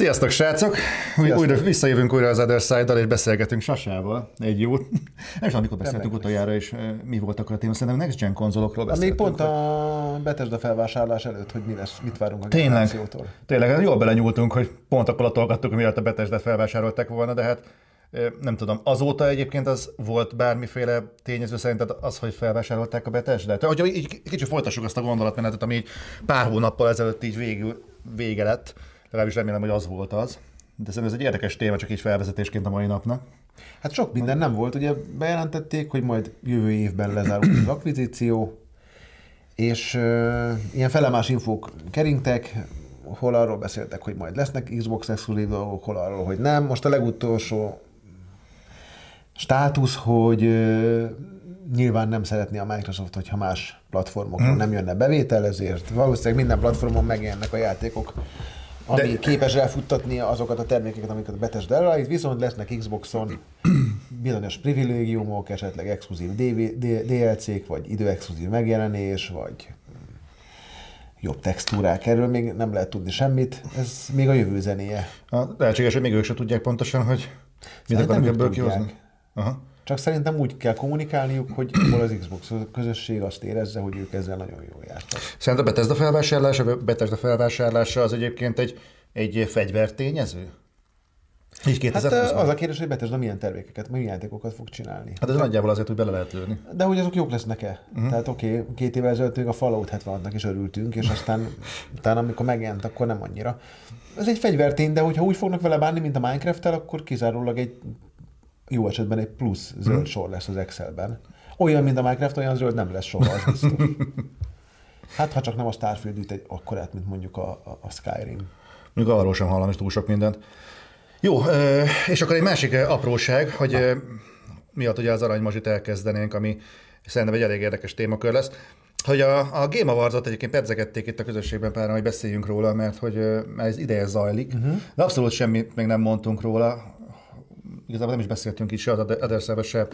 Sziasztok, srácok! Sziasztok. Újra, visszajövünk újra az Other Side-dal, és beszélgetünk Sasával. Egy jót. Nem is amikor beszéltünk utoljára, és mi volt akkor a téma. Szerintem Next Gen konzolokról beszéltünk. Még pont a Bethesda felvásárlás előtt, hogy mi lesz, mit várunk a Tényleg, tényleg, jól belenyúltunk, hogy pont akkor latolgattuk, miatt a Bethesda felvásárolták volna, de hát nem tudom, azóta egyébként az volt bármiféle tényező szerinted az, hogy felvásárolták a Bethesda-t? Hogy így kicsit folytassuk azt a gondolatmenetet, ami így pár hónappal ezelőtt így végül, vége lett Legalábbis remélem, hogy az volt az. De szerintem ez egy érdekes téma, csak így felvezetésként a mai napnak. Hát sok minden nem volt. Ugye bejelentették, hogy majd jövő évben lezárul az akvizíció, és uh, ilyen felemás infók keringtek, hol arról beszéltek, hogy majd lesznek Xbox exkluzív dolgok, hol arról, hogy nem. Most a legutolsó státusz, hogy uh, nyilván nem szeretné a Microsoft, hogyha más platformokon hmm. nem jönne bevétel, ezért valószínűleg minden platformon megjelennek a játékok ami De... képes elfuttatni azokat a termékeket, amiket a Bethesda elállít, viszont lesznek Xboxon bizonyos privilégiumok, esetleg exkluzív DLC-k, vagy időexkluzív megjelenés, vagy jobb textúrák. Erről még nem lehet tudni semmit, ez még a jövő zenéje. A, lehetséges, hogy még ők sem tudják pontosan, hogy mit akarnak ebből kihozni. Aha. Csak szerintem úgy kell kommunikálniuk, hogy az Xbox közösség azt érezze, hogy ők ezzel nagyon jól jártak. Szerintem a Bethesda felvásárlása, Bethesda felvásárlása az egyébként egy, egy fegyvertényező? Így hát az a kérdés, hogy Bethesda milyen termékeket, milyen játékokat fog csinálni. Hát ez Te... nagyjából azért, hogy bele lehet lőni. De hogy azok jók lesznek-e? Uh-huh. Tehát oké, okay, két évvel ezelőtt még a Fallout 76-nak is örültünk, és aztán utána, amikor megjelent, akkor nem annyira. Ez egy fegyvertény, de hogyha úgy fognak vele bánni, mint a Minecraft-tel, akkor kizárólag egy jó esetben egy plusz zöld hmm. sor lesz az Excelben. Olyan, mint a Minecraft, olyan zöld nem lesz soha, az biztos. Hát, ha csak nem a Starfield üt egy akkorát, mint mondjuk a, a, a Skyrim. Mondjuk arról sem hallom is túl sok mindent. Jó, és akkor egy másik apróság, hogy Na. miatt ugye az aranymazsit elkezdenénk, ami szerintem egy elég érdekes témakör lesz, hogy a, a Game Awards-ot egyébként pedzegették itt a közösségben pár, hogy beszéljünk róla, mert hogy mert ez ideje zajlik, uh-huh. de abszolút semmit még nem mondtunk róla igazából nem is beszéltünk itt se az Aderszerbe, se,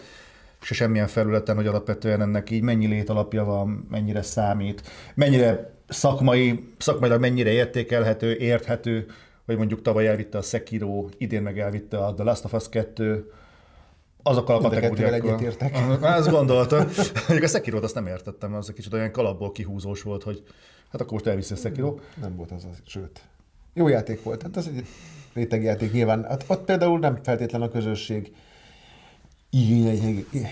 se semmilyen felületen, hogy alapvetően ennek így mennyi létalapja van, mennyire számít, mennyire szakmai, szakmailag mennyire értékelhető, érthető, hogy mondjuk tavaly elvitte a Sekiro, idén meg elvitte a The Last of Us 2, azokkal a kategóriákkal. egyetértek. Azt gondoltam. Mondjuk a Sekiro-t azt nem értettem, az egy kicsit olyan kalapból kihúzós volt, hogy hát akkor most elviszi a Sekiro. Nem volt az, az sőt. Jó játék volt. Hát az egy rétegjáték nyilván. Hát ott például nem feltétlen a közösség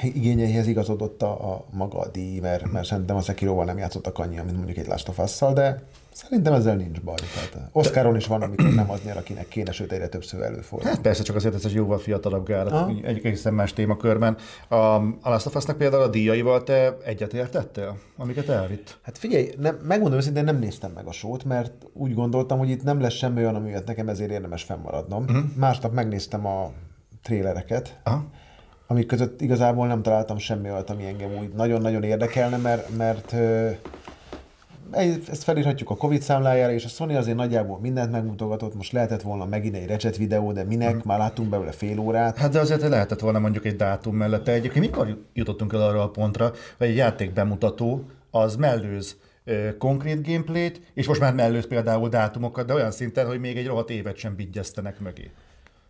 igényeihez igazodott a, a maga a díj, mert, mert szerintem a Sekiroval nem játszottak annyi, mint mondjuk egy Last of Us-szal, de szerintem ezzel nincs baj. Tehát Oscaron is van, amikor nem az nyer, akinek kéne, sőt egyre többször előfordul. Hát persze, csak azért ez egy jóval fiatalabb gár, egy egészen más témakörben. A, a Last of Us-nak például a díjaival te egyetértettél, amiket elvitt? Hát figyelj, nem, megmondom őszintén, nem néztem meg a sót, mert úgy gondoltam, hogy itt nem lesz semmi olyan, ami nekem ezért érdemes fennmaradnom. Uh-huh. Másnap megnéztem a trélereket, Aha amik között igazából nem találtam semmi olyat, ami engem úgy nagyon-nagyon érdekelne, mert, mert ezt felírhatjuk a Covid számlájára, és a Sony azért nagyjából mindent megmutogatott, most lehetett volna megint egy recset videó, de minek, már láttunk belőle fél órát. Hát de azért lehetett volna mondjuk egy dátum mellette. Egyébként mikor jutottunk el arra a pontra, hogy egy játék bemutató az mellőz konkrét gameplayt, és most már mellőz például dátumokat, de olyan szinten, hogy még egy rohadt évet sem vigyeztenek mögé.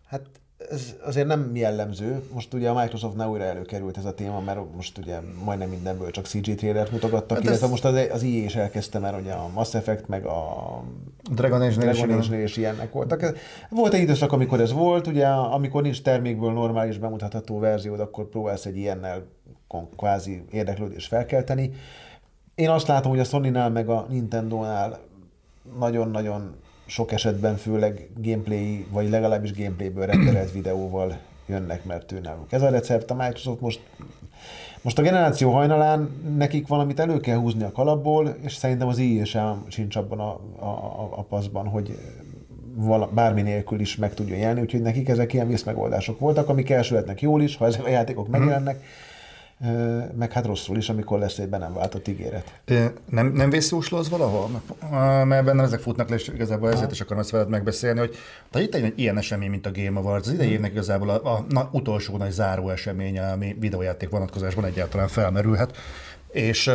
Hát ez azért nem jellemző. Most ugye a Microsoftnál újra előkerült ez a téma, mert most ugye majdnem mindenből csak CG trailert mutogattak, hát illetve ez... most az, az IE is elkezdte, mert ugye a Mass Effect, meg a Dragon Age-nél is ilyenek voltak. Volt egy időszak, amikor ez volt, ugye amikor nincs termékből normális bemutatható verziód, akkor próbálsz egy ilyennel kvázi érdeklődést felkelteni. Én azt látom, hogy a Sony-nál meg a Nintendo-nál nagyon-nagyon sok esetben főleg gameplay, vagy legalábbis gameplayből rendelett videóval jönnek, mert ő náluk. Ez a recept, a Microsoft most, most a generáció hajnalán nekik valamit elő kell húzni a kalapból, és szerintem az így sem sincs abban a, a, a paszban, hogy vala, bármi nélkül is meg tudjon jelni, úgyhogy nekik ezek ilyen vészmegoldások voltak, amik elsőhetnek jól is, ha ezek a játékok megjelennek, meg hát rosszul is, amikor lesz egy be nem váltott ígéret. Nem, nem vészjósló valahol? Mert benne ezek futnak le, és igazából ezért is akarom ezt veled megbeszélni, hogy te itt egy ilyen esemény, mint a Game Awards, az idei évnek igazából a, a, a utolsó nagy záró eseménye, ami videójáték vonatkozásban egyáltalán felmerülhet, és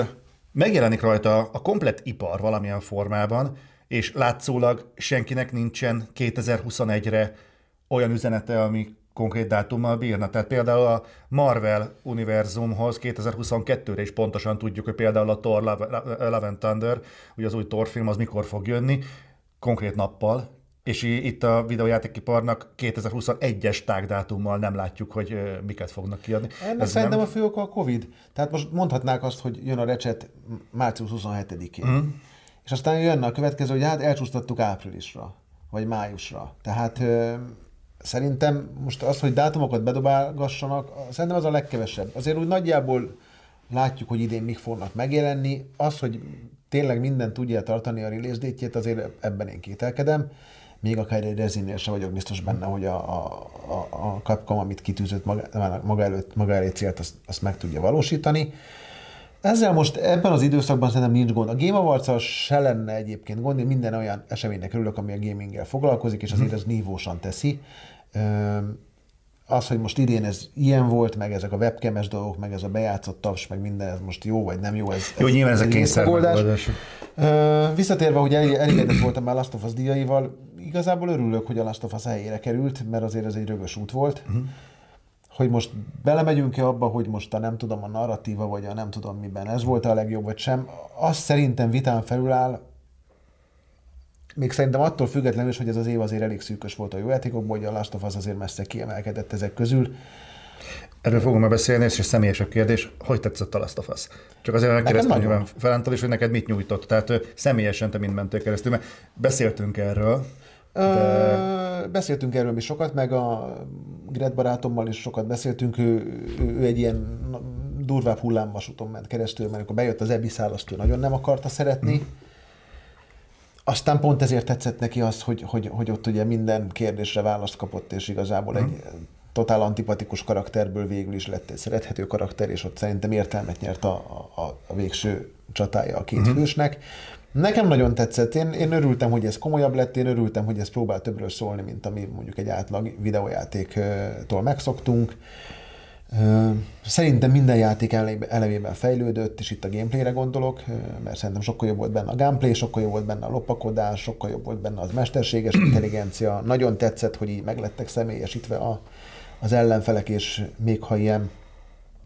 megjelenik rajta a komplet ipar valamilyen formában, és látszólag senkinek nincsen 2021-re olyan üzenete, ami konkrét dátummal bírna. Tehát például a Marvel univerzumhoz 2022-re is pontosan tudjuk, hogy például a Thor Love and Thunder, ugye az új Thor film, az mikor fog jönni, konkrét nappal, és itt a videójátékiparnak 2021-es tágdátummal nem látjuk, hogy miket fognak kiadni. Ennek Ez szerintem nem... a fő oka a Covid. Tehát most mondhatnák azt, hogy jön a recset március 27-én. Mm. És aztán jönne a következő, hogy hát elcsúsztattuk áprilisra, vagy májusra. Tehát szerintem most az, hogy dátumokat bedobálgassanak, szerintem az a legkevesebb. Azért úgy nagyjából látjuk, hogy idén mik fognak megjelenni. Az, hogy tényleg minden tudja tartani a release date azért ebben én kételkedem. Még akár egy rezinnél sem vagyok biztos benne, hogy a, a, a Capcom, amit kitűzött maga, maga, előtt, maga elé célt, azt, azt meg tudja valósítani. Ezzel most ebben az időszakban szerintem nincs gond. A Game awards se lenne egyébként gond, én minden olyan eseménynek örülök, ami a gaminggel foglalkozik, és azért ez nívósan teszi. Az, hogy most idén ez ilyen volt, meg ezek a webkemes dolgok, meg ez a bejátszott taps, meg minden, ez most jó vagy nem jó, ez, jó, ez, nyilván ez, ez a kényszer Visszatérve, hogy elégedett voltam már Last of Us díjaival, igazából örülök, hogy a Last of Us helyére került, mert azért ez egy rögös út volt. Uh-huh hogy most belemegyünk-e abba, hogy most a nem tudom a narratíva, vagy a nem tudom miben ez volt a legjobb, vagy sem, az szerintem vitán felüláll, még szerintem attól függetlenül is, hogy ez az év azért elég szűkös volt a jó játékokból, hogy a Last of Us azért messze kiemelkedett ezek közül. Erről fogom már beszélni, és személyesebb kérdés, hogy tetszett a Last of Us? Csak azért megkérdeztem nyilván Felántól is, hogy neked mit nyújtott. Tehát személyesen te mind mentél keresztül, mert beszéltünk erről, de... Beszéltünk erről mi sokat, meg a Gret barátommal is sokat beszéltünk, ő, ő, ő egy ilyen durvább hullámvasúton ment keresztül, mert amikor bejött az Ebiszál, azt ő nagyon nem akarta szeretni. Mm. Aztán pont ezért tetszett neki az, hogy, hogy, hogy ott ugye minden kérdésre választ kapott, és igazából mm. egy totál antipatikus karakterből végül is lett egy szerethető karakter, és ott szerintem értelmet nyert a, a, a végső csatája a két mm. hősnek. Nekem nagyon tetszett. Én, én örültem, hogy ez komolyabb lett, én örültem, hogy ez próbál többről szólni, mint ami mondjuk egy átlag videójátéktól megszoktunk. Szerintem minden játék elevében fejlődött, és itt a gameplayre gondolok, mert szerintem sokkal jobb volt benne a gameplay, sokkal jobb volt benne a lopakodás, sokkal jobb volt benne az mesterséges intelligencia. Nagyon tetszett, hogy így meglettek személyesítve a, az ellenfelek, és még ha ilyen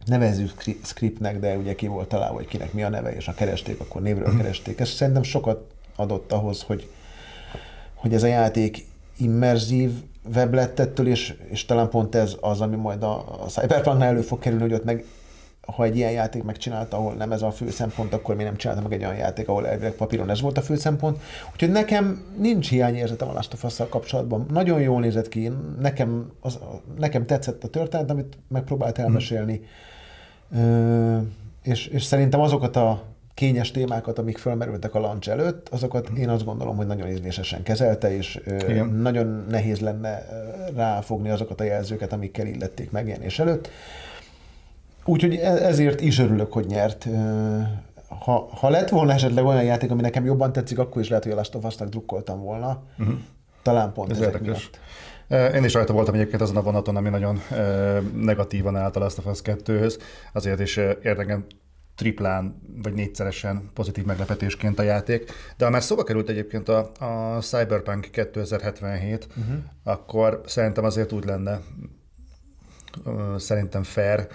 nevezzük scriptnek, de ugye ki volt találva, hogy kinek mi a neve, és a keresték, akkor névről uh-huh. keresték. Ez szerintem sokat adott ahhoz, hogy, hogy ez a játék immerzív web lett ettől, és, és talán pont ez az, ami majd a, a Cyberpunknál elő fog kerülni, hogy ott meg ha egy ilyen játék megcsinálta, ahol nem ez a fő szempont, akkor mi nem csinálta meg egy olyan játék, ahol elvileg papíron ez volt a fő szempont. Úgyhogy nekem nincs hiányérzetem a Last of Us-szal kapcsolatban. Nagyon jól nézett ki, nekem, az, nekem tetszett a történet, amit megpróbált elmesélni. Hmm és, és szerintem azokat a kényes témákat, amik felmerültek a launch előtt, azokat én azt gondolom, hogy nagyon ízlésesen kezelte, és Igen. nagyon nehéz lenne ráfogni azokat a jelzőket, amikkel illették megjelenés előtt. Úgyhogy e, ezért is örülök, hogy nyert. Ha, ha lett volna esetleg olyan játék, ami nekem jobban tetszik, akkor is lehet, hogy a Last of Us-nak drukkoltam volna. Uh-huh. Talán pont Ez ezek érdekes. miatt. Én is rajta voltam egyébként azon a vonaton, ami nagyon negatívan állt a Last of Us 2-höz. Azért is érdeken triplán vagy négyszeresen pozitív meglepetésként a játék. De ha már szóba került egyébként a, a Cyberpunk 2077, uh-huh. Mhm. akkor szerintem azért úgy lenne, szerintem fair,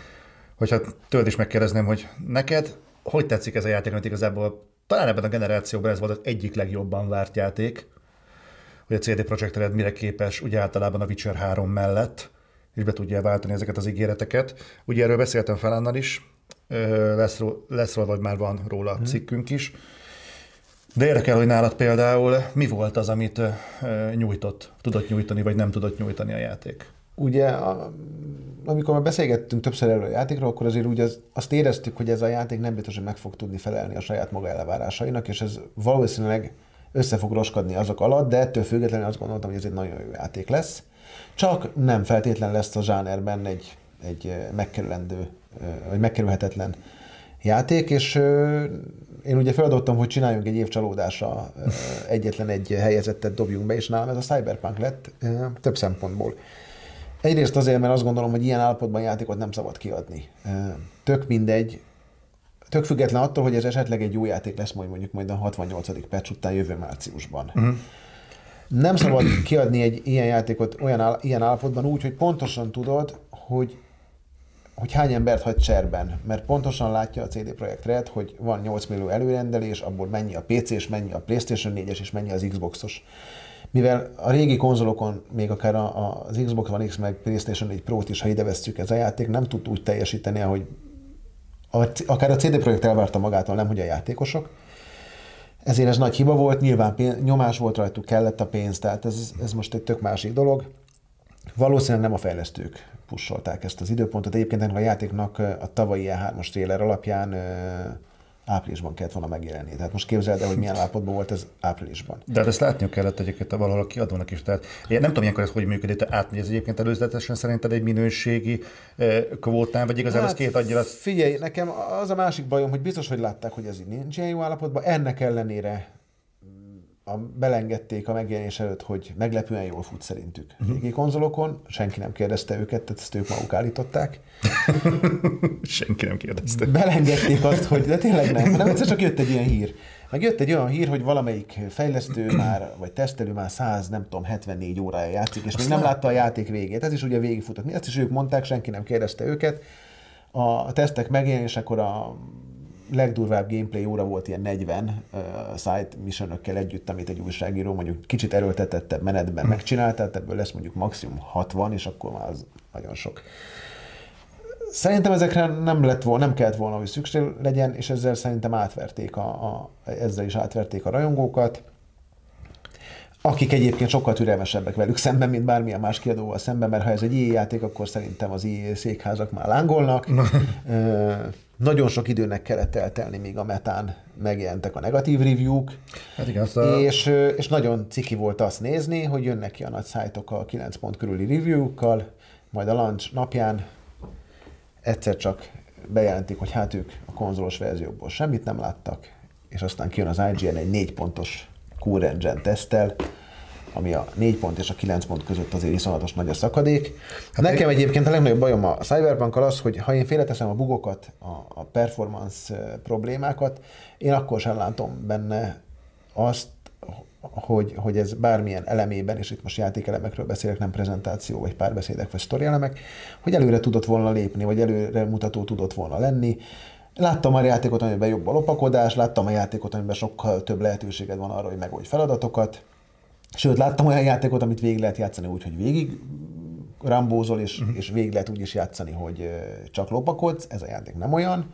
hogyha tőled is megkérdezném, hogy neked hogy tetszik ez a játék, mert igazából talán ebben a generációban ez volt az egyik legjobban várt játék, hogy a CD Projekt Red mire képes, ugye általában a Witcher 3 mellett, és be tudja váltani ezeket az ígéreteket. Ugye erről beszéltem Felánnal is, lesz, lesz róla, vagy már van róla hmm. cikkünk is. De érdekel, hogy nálad például mi volt az, amit nyújtott, tudott nyújtani, vagy nem tudott nyújtani a játék? Ugye, a, amikor már beszélgettünk többször erről a játékról, akkor azért úgy az, azt éreztük, hogy ez a játék nem biztos, hogy meg fog tudni felelni a saját maga elvárásainak, és ez valószínűleg össze fog roskadni azok alatt, de ettől függetlenül azt gondoltam, hogy ez egy nagyon jó játék lesz. Csak nem feltétlen lesz a zsánerben egy, egy megkerülendő, vagy megkerülhetetlen játék, és én ugye feladottam, hogy csináljunk egy év csalódása, egyetlen egy helyezettet dobjunk be, és nálam ez a Cyberpunk lett több szempontból. Egyrészt azért, mert azt gondolom, hogy ilyen állapotban játékot nem szabad kiadni. Tök mindegy, tök független attól, hogy ez esetleg egy jó játék lesz majd mondjuk majd a 68. patch után jövő márciusban. Uh-huh. Nem szabad kiadni egy ilyen játékot olyan áll, ilyen állapotban úgy, hogy pontosan tudod, hogy hogy hány embert hagy cserben, mert pontosan látja a CD Projekt Red, hogy van 8 millió előrendelés, abból mennyi a PC és mennyi a PlayStation 4-es és mennyi az Xboxos. Mivel a régi konzolokon, még akár a, az Xbox One X meg PlayStation 4 Pro-t is, ha ide vesszük ez a játék, nem tud úgy teljesíteni, ahogy akár a CD Projekt elvárta magától, nem hogy a játékosok. Ezért ez nagy hiba volt, nyilván pénz, nyomás volt rajtuk, kellett a pénz, tehát ez, ez most egy tök másik dolog. Valószínűleg nem a fejlesztők pusolták ezt az időpontot. Egyébként a játéknak a tavalyi E3-as trailer alapján áprilisban kellett volna megjelenni. Tehát most képzeld el, hogy milyen állapotban volt ez áprilisban. De hát ezt látniuk kellett egyébként valahol a kiadónak is. Tehát én nem tudom, ilyenkor ez hogy működik, te átmegy ez egyébként előzetesen szerinted egy minőségi kvótán, vagy igazából hát, ez két adja. Figyelj, nekem az a másik bajom, hogy biztos, hogy látták, hogy ez így nincs ilyen jó állapotban. Ennek ellenére a, belengedték a megjelenés előtt, hogy meglepően jól fut szerintük. Uh-huh. Régi konzolokon, senki nem kérdezte őket, tehát ezt ők maguk állították. senki nem kérdezte. Belengedték azt, hogy de tényleg nem, nem egyszer csak jött egy ilyen hír. Meg jött egy olyan hír, hogy valamelyik fejlesztő már, vagy tesztelő már 100, nem tudom, 74 órája játszik, és Aztán... még nem látta a játék végét. Ez is ugye végigfutott. Ezt is ők mondták, senki nem kérdezte őket. A tesztek megjelenésekor a legdurvább gameplay óra volt ilyen 40 uh, side missionökkel együtt, amit egy újságíró mondjuk kicsit erőltetettebb menetben hmm. megcsinált, tehát ebből lesz mondjuk maximum 60, és akkor már az nagyon sok. Szerintem ezekre nem lett volna, nem kellett volna, hogy szükség legyen, és ezzel szerintem átverték a, a, ezzel is átverték a rajongókat akik egyébként sokkal türelmesebbek velük szemben, mint bármilyen más kiadóval szemben, mert ha ez egy ilyen játék, akkor szerintem az ilyen székházak már lángolnak. Nagyon sok időnek kellett eltelni, míg a metán megjelentek a negatív review-k, hát igen, a... és, és nagyon ciki volt azt nézni, hogy jönnek ki a nagy szájtok a 9 pont körüli review-kkal, majd a launch napján egyszer csak bejelentik, hogy hát ők a konzolos verziókból semmit nem láttak, és aztán kijön az IGN egy 4 pontos Core Engine tesztel, ami a 4 pont és a 9 pont között azért iszonyatos nagy a szakadék. Hát Nekem egyébként a legnagyobb bajom a cyberpunk az, hogy ha én félreteszem a bugokat, a, a performance problémákat, én akkor sem látom benne azt, hogy, hogy ez bármilyen elemében, és itt most játékelemekről beszélek, nem prezentáció, vagy párbeszédek, vagy sztori elemek, hogy előre tudott volna lépni, vagy előre mutató tudott volna lenni. Láttam a játékot, amiben jobb a lopakodás, láttam a játékot, amiben sokkal több lehetőséged van arra, hogy megoldj feladatokat, Sőt, láttam olyan játékot, amit végig lehet játszani úgy, hogy végig rambózol, és, uh-huh. és végig lehet úgy is játszani, hogy csak lopakodsz, ez a játék nem olyan.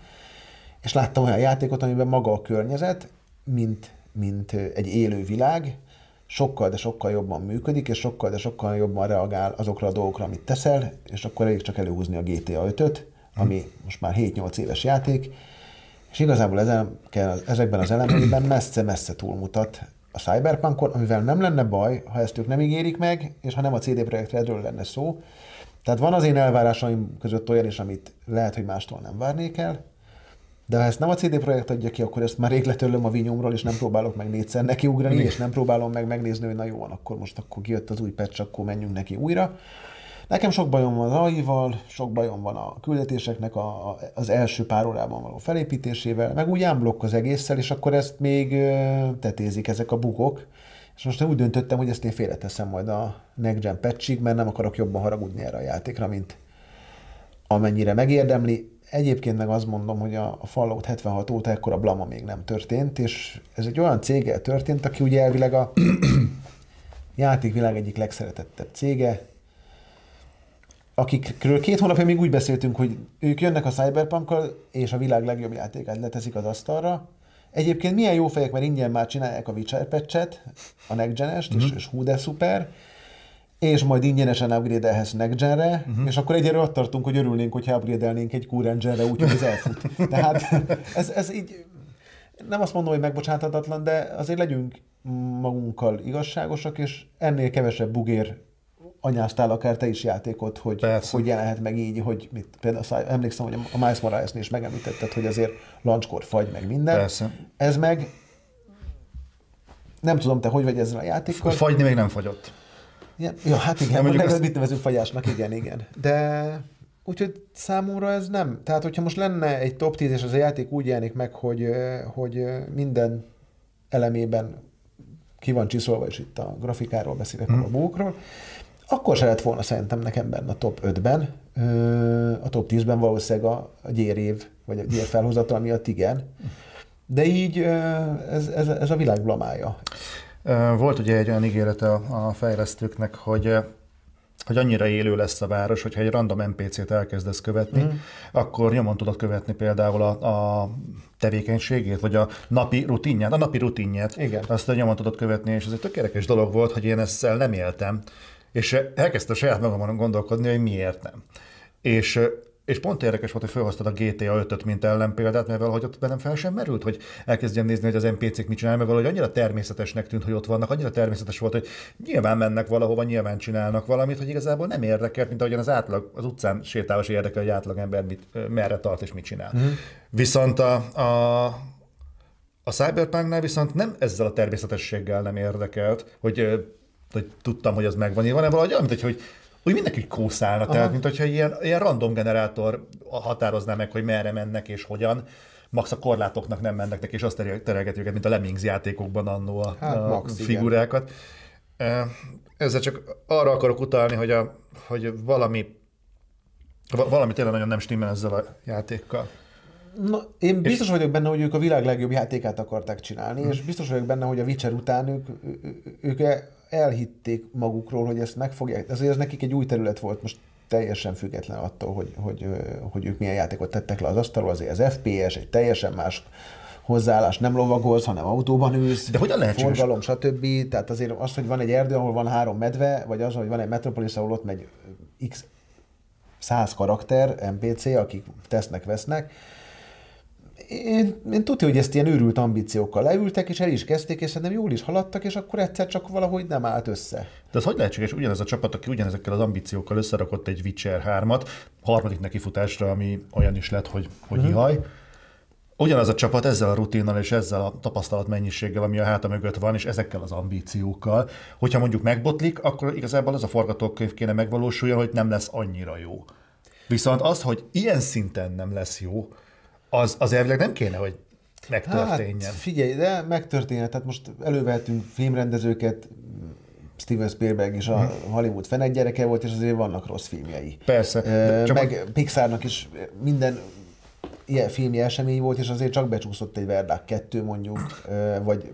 És láttam olyan játékot, amiben maga a környezet, mint, mint egy élő világ, sokkal, de sokkal jobban működik, és sokkal, de sokkal jobban reagál azokra a dolgokra, amit teszel, és akkor elég csak előhúzni a GTA 5-öt, ami uh-huh. most már 7-8 éves játék, és igazából ezen, ezekben az elemeiben messze-messze túlmutat a Cyberpunkon, amivel nem lenne baj, ha ezt ők nem ígérik meg, és ha nem a CD Projekt Redről lenne szó. Tehát van az én elvárásaim között olyan is, amit lehet, hogy mástól nem várnék el, de ha ezt nem a CD Projekt adja ki, akkor ezt már rég letörlöm a vinyomról, és nem próbálok meg négyszer nekiugrani, és nem próbálom meg megnézni, hogy na jó van, akkor most akkor kijött az új patch, akkor menjünk neki újra. Nekem sok bajom van az AI-val, sok bajom van a küldetéseknek a, a, az első pár órában való felépítésével, meg úgy ámblokk az egésszel, és akkor ezt még ö, tetézik ezek a bugok. És most úgy döntöttem, hogy ezt én félreteszem majd a Next Gen patchig, mert nem akarok jobban haragudni erre a játékra, mint amennyire megérdemli. Egyébként meg azt mondom, hogy a Fallout 76 óta ekkora blama még nem történt, és ez egy olyan céggel történt, aki ugye elvileg a játékvilág egyik legszeretettebb cége, akikről két hónapja még úgy beszéltünk, hogy ők jönnek a Cyberpunkkal, és a világ legjobb játékát leteszik az asztalra. Egyébként milyen jó fejek, mert ingyen már csinálják a Witcher patchet, a Next gen mm-hmm. és, mhm. és hú de szuper, és majd ingyenesen upgrade ehhez Next Gen-re, uh-huh. és akkor egyre ott tartunk, hogy örülnénk, hogyha upgrade-elnénk egy Core Engine-re, úgyhogy ez elfut. Tehát ez, ez így nem azt mondom, hogy megbocsáthatatlan, de azért legyünk magunkkal igazságosak, és ennél kevesebb bugér anyáztál akár te is játékot, hogy, Persze. hogy jelenhet meg így, hogy mit, például emlékszem, hogy a Miles morales is megemlítetted, hogy azért launchkor fagy meg minden. Persze. Ez meg nem tudom, te hogy vagy ezzel a játékkal. Fagyni még nem fagyott. Igen? Ja, hát igen, nem, ezt... mit nevezünk fagyásnak, igen, igen. De Úgyhogy számomra ez nem. Tehát, hogyha most lenne egy top 10, és az a játék úgy jelenik meg, hogy, hogy minden elemében ki van csiszolva, és itt a grafikáról beszélek, hmm. a bókról, akkor se lett volna szerintem nekem benne a top 5-ben. A top 10-ben valószínűleg a, a gyérév, vagy a gyér felhozatal miatt igen. De így ez, ez, ez a világ blamája. Volt ugye egy olyan ígérete a fejlesztőknek, hogy hogy annyira élő lesz a város, hogyha egy random NPC-t elkezdesz követni, mm. akkor nyomon tudod követni például a, a tevékenységét, vagy a napi rutinját, a napi rutinját. Igen. Azt nyomon tudod követni, és ez egy tökéletes dolog volt, hogy én ezzel nem éltem, és elkezdtem saját magamon gondolkodni, hogy miért nem. És és pont érdekes volt, hogy felhoztad a GTA 5-öt, mint ellenpéldát, mert valahogy ott bennem fel sem merült, hogy elkezdjem nézni, hogy az NPC-k mit csinálnak, mert valahogy annyira természetesnek tűnt, hogy ott vannak, annyira természetes volt, hogy nyilván mennek valahova, nyilván csinálnak valamit, hogy igazából nem érdekelt, mint ahogyan az átlag, az utcán sétálás érdekel, hogy átlag ember mit, merre tart és mit csinál. Mm. Viszont a, a, a Cyberpunknál viszont nem ezzel a természetességgel nem érdekelt, hogy, hogy tudtam, hogy az megvan írva, hanem valahogy olyan, mint hogy, hogy úgy mindenki kószálna, Aha. tehát mint hogyha ilyen, ilyen random generátor határozná meg, hogy merre mennek és hogyan. Max a korlátoknak nem mennek neki, és azt terelgeti őket, mint a Lemmings játékokban annó a, hát, a max, figurákat. Igen. Ezzel csak arra akarok utalni, hogy, a, hogy valami, valami tényleg nagyon nem stimmel ezzel a játékkal. Na, én biztos és... vagyok benne, hogy ők a világ legjobb játékát akarták csinálni, hmm. és biztos vagyok benne, hogy a Witcher után ők, ők elhitték magukról, hogy ezt megfogják. Azért ez nekik egy új terület volt, most teljesen független attól, hogy, hogy, hogy ők milyen játékot tettek le az asztalról, azért az FPS egy teljesen más hozzáállás, nem lovagolsz, hanem autóban ülsz, De hogyan lehet forgalom, stb. Tehát azért az, hogy van egy erdő, ahol van három medve, vagy az, hogy van egy metropolis, ahol ott megy x száz karakter, NPC, akik tesznek, vesznek, én, én tudja, hogy ezt ilyen őrült ambíciókkal leültek, és el is kezdték, és szerintem jól is haladtak, és akkor egyszer csak valahogy nem állt össze. De az hogy lehetséges, ugyanez a csapat, aki ugyanezekkel az ambíciókkal összerakott egy Witcher 3-at, harmadik nekifutásra, ami olyan is lett, hogy, hogy uh-huh. jaj, Ugyanaz a csapat ezzel a rutinnal és ezzel a tapasztalat mennyiséggel, ami a háta mögött van, és ezekkel az ambíciókkal, hogyha mondjuk megbotlik, akkor igazából az a forgatókönyv kéne megvalósuljon, hogy nem lesz annyira jó. Viszont az, hogy ilyen szinten nem lesz jó, az, az elvileg nem kéne, hogy megtörténjen. Hát, figyelj, de megtörténhet. Tehát most elővehetünk filmrendezőket, Steven Spielberg is a hmm. Hollywood fenek gyereke volt, és azért vannak rossz filmjei. Persze. Csak meg a... Pixarnak is minden ilyen filmi esemény volt, és azért csak becsúszott egy Verdák 2 mondjuk, vagy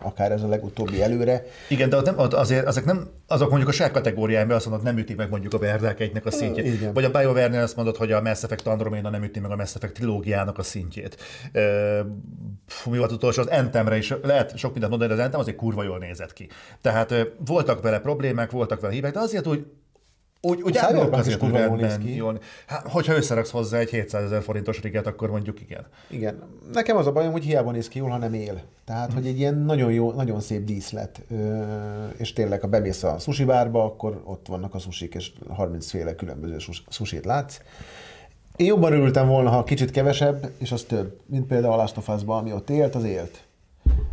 akár ez a legutóbbi előre. Igen, de ott nem, ott azért ezek nem, azok mondjuk a saját kategóriájában azt mondod, nem üti meg mondjuk a Verdák egynek a szintjét. Igen. Vagy a BioWare-nél azt mondod, hogy a Mass Effect Andromeda nem üti meg a Mass Effect trilógiának a szintjét. E, mi volt utolsó, az Entemre is lehet sok mindent mondani, de az Entem azért kurva jól nézett ki. Tehát voltak vele problémák, voltak vele hibák, de azért úgy úgy, úgy árulok azért kurva jól néz ki. Jól. Hát, hogyha összeraksz hozzá egy 700 ezer forintos riget, akkor mondjuk igen. Igen. Nekem az a bajom, hogy hiába néz ki jól, hanem él. Tehát, hm. hogy egy ilyen nagyon jó, nagyon szép díszlet. És tényleg, ha bemész a sushi bárba, akkor ott vannak a susik, és 30 féle különböző susit látsz. Én jobban örültem volna, ha kicsit kevesebb, és az több, mint például a Last of Us-ban, ami ott élt, az élt.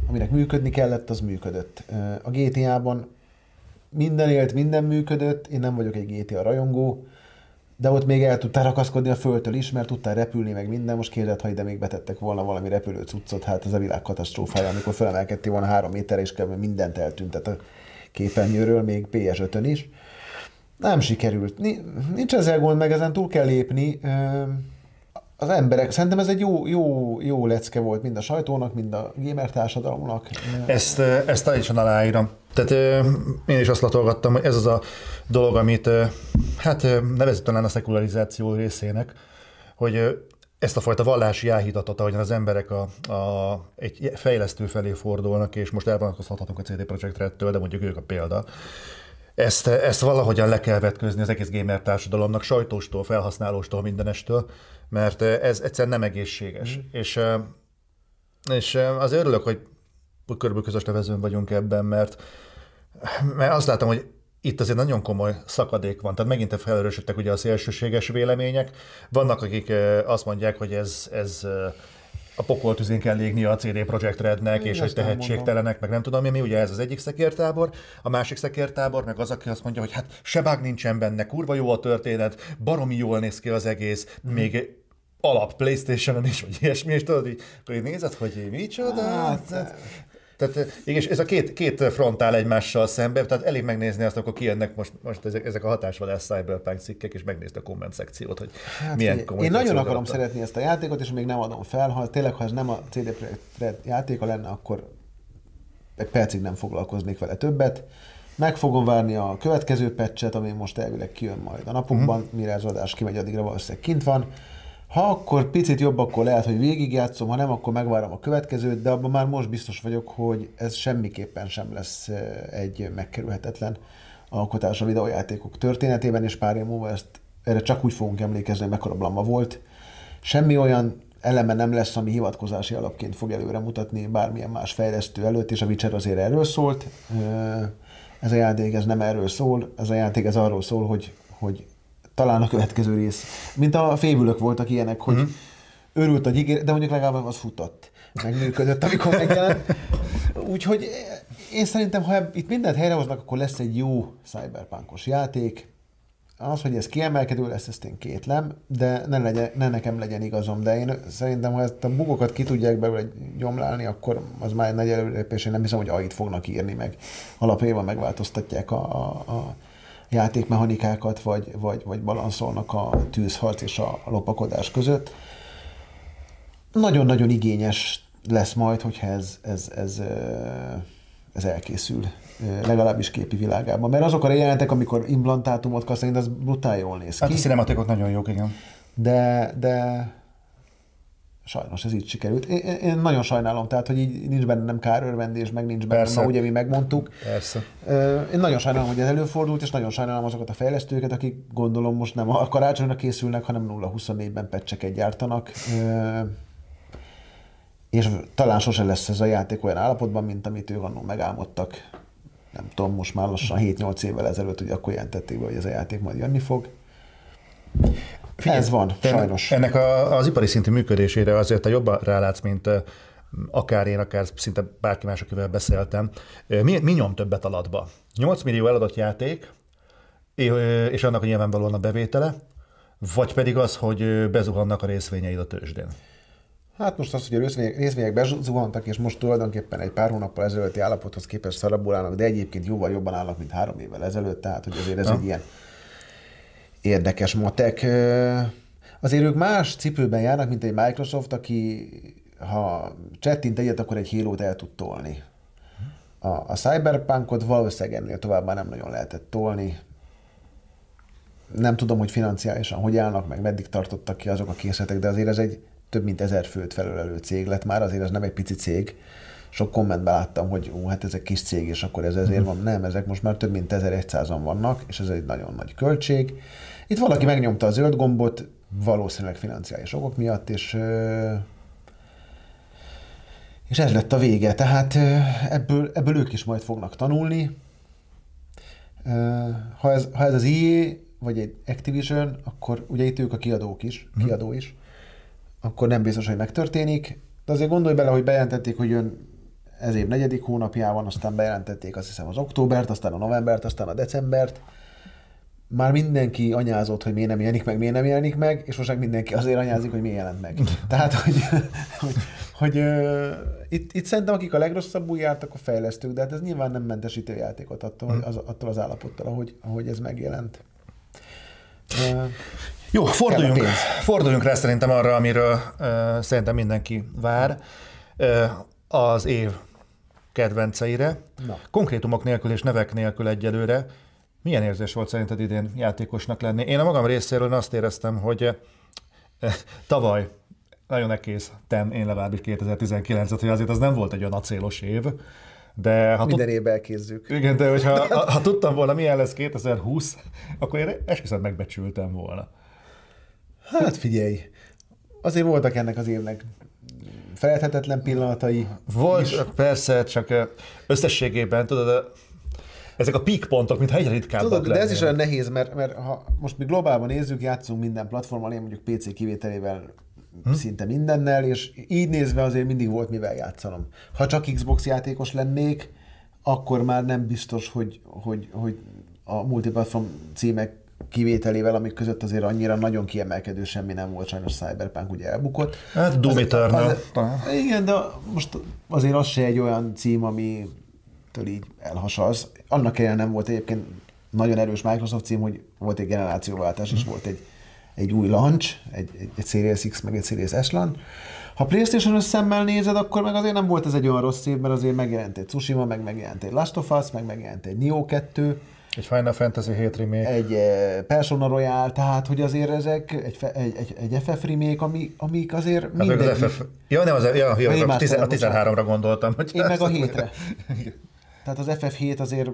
Aminek működni kellett, az működött. A GTA-ban minden élt, minden működött, én nem vagyok egy GTA rajongó, de ott még el tudtál rakaszkodni a földtől is, mert tudtál repülni, meg minden. Most kérdezett, ha ide még betettek volna valami repülő cuccot, hát ez a világ katasztrófája, amikor felemelkedtél volna három méterre, és kb. mindent eltüntet a képernyőről, még PS5-ön is. Nem sikerült. Nincs ezzel gond, meg ezen túl kell lépni. Az emberek, szerintem ez egy jó, jó, jó lecke volt mind a sajtónak, mind a gamer társadalomnak. Ezt, ezt teljesen aláírom. Tehát én is azt latolgattam, hogy ez az a dolog, amit hát nevezett talán a szekularizáció részének, hogy ezt a fajta vallási áhítatot, ahogyan az emberek a, a, egy fejlesztő felé fordulnak, és most elvonatkozhatunk a CD Projekt Red-től, de mondjuk ők a példa, ezt, ezt valahogyan le kell vetközni az egész gamer társadalomnak, sajtóstól, felhasználóstól, mindenestől, mert ez egyszerűen nem egészséges. Mm. És, és az örülök, hogy körülbelül közös nevezőn vagyunk ebben, mert, mert azt látom, hogy itt azért nagyon komoly szakadék van. Tehát megint felerősödtek ugye a szélsőséges vélemények. Vannak, akik azt mondják, hogy ez, ez a pokoltüzén kell légni a CD Projekt Rednek, Én és hogy tehetségtelenek, meg nem tudom én mi, ugye ez az egyik szekértábor, a másik szekértábor, meg az, aki azt mondja, hogy hát se bug nincsen benne, kurva jó a történet, baromi jól néz ki az egész, Mhm. még alap Playstation-on is, vagy ilyesmi, és tudod, így, akkor így nézed, hogy micsoda, hát, tehát és ez a két, két front áll egymással szembe, tehát elég megnézni azt, akkor kijönnek most, most ezek, ezek a hatásvadász cyberpunk cikkek, és megnézni a komment szekciót, hogy Hát milyen figyelj, Én nagyon akarom alatt. szeretni ezt a játékot, és még nem adom fel. Ha tényleg, ha ez nem a CD Projekt Red játéka lenne, akkor egy percig nem foglalkoznék vele többet. Meg fogom várni a következő patchet, ami most elvileg kijön majd a napokban, Mhm. mire az adás kimegy, addigra valószínűleg kint van. Ha akkor picit jobb, akkor lehet, hogy végigjátszom, ha nem, akkor megvárom a következőt, de abban már most biztos vagyok, hogy ez semmiképpen sem lesz egy megkerülhetetlen alkotás a videójátékok történetében, és pár év múlva ezt erre csak úgy fogunk emlékezni, hogy mekkora blama volt. Semmi olyan eleme nem lesz, ami hivatkozási alapként fog előre mutatni bármilyen más fejlesztő előtt, és a Witcher azért erről szólt. Ez a játék ez nem erről szól, ez a játék ez arról szól, hogy, hogy talán a következő rész, mint a févülök voltak ilyenek, hogy mm-hmm. örült a gyígér, de mondjuk legalább az futott, megműködött, amikor megjelent. Úgyhogy én szerintem, ha itt mindent helyrehoznak, akkor lesz egy jó cyberpunkos játék. Az, hogy ez kiemelkedő lesz, ezt én kétlem, de ne, legyen, ne nekem legyen igazam. De én szerintem, ha ezt a bugokat ki tudják belőle gyomlálni, akkor az már egy nagy előrépés. Én nem hiszem, hogy ait fognak írni, meg alapjában megváltoztatják a, a, a játékmechanikákat, vagy, vagy, vagy balanszolnak a tűzharc és a lopakodás között. Nagyon-nagyon igényes lesz majd, hogyha ez, ez, ez, ez elkészül, legalábbis képi világában. Mert azok a jelentek, amikor implantátumot kaszálni, az brutál jól néz Hát ki, a cinematikok nagyon jók, igen. de, de sajnos ez így sikerült. Én, én nagyon sajnálom, tehát, hogy így nincs benne nem kárörvendés, meg nincs benne, Persze. ugye mi megmondtuk. Persze. Én nagyon sajnálom, hogy ez előfordult, és nagyon sajnálom azokat a fejlesztőket, akik gondolom most nem a karácsonyra készülnek, hanem 0-24-ben pecseket gyártanak. És talán sose lesz ez a játék olyan állapotban, mint amit ők annól megálmodtak. Nem tudom, most már lassan 7-8 évvel ezelőtt, hogy akkor jelentették be, hogy ez a játék majd jönni fog. Figyelj, ez van, sajnos. Ennek a, az ipari szintű működésére azért te jobban rálátsz, mint ö, akár én, akár szinte bárki más, akivel beszéltem. Ö, Mi, mi nyom többet alatba? 8 millió eladott játék, ö, és annak nyilvánvalóan a bevétele, vagy pedig az, hogy bezuhannak a részvényeid a tőzsdén. Hát most az, hogy a részvények, részvények bezuhantak, és most tulajdonképpen egy pár hónappal ezelőtti állapothoz képest szarabbul állnak, de egyébként jóval jobban állnak, mint három évvel ezelőtt, tehát hogy azért ez Ja. egy ilyen érdekes matek. Azért ők más cipőben járnak, mint egy Microsoft, aki ha csettint egyet, akkor egy halo el tud tolni. A, a Cyberpunkot valószínűleg ennél tovább már nem nagyon lehetett tolni. Nem tudom, hogy financiálisan hogy állnak, meg meddig tartottak ki azok a készletek, de azért ez egy több mint ezer főt felölelő cég lett már, azért ez nem egy pici cég. Sok kommentben láttam, hogy ó, hát ez egy kis cég, és akkor ez ezért van. Nem, ezek most már több mint 1100-an vannak, és ez egy nagyon nagy költség. Itt valaki megnyomta a zöld gombot, valószínűleg financiális okok miatt, és és ez lett a vége. Tehát ebből, ebből ők is majd fognak tanulni. Ha ez, ha ez az EA, vagy egy Activision, akkor ugye itt ők a kiadók is, kiadó is, akkor nem biztos, hogy megtörténik. De azért gondolj bele, hogy bejelentették, hogy jön ez év negyedik hónapjában, aztán bejelentették azt hiszem az októbert, aztán a novembert, aztán a decembert. Már mindenki anyázott, hogy miért nem jelenik meg, miért nem jelenik meg, és most meg mindenki azért anyázik, hogy miért jelent meg. Tehát, hogy, hogy, hogy uh, itt, itt szerintem akik a legrosszabbul jártak a fejlesztők, de hát ez nyilván nem mentesíti a játékot attól, Hmm. az, attól az állapottól, ahogy, ahogy ez megjelent. Uh, Jó, forduljunk, forduljunk rá szerintem arra, amiről uh, szerintem mindenki vár. Uh, az év kedvenceire. Na. Konkrétumok nélkül és nevek nélkül egyelőre. Milyen érzés volt szerinted idén játékosnak lenni? Én a magam részéről azt éreztem, hogy uh, tavaly nagyon nekéztem én legalábbis 2019-et, hogy azért az nem volt egy olyan acélos év, de ha minden évben elkézzük. igen, de hogyha ha, ha tudtam volna, milyen lesz 2020, akkor én esküszöm megbecsültem volna. Hát figyelj, azért voltak ennek az évnek felejthetetlen pillanatai. Volt, is. persze, csak ö, összességében, tudod, ö, ezek a peak pontok, mintha egyre ritkábbak Tudod, de ez is lennének. olyan nehéz, mert, mert ha most mi globálban nézzük, játszunk minden platformon, én mondjuk PC kivételével hm? szinte mindennel, és így nézve azért mindig volt mivel játszanom. Ha csak Xbox játékos lennék, akkor már nem biztos, hogy, hogy, hogy a multiplatform címek kivételével, amik között azért annyira nagyon kiemelkedő semmi nem volt, sajnos Cyberpunk ugye elbukott. Hát Doom Eternal. Igen, de most azért az se egy olyan cím, ami így elhasalsz. Annak ellenére nem volt egyébként nagyon erős Microsoft cím, hogy volt egy generációváltás, és volt egy, egy új launch, egy, egy, egy Series X, meg egy Series S launch. Ha PlayStation szemmel nézed, akkor meg azért nem volt ez egy olyan rossz év, mert azért megjelent egy Tsushima, meg megjelent egy Last of Us, meg megjelent egy Nioh 2, egy Final Fantasy 7 remake. Egy uh, Persona Royale, tehát hogy azért ezek, egy, egy, egy, egy FF remake, ami, amik azért hát mindegy. Az FF... Ja, nem, az, ja, ja, a, 10, a 13-ra gondoltam. Hogy Én meg a 7-re. Tehát az FF7 azért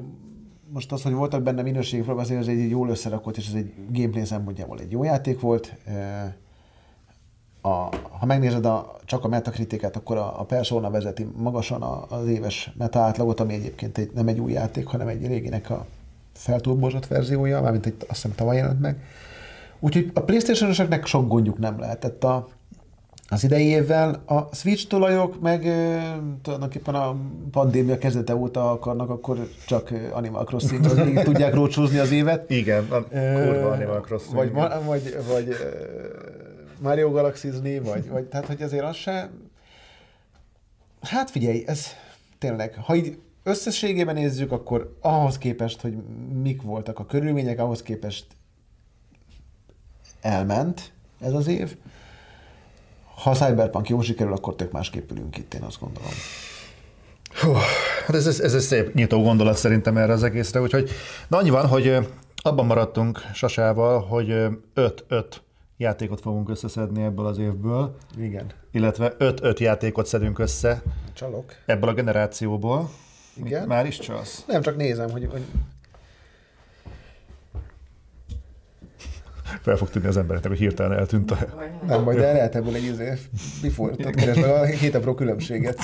most az, hogy voltak benne minőségek, azért az egy jól összerakott, és ez egy gameplay szempontjából egy jó játék volt. A, ha megnézed a, csak a metakritikát, akkor a, a Persona vezeti magasan az éves meta átlagot, ami egyébként egy, nem egy új játék, hanem egy réginek a feltúlbozott verziója, mármint egy, azt hiszem tavaly jelent meg. Úgyhogy a playstation sok gondjuk nem lehetett a, az idei évvel. A Switch tulajok meg tulajdonképpen a pandémia kezdete óta akarnak, akkor csak Animal crossing az tudják rócsúzni az évet. Igen, a kurva Animal Crossing. Vagy, vagy, vagy Mario galaxy vagy, vagy tehát, hogy azért az se... Hát figyelj, ez tényleg, ha így összességében nézzük, akkor ahhoz képest, hogy mik voltak a körülmények, ahhoz képest elment ez az év. Ha a Cyberpunk jó sikerül, akkor tök másképp ülünk itt, én azt gondolom. Hú, hát ez, ez, ez egy szép nyitó gondolat szerintem erre az egészre, úgyhogy na annyi van, hogy abban maradtunk Sasával, hogy 5-5 játékot fogunk összeszedni ebből az évből. Igen. Illetve 5-5 játékot szedünk össze. Csalok. Ebből a generációból. Igen. Már is csalsz? Nem, csak nézem, hogy, hogy fel fog tűnni az embereknek, hogy hirtelen eltűnt a... Nem, majd el lehet ebből egy izé, before keresd meg a hét apró különbséget.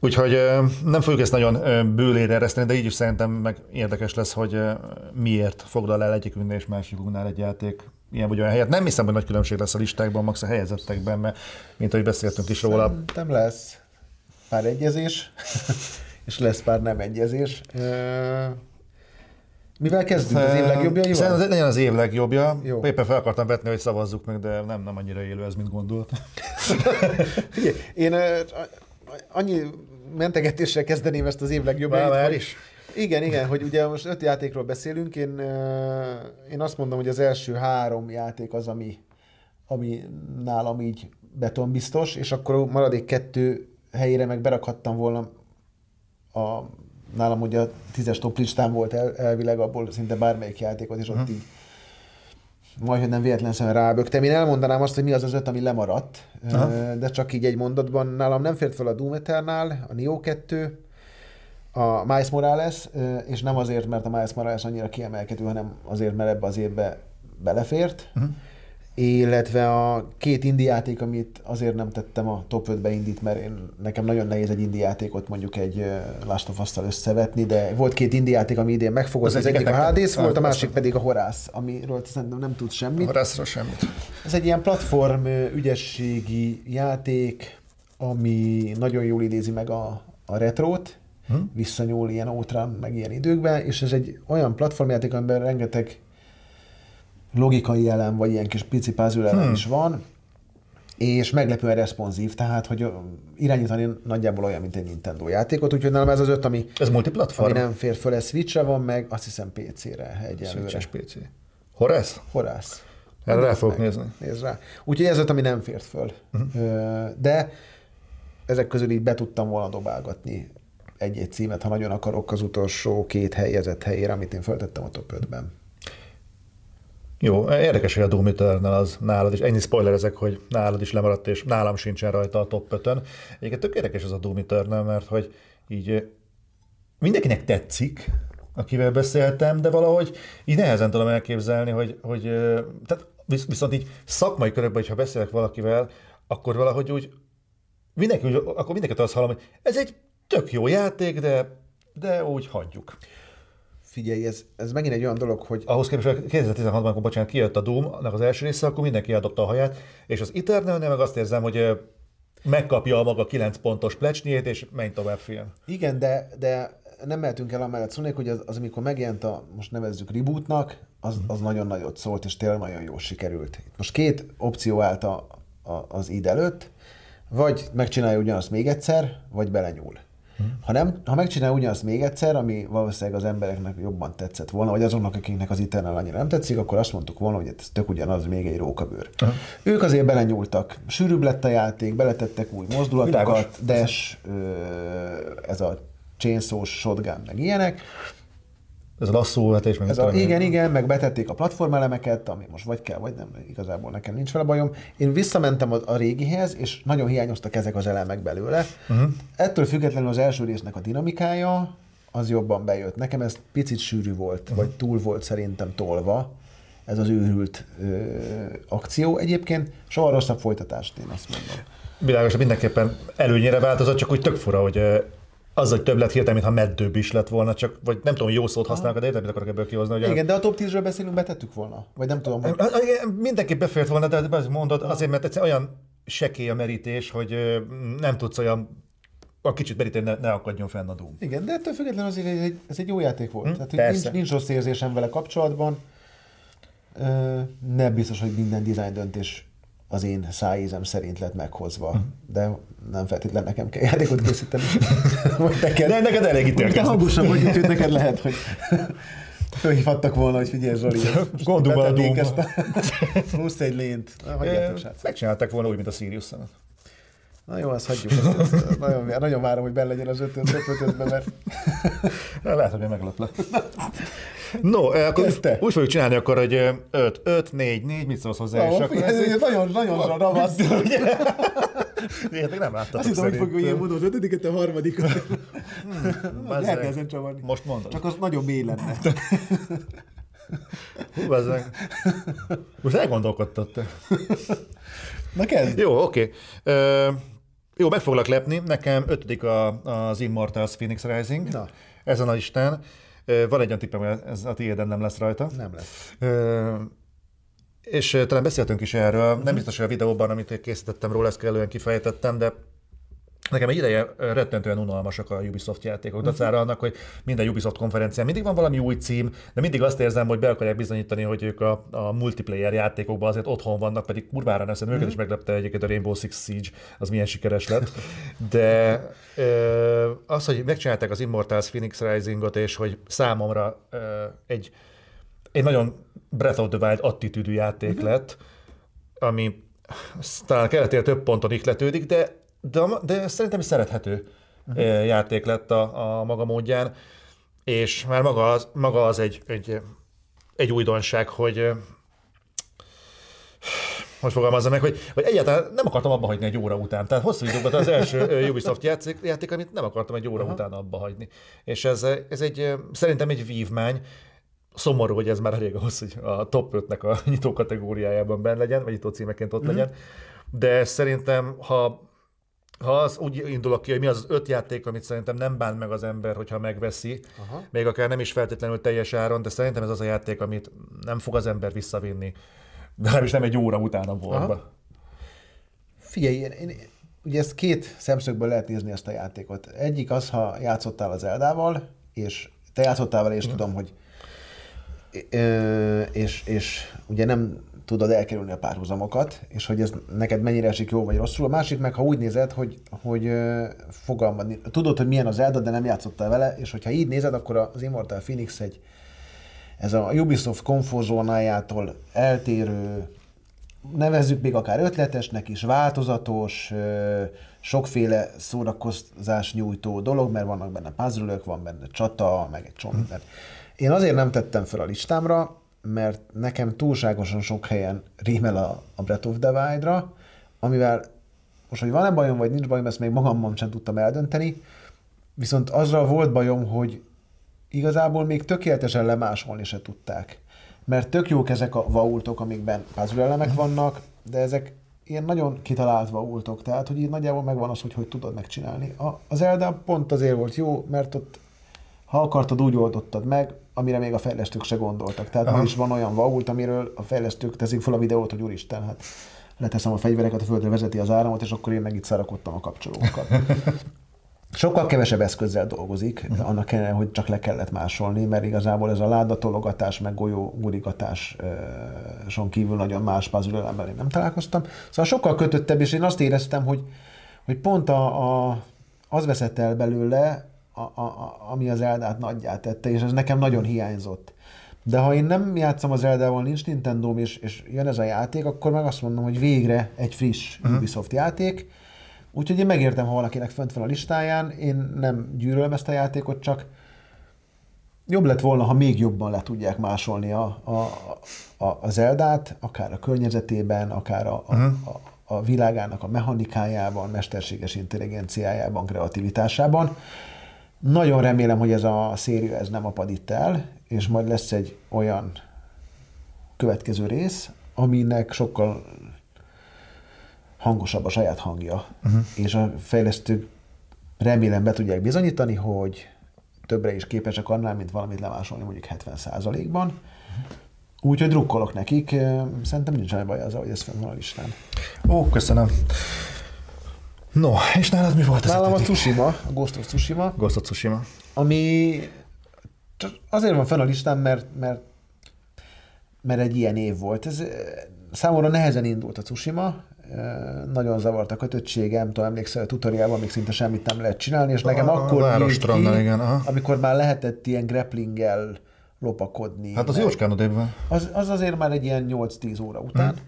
Úgyhogy nem fogjuk ezt nagyon bőlére ereszteni, de így is szerintem meg érdekes lesz, hogy miért foglal el egyikünknél és másikunknál egy játék ilyen vagy olyan helyet. Nem hiszem, hogy nagy különbség lesz a listákban, max a helyezettekben, mert mint ahogy beszéltünk is róla. Szerintem lesz pár egyezés, és lesz pár nem egyezés. Mivel kezdünk? Az év legjobbjaival? Szerintem legyen az év legjobbja. Jó. Éppen fel akartam vetni, hogy szavazzuk meg, de nem, nem annyira élő ez, mint gondolt. Figyelj, én annyi mentegetéssel kezdeném ezt az év legjobbjait. Már is. Igen, igen, hogy ugye most öt játékról beszélünk, én, én azt mondom, hogy az első három játék az, ami, ami nálam így betonbiztos, és akkor maradék kettő helyére meg berakhattam volna a nálam ugye a tízes top listán volt el, elvileg abból szinte bármelyik játékot, és ott uh-huh. így majd, hogy nem véletlenül rábögtem. Én elmondanám azt, hogy mi az az öt, ami lemaradt, uh-huh. de csak így egy mondatban nálam nem fért fel a Doom Eternal, a Nioh 2, a Miles Morales, és nem azért, mert a Miles Morales annyira kiemelkedő, hanem azért, mert ebbe az évbe belefért. Uh-huh illetve a két indi játék, amit azért nem tettem a top 5-be indít, mert én, nekem nagyon nehéz egy indi játékot mondjuk egy Last of Us-tal összevetni, de volt két indi játék, ami idén megfogott, az, az egyik a Hades volt, a másik pedig a Horász, amiről szerintem nem tud semmit. Horászról semmit. Ez egy ilyen platform ügyességi játék, ami nagyon jól idézi meg a, a retrót, hmm. visszanyúl ilyen ótrán, meg ilyen időkben, és ez egy olyan platformjáték, amiben rengeteg logikai elem, vagy ilyen kis pici puzzle elem hmm. is van, és meglepően responsív, tehát hogy irányítani nagyjából olyan, mint egy Nintendo játékot, úgyhogy nálam ez az öt, ami, ez multiplatform? ami nem fér föl, ez Switch-re van meg, azt hiszem PC-re egyelőre. Switch-es PC. Horász? Horász. Erre rá fogok nézni. Nézd rá. Úgyhogy ez öt, ami nem fért föl. Uh-huh. De ezek közül így be tudtam volna dobálgatni egy-egy címet, ha nagyon akarok az utolsó két helyezett helyére, amit én föltettem a top 5-ben. Jó, érdekes, hogy a Doom Eternal az nálad is. Ennyi spoiler ezek, hogy nálad is lemaradt, és nálam sincsen rajta a top 5-ön. Egyébként tök érdekes ez a Doom Eternal, mert hogy így mindenkinek tetszik, akivel beszéltem, de valahogy így nehezen tudom elképzelni, hogy, hogy tehát viszont így szakmai körökben, hogyha beszélek valakivel, akkor valahogy úgy mindenki, úgy, akkor mindenkit azt hallom, hogy ez egy tök jó játék, de, de úgy hagyjuk. Figyelj, ez, ez megint egy olyan dolog, hogy Ahhoz képest, hogy 2016-ban, amikor bocsánat, kijött a doom az első része, akkor mindenki eldobta a haját, és az eternal meg azt érzem, hogy megkapja a maga 9 pontos plecsniét, és menj tovább film. Igen, de, de nem mehetünk el amellett szólni, hogy az, az, amikor megjelent a, most nevezzük rebootnak, az, az nagyon nagyot szólt, és tényleg nagyon jól sikerült. Itt most két opció állt a, a, az id előtt, vagy megcsinálja ugyanazt még egyszer, vagy belenyúl. Ha, nem, ha megcsinálja ugyanazt még egyszer, ami valószínűleg az embereknek jobban tetszett volna, vagy azoknak, akiknek az Eternal annyira nem tetszik, akkor azt mondtuk volna, hogy ez tök ugyanaz, még egy rókabőr. Uh-huh. Ők azért belenyúltak. Sűrűbb lett a játék, beletettek új mozdulatokat, Világos. dash, ö, ez a chainsaw shotgun, meg ilyenek. Ez a lasszóvetés, meg Ez a, igen, igen, meg betették a platformelemeket, ami most vagy kell, vagy nem, igazából nekem nincs vele bajom. Én visszamentem a, a régihez, és nagyon hiányoztak ezek az elemek belőle. Uh-huh. Ettől függetlenül az első résznek a dinamikája, az jobban bejött. Nekem ez picit sűrű volt, uh-huh. vagy túl volt szerintem tolva, ez az őrült ö, akció. Egyébként soha rosszabb folytatást, én azt mondom. Világos, mindenképpen előnyére változott, csak úgy tök fura, hogy az, hogy több lett hirtelen, mintha meddőbb is lett volna, csak, vagy nem tudom, jó szót használnak, de érted, mit akarok ebből kihozni, a- Igen, de a top 10-ről beszélünk, betettük volna? Vagy nem tudom, hogy... Mindenképp befért volna, de de mondod, azért, mert egyszerűen olyan sekély a merítés, hogy nem tudsz olyan a kicsit meríteni, ne, ne akadjon fenn a Doom. Igen, de ettől függetlenül azért ez egy, ez egy jó játék volt. Hm, Tehát hogy persze. nincs, nincs rossz érzésem vele kapcsolatban. Nem biztos, hogy minden design döntés az én szájízem szerint lett meghozva, Hm. de nem feltétlenül nekem kell játékot készíteni. Vagy neked. De neked elég Mondjuk te ítélkezni. hangosan vagy, úgyhogy neked lehet, hogy fölhívhattak volna, hogy figyelj Gondolj bele a Doomba. ezt a plusz egy lént. Hagyjátok, srácok. Megcsinálták volna úgy, mint a Sirius szemet. Na jó, azt hagyjuk. Ezt, ezt, nagyon, nagyon várom, hogy benne legyen az ötön, top ötödbe, mert Lehet, hogy megleplek. No, akkor Kezdte. úgy fogjuk csinálni akkor, hogy 5, 5, 4, 4, mit szólsz hozzá? és Ó, akkor ez, ez nagyon, nagyon ravasz. Ilyet még nem láttatok Azt hittem, hogy fogjuk ilyen mondani, az ötödiket, a harmadikat. Bazzeg. Lehet ezen csavarni. Most mondod. Csak az nagyon mély lenne. Hú, bazzeg. Most elgondolkodtad. Na kezd. Jó, oké. Ö, Jó, meg foglak lepni. Nekem ötödik a, az Immortals Phoenix Rising. Na. Ezen a listán. Van egy olyan tippem, hogy ez a tiéden nem lesz rajta. Nem lesz. És talán beszéltünk is erről, nem biztos, hogy a videóban, amit készítettem róla, ezt kellően kifejtettem, de nekem egy ideje rettentően unalmasak a Ubisoft játékok. Dacára annak, hogy minden Ubisoft konferencián mindig van valami új cím, de mindig azt érzem, hogy be akarják bizonyítani, hogy ők a, a multiplayer játékokban azért otthon vannak, pedig kurvára nem szerintem őket is meglepte egyébként a Rainbow Six Siege, az milyen sikeres lett. De ö, az, hogy megcsinálták az Immortals Phoenix Risingot, és hogy számomra ö, egy egy nagyon Breath of the Wild attitűdű játék uh-huh. lett, ami talán keletére több ponton ihletődik, de, de, de szerintem is szerethető uh-huh. játék lett a, a maga módján, és már maga az, maga az egy, egy, egy újdonság, hogy ö, hogy fogalmazzam meg, hogy, hogy egyáltalán nem akartam abba hagyni egy óra után. Tehát hosszú idő volt az első ö, Ubisoft játék, játék, amit nem akartam egy óra Aha. után abba hagyni. És ez, ez egy, szerintem egy vívmány, szomorú, hogy ez már elég ahhoz, hogy a top 5-nek a nyitó kategóriájában benne legyen, vagy nyitó címeként ott mm. legyen. De szerintem, ha ha az úgy indulok ki, hogy mi az az öt játék, amit szerintem nem bán meg az ember, hogyha megveszi, Aha. még akár nem is feltétlenül teljes áron, de szerintem ez az a játék, amit nem fog az ember visszavinni. De nem is nem egy óra után a boltba. Figyelj, én, én, ugye ezt két szemszögből lehet nézni ezt a játékot. Egyik az, ha játszottál az Eldával, és te játszottál vele, és mm. tudom, hogy ö, és, és ugye nem tudod elkerülni a párhuzamokat, és hogy ez neked mennyire esik jó vagy rosszul. A másik meg, ha úgy nézed, hogy, hogy fogalmad, tudod, hogy milyen az Elda, de nem játszottál vele, és hogyha így nézed, akkor az Immortal Phoenix egy ez a Ubisoft komfortzónájától eltérő, nevezzük még akár ötletesnek is, változatos, sokféle szórakozás nyújtó dolog, mert vannak benne puzzle van benne csata, meg egy csomó. Mm. Én azért nem tettem fel a listámra, mert nekem túlságosan sok helyen rímel a, a Breath of the Wild-ra, amivel most, hogy van-e bajom, vagy nincs bajom, ezt még magammal sem tudtam eldönteni, viszont azzal volt bajom, hogy igazából még tökéletesen lemásolni se tudták. Mert tök jók ezek a vaultok, amikben puzzle elemek vannak, de ezek ilyen nagyon kitalált vaultok, tehát hogy így nagyjából megvan az, hogy hogy tudod megcsinálni. A, az Elda pont azért volt jó, mert ott Ha akartad, úgy oldottad meg, amire még a fejlesztők se gondoltak. Tehát ma is van olyan vault, amiről a fejlesztők teszik fel a videót, hogy úristen, hát leteszem a fegyvereket, a földre vezeti az áramot, és akkor én meg itt szarakodtam a kapcsolókat. Sokkal kevesebb eszközzel dolgozik, uh-huh. annak kellene, hogy csak le kellett másolni, mert igazából ez a ládatologatás, meg golyó gurigatáson kívül nagyon más puzzle én nem találkoztam. Szóval sokkal kötöttebb, és én azt éreztem, hogy, hogy pont a, a, az veszett el belőle, a, a, ami az Eldát nagyját tette, és ez nekem nagyon hiányzott. De ha én nem játszom az Eldával, nincs nintendo és, és jön ez a játék, akkor meg azt mondom, hogy végre egy friss uh-huh. Ubisoft játék, Úgyhogy én megértem, ha valakinek fönt van a listáján, én nem gyűrölöm ezt a játékot, csak jobb lett volna, ha még jobban le tudják másolni a, a, a, a Zeldát, akár a környezetében, akár a, a, uh-huh. a, a világának a mechanikájában, mesterséges intelligenciájában, kreativitásában. Nagyon remélem, hogy ez a széria ez nem apad itt el, és majd lesz egy olyan következő rész, aminek sokkal hangosabb a saját hangja, uh-huh. és a fejlesztők remélem be tudják bizonyítani, hogy többre is képesek annál, mint valamit lemásolni mondjuk 70%-ban. Uh-huh. Úgyhogy drukkolok nekik, szerintem nincs semmi baj azzal, hogy ez fenn van a listán. Ó, köszönöm. No, és nálad mi volt ez? Nálam a Tsushima, a Ghost of Tsushima. Ghost of Tsushima. Ami azért van fenn a listán, mert, mert, mert egy ilyen év volt. Ez számomra nehezen indult a Tsushima, nagyon zavart a kötöttségem, tudom, emlékszel, a tutoriálban még szinte semmit nem lehet csinálni, és nekem a, akkor a ki, igen, aha. amikor már lehetett ilyen grapplinggel lopakodni. Hát az jóskán odébben. Az, az azért már egy ilyen 8-10 óra után. Hmm.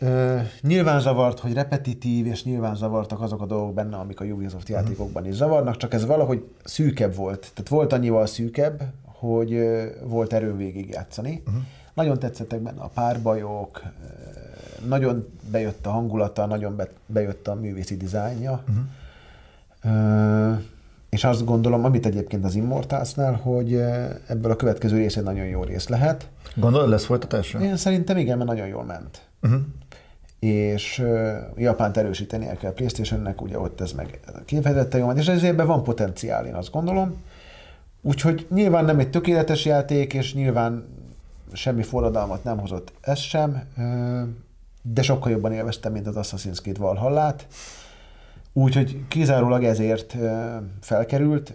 Uh, nyilván zavart, hogy repetitív, és nyilván zavartak azok a dolgok benne, amik a Ubisoft játékokban is zavarnak, csak ez valahogy szűkebb volt. Tehát volt annyival szűkebb, hogy volt erő végig játszani. Uh-huh. Nagyon tetszettek benne a párbajok, nagyon bejött a hangulata, nagyon be, bejött a művészi dizájnja. Uh-huh. és azt gondolom, amit egyébként az Immortalsnál, hogy ebből a következő rész egy nagyon jó rész lehet. Gondolod, lesz folytatása? Én szerintem igen, mert nagyon jól ment. Uh-huh. És Japánt erősítenie kell Playstation-nek, ugye ott ez meg kifejezetten jól ment, és ezért van potenciál, én azt gondolom. Úgyhogy nyilván nem egy tökéletes játék, és nyilván semmi forradalmat nem hozott ez sem, de sokkal jobban élveztem, mint az Assassin's Creed Valhallát. Úgyhogy kizárólag ezért felkerült.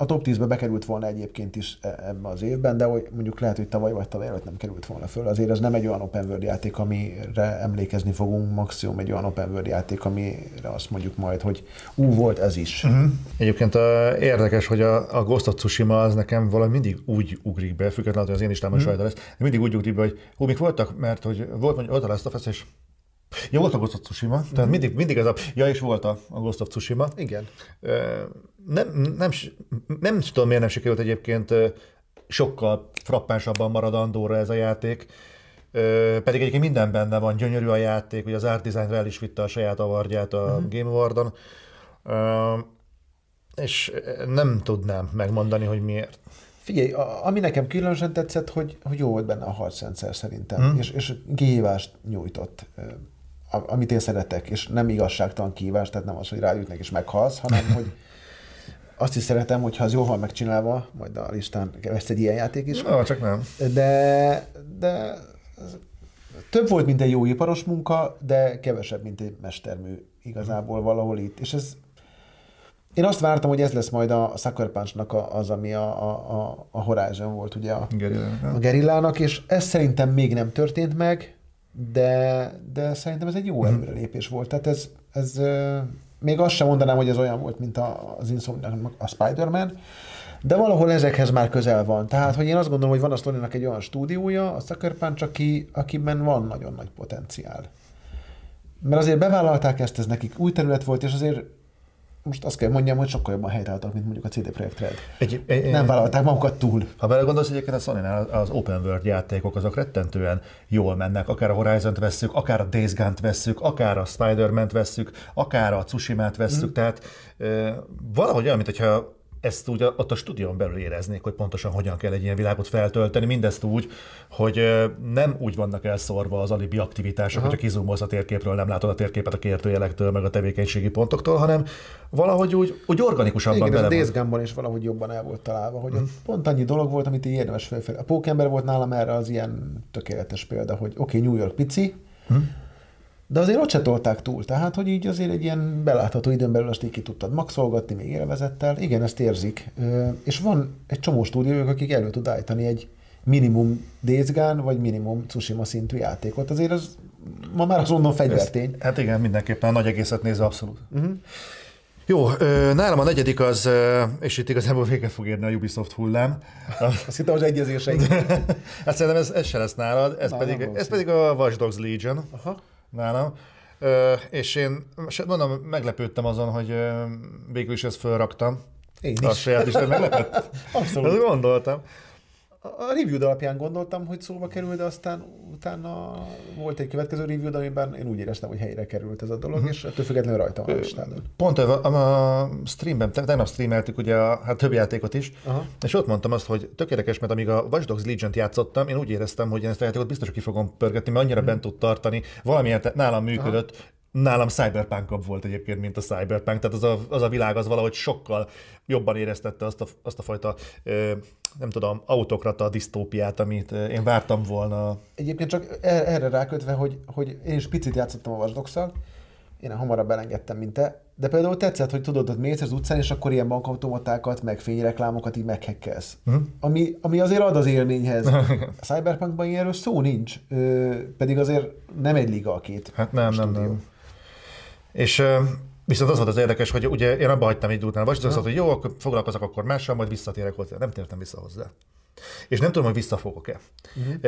A top 10-be bekerült volna egyébként is e, ebben az évben, de hogy mondjuk lehet, hogy tavaly vagy tavaly előtt nem került volna föl. Azért ez nem egy olyan open world játék, amire emlékezni fogunk, maximum egy olyan open world játék, amire azt mondjuk majd, hogy ú, volt ez is. Uh-huh. Egyébként a, érdekes, hogy a, a Ghost of Tsushima az nekem valami mindig úgy ugrik be, függetlenül, hogy az én listámon uh-huh. sajta lesz, mindig úgy ugrik be, hogy hú, mik voltak, mert hogy volt mondjuk ott a of és Ja, volt a Ghost of Tsushima, tehát uh-huh. mindig, mindig ez a... Ja, és volt a, a Ghost of Tsushima. Igen. Nem, nem, nem tudom, miért nem sikerült egyébként sokkal frappánsabban maradandóra ez a játék. Pedig egyébként minden benne van, gyönyörű a játék, hogy az art designra el is vitte a saját avardját a uh-huh. Game Awardon. És nem tudnám megmondani, hogy miért. Figyelj, ami nekem különösen tetszett, hogy, hogy jó volt benne a harcrendszer szerintem, hmm. és, és kihívást nyújtott amit én szeretek, és nem igazságtalan kívás, tehát nem az, hogy ráütnek és meghalsz, hanem hogy azt is szeretem, hogyha az jól van megcsinálva, majd a listán lesz egy ilyen játék is. No, csak nem. De, de több volt, mint egy jó iparos munka, de kevesebb, mint egy mestermű igazából valahol itt. És ez én azt vártam, hogy ez lesz majd a Sucker Punch-nak az, ami a, a, a Horizon volt, ugye a, a Gerillának, és ez szerintem még nem történt meg, de, de szerintem ez egy jó mhm. előrelépés volt. Tehát ez, ez még azt sem mondanám, hogy ez olyan volt, mint az Insomniac, a Spider-Man, de valahol ezekhez már közel van. Tehát, hogy én azt gondolom, hogy van a sony egy olyan stúdiója, a Sucker Punch, aki, akiben van nagyon nagy potenciál. Mert azért bevállalták ezt, ez nekik új terület volt, és azért most azt kell mondjam, hogy sokkal jobban helytálltak, mint mondjuk a CD Projekt Red. Egy, egy, nem vállalták magukat túl. Ha belegondolsz, egyébként a sony az open world játékok azok rettentően jól mennek. Akár a Horizon-t vesszük, akár a Days Gone-t vesszük, akár a Spider-Man-t vesszük, akár a Tsushima-t vesszük. Mm. Tehát e, valahogy olyan, mintha ezt úgy ott a stúdión belül éreznék, hogy pontosan hogyan kell egy ilyen világot feltölteni, mindezt úgy, hogy nem úgy vannak elszorva az alibi aktivitások, Aha. hogyha kizumolsz a térképről, nem látod a térképet a kérdőjelektől, meg a tevékenységi pontoktól, hanem valahogy úgy, úgy organikusabban Igen, bele ez a Days is valahogy jobban el volt találva, hogy hmm. pont annyi dolog volt, amit így érdemes felfelé. A Pókember volt nálam erre az ilyen tökéletes példa, hogy oké, okay, New York pici, hmm de azért ott se tolták túl, tehát hogy így azért egy ilyen belátható időn belül azt így ki tudtad maxolgatni még élvezettel. Igen, ezt érzik. És van egy csomó stúdiók, akik elő tud állítani egy minimum Days vagy minimum Tsushima szintű játékot. Azért az ma már azonnal fegyvertény. hát igen, mindenképpen a nagy egészet nézve abszolút. Uh-huh. Jó, nálam a negyedik az, és itt igazából véget fog érni a Ubisoft hullám. Azt hittem, hogy egyezéseink. hát szerintem ez, ez se lesz nálad, ez, Na, pedig, ez pedig a Watch Dogs Legion. Aha nálam. Ö, és én mondom, meglepődtem azon, hogy végül is ezt fölraktam. Én is. A saját is meglepett. Abszolút. Ezt gondoltam. A review alapján gondoltam, hogy szóba kerül, de aztán utána volt egy következő review amiben én úgy éreztem, hogy helyre került ez a dolog, uh-huh. és ettől függetlenül rajta van a listádon. Pont a, a streamben, tegnap streameltük ugye a hát több játékot is, uh-huh. és ott mondtam azt, hogy tökéletes, mert amíg a Watch Dogs Legion-t játszottam, én úgy éreztem, hogy én ezt a játékot biztos, ki fogom pörgetni, mert annyira uh-huh. bent tud tartani, valamilyen nálam működött, uh-huh nálam cyberpunk volt egyébként, mint a cyberpunk, tehát az a, az a világ az valahogy sokkal jobban éreztette azt a, azt a fajta, nem tudom, autokrata disztópiát, amit én vártam volna. Egyébként csak er-, erre rákötve, hogy, hogy én is picit játszottam a Watch én hamarabb elengedtem, mint te, de például tetszett, hogy tudod, hogy mész az utcán, és akkor ilyen bankautomatákat, meg fényreklámokat így meghekkelsz. Hm? Ami, ami azért ad az élményhez. A Cyberpunkban ilyenről szó nincs, ö, pedig azért nem egy liga a két. Hát nem, nem, nem. És Viszont az volt az érdekes, hogy ugye én abba hagytam egy után, vagy azt hogy jó, akkor foglalkozok akkor mással, majd visszatérek hozzá. Nem tértem vissza hozzá. És nem tudom, hogy vissza fogok-e. Uh-huh.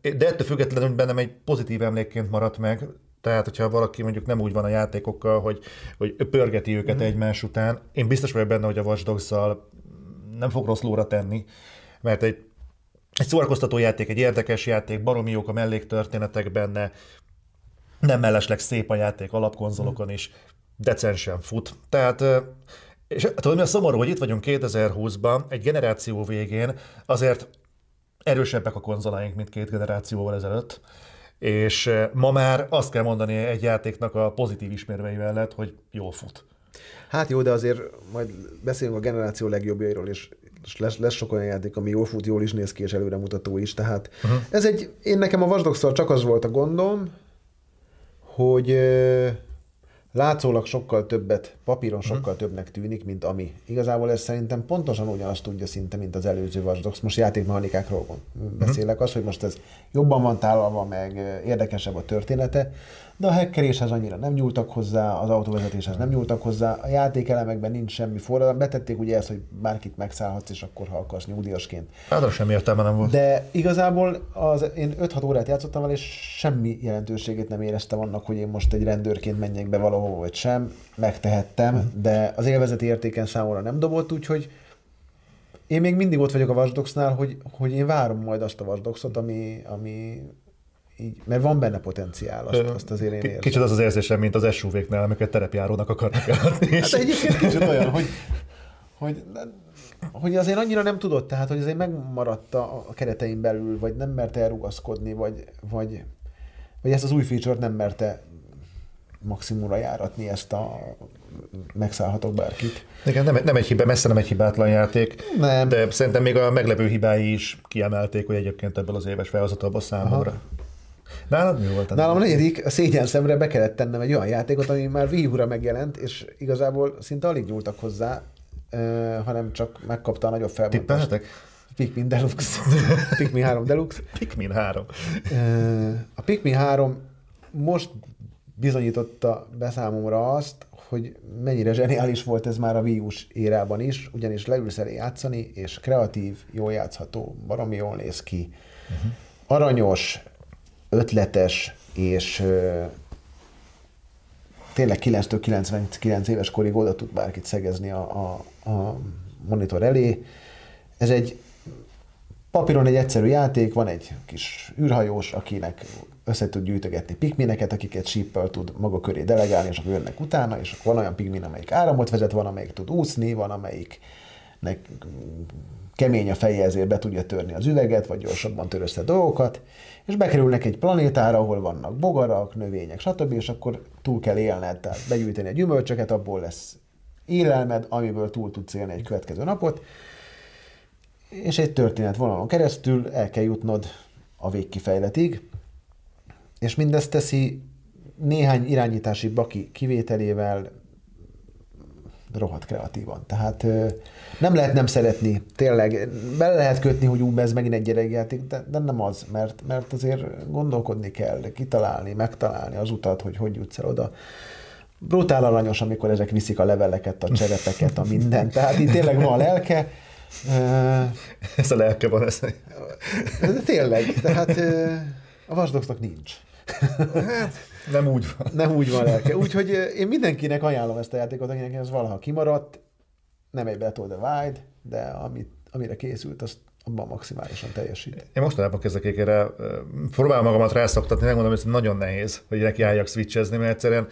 De ettől függetlenül bennem egy pozitív emlékként maradt meg, tehát, hogyha valaki mondjuk nem úgy van a játékokkal, hogy, hogy pörgeti őket uh-huh. egymás után, én biztos vagyok benne, hogy a Watch dogs nem fog rossz lóra tenni, mert egy, egy szórakoztató játék, egy érdekes játék, baromi jók a melléktörténetek benne, nem mellesleg szép a játék alapkonzolokon is, decensen fut. Tehát és tudod, mi a szomorú, hogy itt vagyunk 2020-ban, egy generáció végén, azért erősebbek a konzolaink, mint két generációval ezelőtt, és ma már azt kell mondani egy játéknak a pozitív ismérvei mellett, hogy jól fut. Hát jó, de azért majd beszélünk a generáció legjobbjairól, és lesz, lesz sok olyan játék, ami jól fut, jól is néz ki, és előremutató is, tehát uh-huh. ez egy, én nekem a Watch csak az volt a gondom, hogy látszólag sokkal többet, papíron sokkal hmm. többnek tűnik, mint ami. Igazából ez szerintem pontosan ugyanazt tudja szinte, mint az előző Watch Dogs. Most játékmechanikákról beszélek, az, hogy most ez jobban van tálalva, meg érdekesebb a története, de a hackeréshez annyira nem nyúltak hozzá, az autóvezetéshez nem nyúltak hozzá, a játékelemekben nincs semmi forradalom. Betették ugye ezt, hogy bárkit megszállhatsz, és akkor ha akarsz nyugdíjasként. Hát semmi értelme nem volt. De igazából az, én 5-6 órát játszottam vele, és semmi jelentőségét nem éreztem annak, hogy én most egy rendőrként menjek be valahova, vagy sem. Megtehettem, de az élvezeti értéken számomra nem dobott, úgyhogy én még mindig ott vagyok a Watch hogy, hogy én várom majd azt a Watch ami, ami így, mert van benne potenciál, azt, azt azért én érzem. Kicsit az az érzésem, mint az SUV-knál, amiket terepjárónak akarnak eladni. hát egyébként kicsit olyan, hogy, hogy, hogy azért annyira nem tudott, tehát hogy azért megmaradt a, keretein belül, vagy nem merte elrugaszkodni, vagy, vagy, vagy ezt az új feature-t nem merte maximumra járatni ezt a megszállhatok bárkit. Igen, nem, nem egy hiba, messze nem egy hibátlan játék, nem. de szerintem még a meglevő hibái is kiemelték, hogy egyébként ebből az éves felhozatalból számomra. Aha. Nálad mi volt? Nálam a negyedik, a szégyen szemre be kellett tennem egy olyan játékot, ami már Wii U-ra megjelent, és igazából szinte alig nyúltak hozzá, hanem csak megkapta a nagyobb felbontást. Tippelhetek? Pikmin Deluxe. Pikmin 3 Deluxe. Pikmin 3. Uh, a Pikmin 3 most bizonyította be számomra azt, hogy mennyire zseniális volt ez már a Wii U-s érában is, ugyanis leülsz elé játszani, és kreatív, jól játszható, baromi jól néz ki, uh-huh. aranyos, ötletes, és tényleg 9 99 éves korig oda tud bárkit szegezni a, a, a monitor elé. Ez egy papíron egy egyszerű játék, van egy kis űrhajós, akinek össze tud gyűjtögetni pikmineket, akiket síppel tud maga köré delegálni, és akkor jönnek utána, és akkor van olyan pikmin, amelyik áramot vezet, van amelyik tud úszni, van amelyik kemény a feje, ezért be tudja törni az üveget, vagy gyorsabban tör össze dolgokat, és bekerülnek egy planétára, ahol vannak bogarak, növények, stb., és akkor túl kell élned, tehát begyűjteni a gyümölcsöket, abból lesz élelmed, amiből túl tudsz élni egy következő napot, és egy történet vonalon keresztül el kell jutnod a végkifejletig, és mindezt teszi néhány irányítási baki kivételével rohadt kreatívan. Tehát nem lehet nem szeretni, tényleg. Bele lehet kötni, hogy úgy ez megint egy gyerekjáték, de, de nem az, mert, mert azért gondolkodni kell, kitalálni, megtalálni az utat, hogy hogy jutsz el oda. Brutál aranyos, amikor ezek viszik a leveleket, a cserepeket, a mindent. Tehát itt tényleg van a lelke. Ez a lelke van, ez. Tényleg, tehát a vasdoxnak nincs. Hát, nem úgy van. Nem úgy van lelke. Úgyhogy én mindenkinek ajánlom ezt a játékot, akinek ez valaha kimaradt. Nem egy Battle the Wild, de amit, amire készült, azt abban maximálisan teljesít. Én mostanában kezdek erre, próbálom magamat rászoktatni, megmondom, hogy ez nagyon nehéz, hogy neki álljak switchezni, mert egyszerűen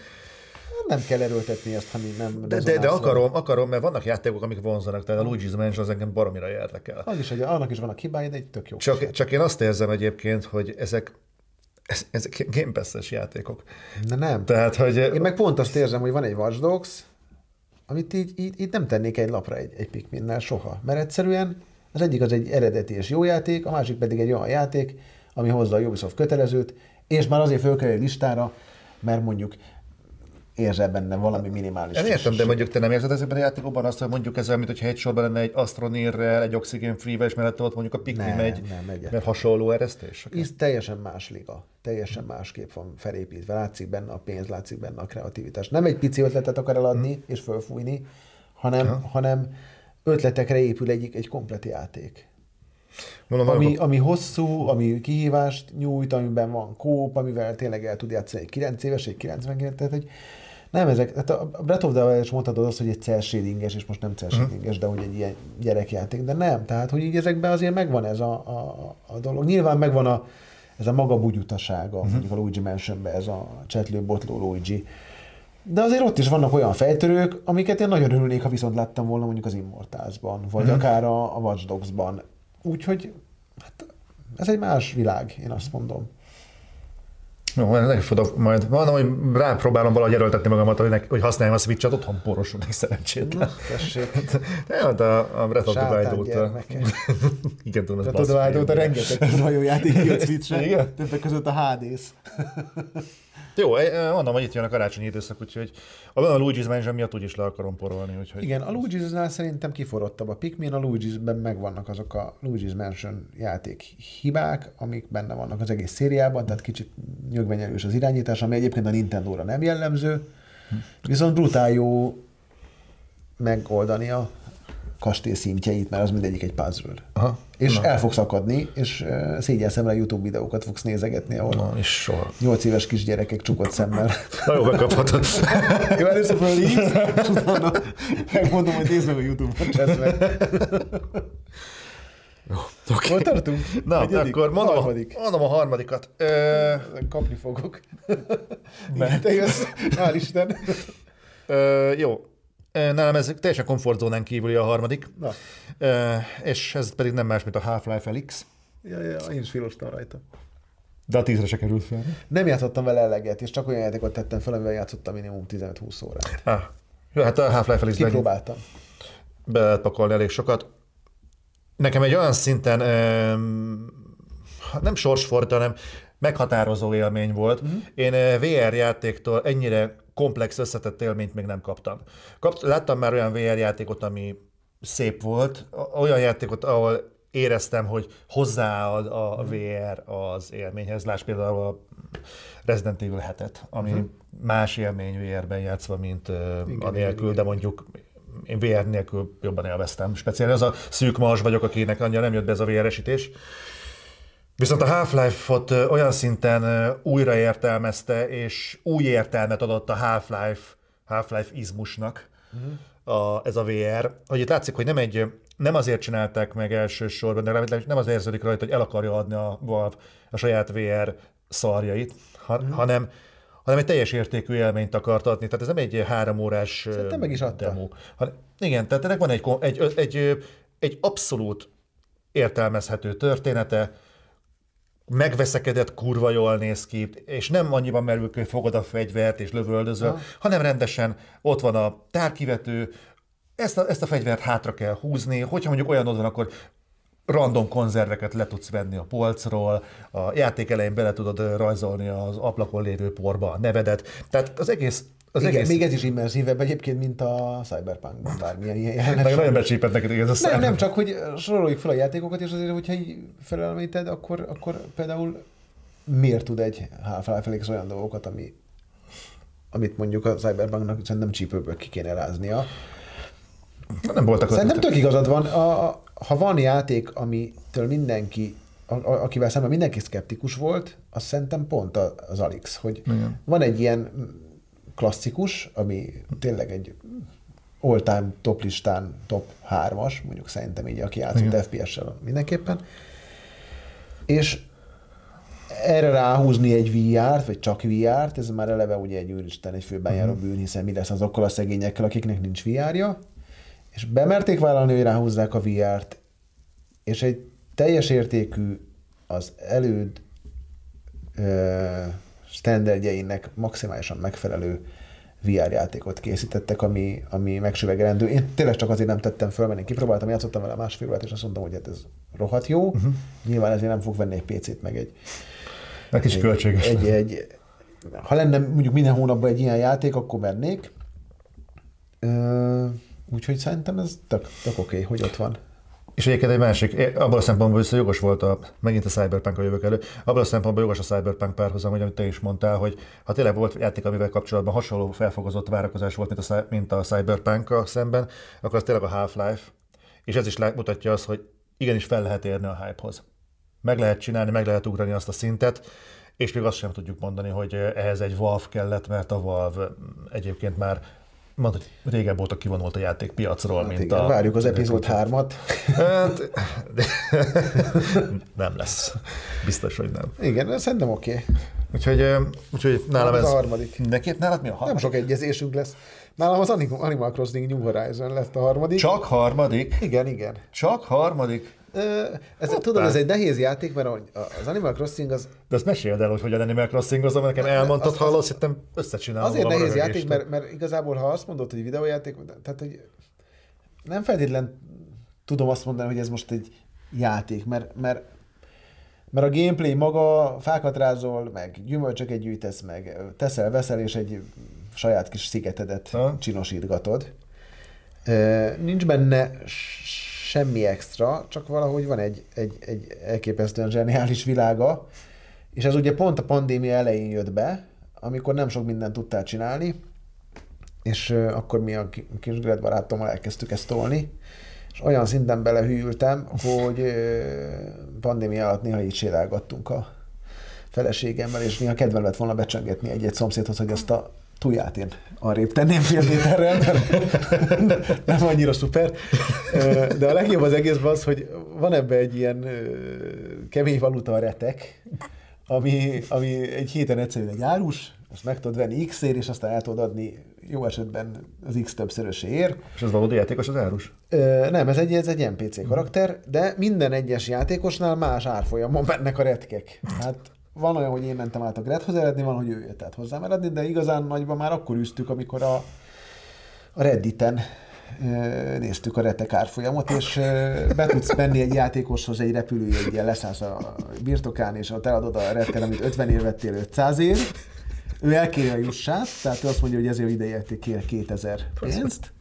nem kell erőltetni ezt, ha nem De, de, de akarom, akarom, mert vannak játékok, amik vonzanak, tehát a Luigi's Mansion az engem baromira érdekel. Az is, hogy annak is van a hibája, de egy tök jó. Csak, csak én azt érzem egyébként, hogy ezek ez, ezek Game Pass-es játékok. De nem. Tehát, hogy... Én meg pont azt érzem, hogy van egy Watch Dogs, amit így, így, így nem tennék egy lapra egy, egy Pikminnel soha. Mert egyszerűen az egyik az egy eredeti és jó játék, a másik pedig egy olyan játék, ami hozza a Ubisoft kötelezőt, és már azért fölkerül egy listára, mert mondjuk érzel benne valami minimális. Én értem, de mondjuk te nem érzed ezekben a játékokban azt, hogy mondjuk ez olyan, mint hogyha egy sorban lenne egy Astronirrel, egy Oxygen Free-vel, és mellett ott mondjuk a Pikmin megy, mert hasonló eresztés? Okay. Ez teljesen más liga, teljesen másképp van felépítve. Látszik benne a pénz, látszik benne a kreativitás. Nem egy pici ötletet akar eladni hmm. és fölfújni, hanem, ja. hanem ötletekre épül egy, egy komplet játék. Mondom, ami, ami hosszú, ami kihívást nyújt, amiben van kóp, amivel tényleg el tud játszani egy 9 éves, egy 99, tehát egy, nem, ezek, hát a Breath of the Wild is mondhatod azt, hogy egy cel shadinges, és most nem cel mhm. shadinges, uh-huh. de hogy egy ilyen gyerekjáték, de nem. Tehát, hogy így ezekben azért megvan ez a, a, a dolog. Nyilván megvan a, ez a maga bugyutasága, uh-huh. mondjuk a Luigi Mansionben, ez a csetlő, botló Luigi. De azért ott is vannak olyan fejtörők, amiket én nagyon örülnék, ha viszont láttam volna mondjuk az Immortals-ban, vagy uh-huh. akár a, a Watch Dogs-ban. Úgyhogy hát, ez egy más világ, én azt mondom. Jó, neki fog, majd van, hogy rápróbálom valahogy erőltetni magamat, hogy, neki, hogy használjam a switch-et, otthon porosodik szerencsétlen. tessék. Nem, hát a, a Breath of the Wild óta. Igen, tudom, ez Breath of the Wild óta rengeteg nagyon játék jött switch többek között a Hades. Jó, mondom, hogy itt jön a karácsonyi időszak, úgyhogy a, a Luigi's Mansion miatt úgyis le akarom porolni. Úgyhogy... Igen, a Luigi's-nál szerintem kiforrottabb a Pikmin, a Luigi's-ben megvannak azok a Luigi's Mansion játék hibák, amik benne vannak az egész szériában, tehát kicsit nyögvenyelős az irányítás, ami egyébként a Nintendo-ra nem jellemző, viszont brutál jó megoldani a kastély szintjeit, mert az mindegyik egy puzzle. Aha. És Na. el fogsz akadni, és szégyen szemre YouTube videókat fogsz nézegetni, ahol Na, és soha. 8 éves kisgyerekek csukott szemmel. Na jó, megkaphatod. jó, először fölhívsz, és utána megmondom, hogy nézd meg a YouTube-on csetve. Jó, okay. Hol tartunk? Na, Egyedik? akkor mondom, harmadik. A, mondom a harmadikat. Ö... Kapni fogok. Mert te jössz. Hál' Isten. Ö, jó, Nálam ez teljesen komfortzónán kívüli a harmadik. Na. És ez pedig nem más, mint a Half-Life Elix. Ja, ja, én is filostam rajta. De a tízre se került fel. Nem játszottam vele eleget, és csak olyan játékot tettem fel, amivel játszottam minimum 15-20 órát. Ah. Jó, hát a Half-Life Elix Kipróbáltam. Be lehet pakolni elég sokat. Nekem egy olyan szinten nem sorsfordító, hanem meghatározó élmény volt. Uh-huh. Én VR játéktól ennyire komplex, összetett élményt még nem kaptam. Kapt, láttam már olyan VR játékot, ami szép volt, olyan játékot, ahol éreztem, hogy hozzáad a VR az élményhez. Láss például a Resident Evil 7 ami uh-huh. más élmény VR-ben játszva, mint igen, a nélkül, de mondjuk én VR nélkül jobban élveztem. Speciális az a szűk mars vagyok, akinek annyira nem jött be ez a VR-esítés. Viszont a Half-Life-ot olyan szinten újraértelmezte, és új értelmet adott a Half-Life, Half-Life izmusnak uh-huh. a, ez a VR, hogy itt látszik, hogy nem egy, nem azért csinálták meg elsősorban, de nem az érződik rajta, hogy el akarja adni a Valve a saját VR szarjait, ha, uh-huh. hanem hanem egy teljes értékű élményt akart adni. Tehát ez nem egy három órás Szerintem meg is adta. demo. Han, igen, tehát ennek van egy, egy, egy, egy abszolút értelmezhető története, megveszekedett, kurva jól néz ki, és nem annyiban merül, hogy fogod a fegyvert és lövöldözöl, Aha. hanem rendesen ott van a tárkivető, ezt a, ezt a fegyvert hátra kell húzni, hogyha mondjuk olyan van, akkor random konzerveket le tudsz venni a polcról, a játék elején bele tudod rajzolni az ablakon lévő porba a nevedet. Tehát az egész... Az Igen, egész még ez is immerzívebb egyébként, mint a Cyberpunkban bármilyen ilyen meg jelenet. nagyon becsípett neked igaz a Nem, szám. nem, csak hogy soroljuk fel a játékokat, és azért, hogyha így felelmíted, akkor, akkor például miért tud egy Half-Life olyan dolgokat, ami, amit mondjuk a Cyberpunknak szerintem csípőből ki kéne ráznia. nem voltak Szerintem tök igazad van. A, a, ha van játék, amitől mindenki, a, akivel szemben mindenki szkeptikus volt, az szerintem pont az Alix, hogy Igen. van egy ilyen klasszikus, ami tényleg egy all-time top listán top 3-as, mondjuk szerintem így, aki játszott. FPS-sel mindenképpen, és erre ráhúzni egy VR-t, vagy csak VR-t, ez már eleve ugye egy úristen, egy főben járó bűn, hiszen mi lesz azokkal a szegényekkel, akiknek nincs VR-ja, és bemerték vállalni, hogy ráhúzzák a VR-t, és egy teljes értékű, az előd ö, standardjeinek maximálisan megfelelő VR játékot készítettek, ami, ami megsüvegelendő. Én tényleg csak azért nem tettem föl, mert én kipróbáltam, játszottam vele másfél órát, és azt mondtam, hogy hát ez rohadt jó. Uh-huh. Nyilván ezért nem fog venni egy PC-t, meg egy, Meg kicsit költséges. egy, egy, ha lenne mondjuk minden hónapban egy ilyen játék, akkor mennék. Ö, úgyhogy szerintem ez tök, tök oké, okay, hogy ott van. És egyébként egy másik, abban a szempontból viszont jogos volt a, megint a Cyberpunk a jövök elő, abban a szempontból jogos a Cyberpunk párhuzam, hogy amit te is mondtál, hogy ha tényleg volt játék, amivel kapcsolatban hasonló felfogozott várakozás volt, mint a, mint a cyberpunk szemben, akkor az tényleg a Half-Life, és ez is mutatja azt, hogy igenis fel lehet érni a hype-hoz. Meg lehet csinálni, meg lehet ugrani azt a szintet, és még azt sem tudjuk mondani, hogy eh, ehhez egy Valve kellett, mert a Valve mm, egyébként már mondod, régebb óta kivonult a játékpiacról, Hát mint igen, a... várjuk az epizód 3-at. Hát, nem lesz. Biztos, hogy nem. Igen, szerintem oké. Okay. Úgyhogy, úgyhogy nálam ez... a harmadik. Neki, nálad mi a harmadik? Nem sok egyezésünk lesz. Nálam az Anim- Animal Crossing New Horizon lett a harmadik. Csak harmadik? Igen, igen. Csak harmadik? Ez, tudod, ez egy nehéz játék, mert az Animal Crossing az De ezt meséld el, hogy hogyan Animal Crossing-ozom, nekem elmondtad, az- az- hallasz, hittem összecsinálom. azért nehéz röhögést. játék, mert, mert igazából, ha azt mondod, hogy videójáték, tehát hogy nem feltétlen tudom azt mondani, hogy ez most egy játék, mert, mert, mert a gameplay maga, fákat rázol, meg gyümölcsöket gyűjtesz, meg teszel, veszel, és egy saját kis szigetedet Ha. csinosítgatod. Nincs benne semmi extra, csak valahogy van egy, egy, egy elképesztően zseniális világa, és ez ugye pont a pandémia elején jött be, amikor nem sok mindent tudtál csinálni, és akkor mi a ki- kis Gred barátommal elkezdtük ezt tolni, és olyan szinten belehűltem, hogy pandémia alatt néha így sétálgattunk a feleségemmel, és néha kedvem lett volna becsöngetni egy-egy szomszédhoz, hogy ezt a tuját én arrébb tenném fél méterrel, mert nem annyira szuper. De a legjobb az egészben az, hogy van ebbe egy ilyen kemény valuta a retek, ami, ami egy héten egyszerűen egy árus, azt meg tudod venni X-ért, és aztán el tudod adni jó esetben az X többszöröséért. És ez valódi játékos az árus? Ö, nem, ez egy, ez egy NPC karakter, de minden egyes játékosnál más árfolyamon mennek a retkek. Hát van olyan, hogy én mentem át a Grethoz eredni, van, hogy ő jött át hozzám eredni, de igazán nagyban már akkor üztük, amikor a, a Redditen néztük a retek árfolyamot, és be tudsz menni egy játékoshoz egy repülőjegyen, leszállsz a birtokán, és ott eladod a retten, amit 50 ér vettél 500 ér, ő elkéri a jussát, tehát ő azt mondja, hogy ezért ideérték kér 2000 pénzt,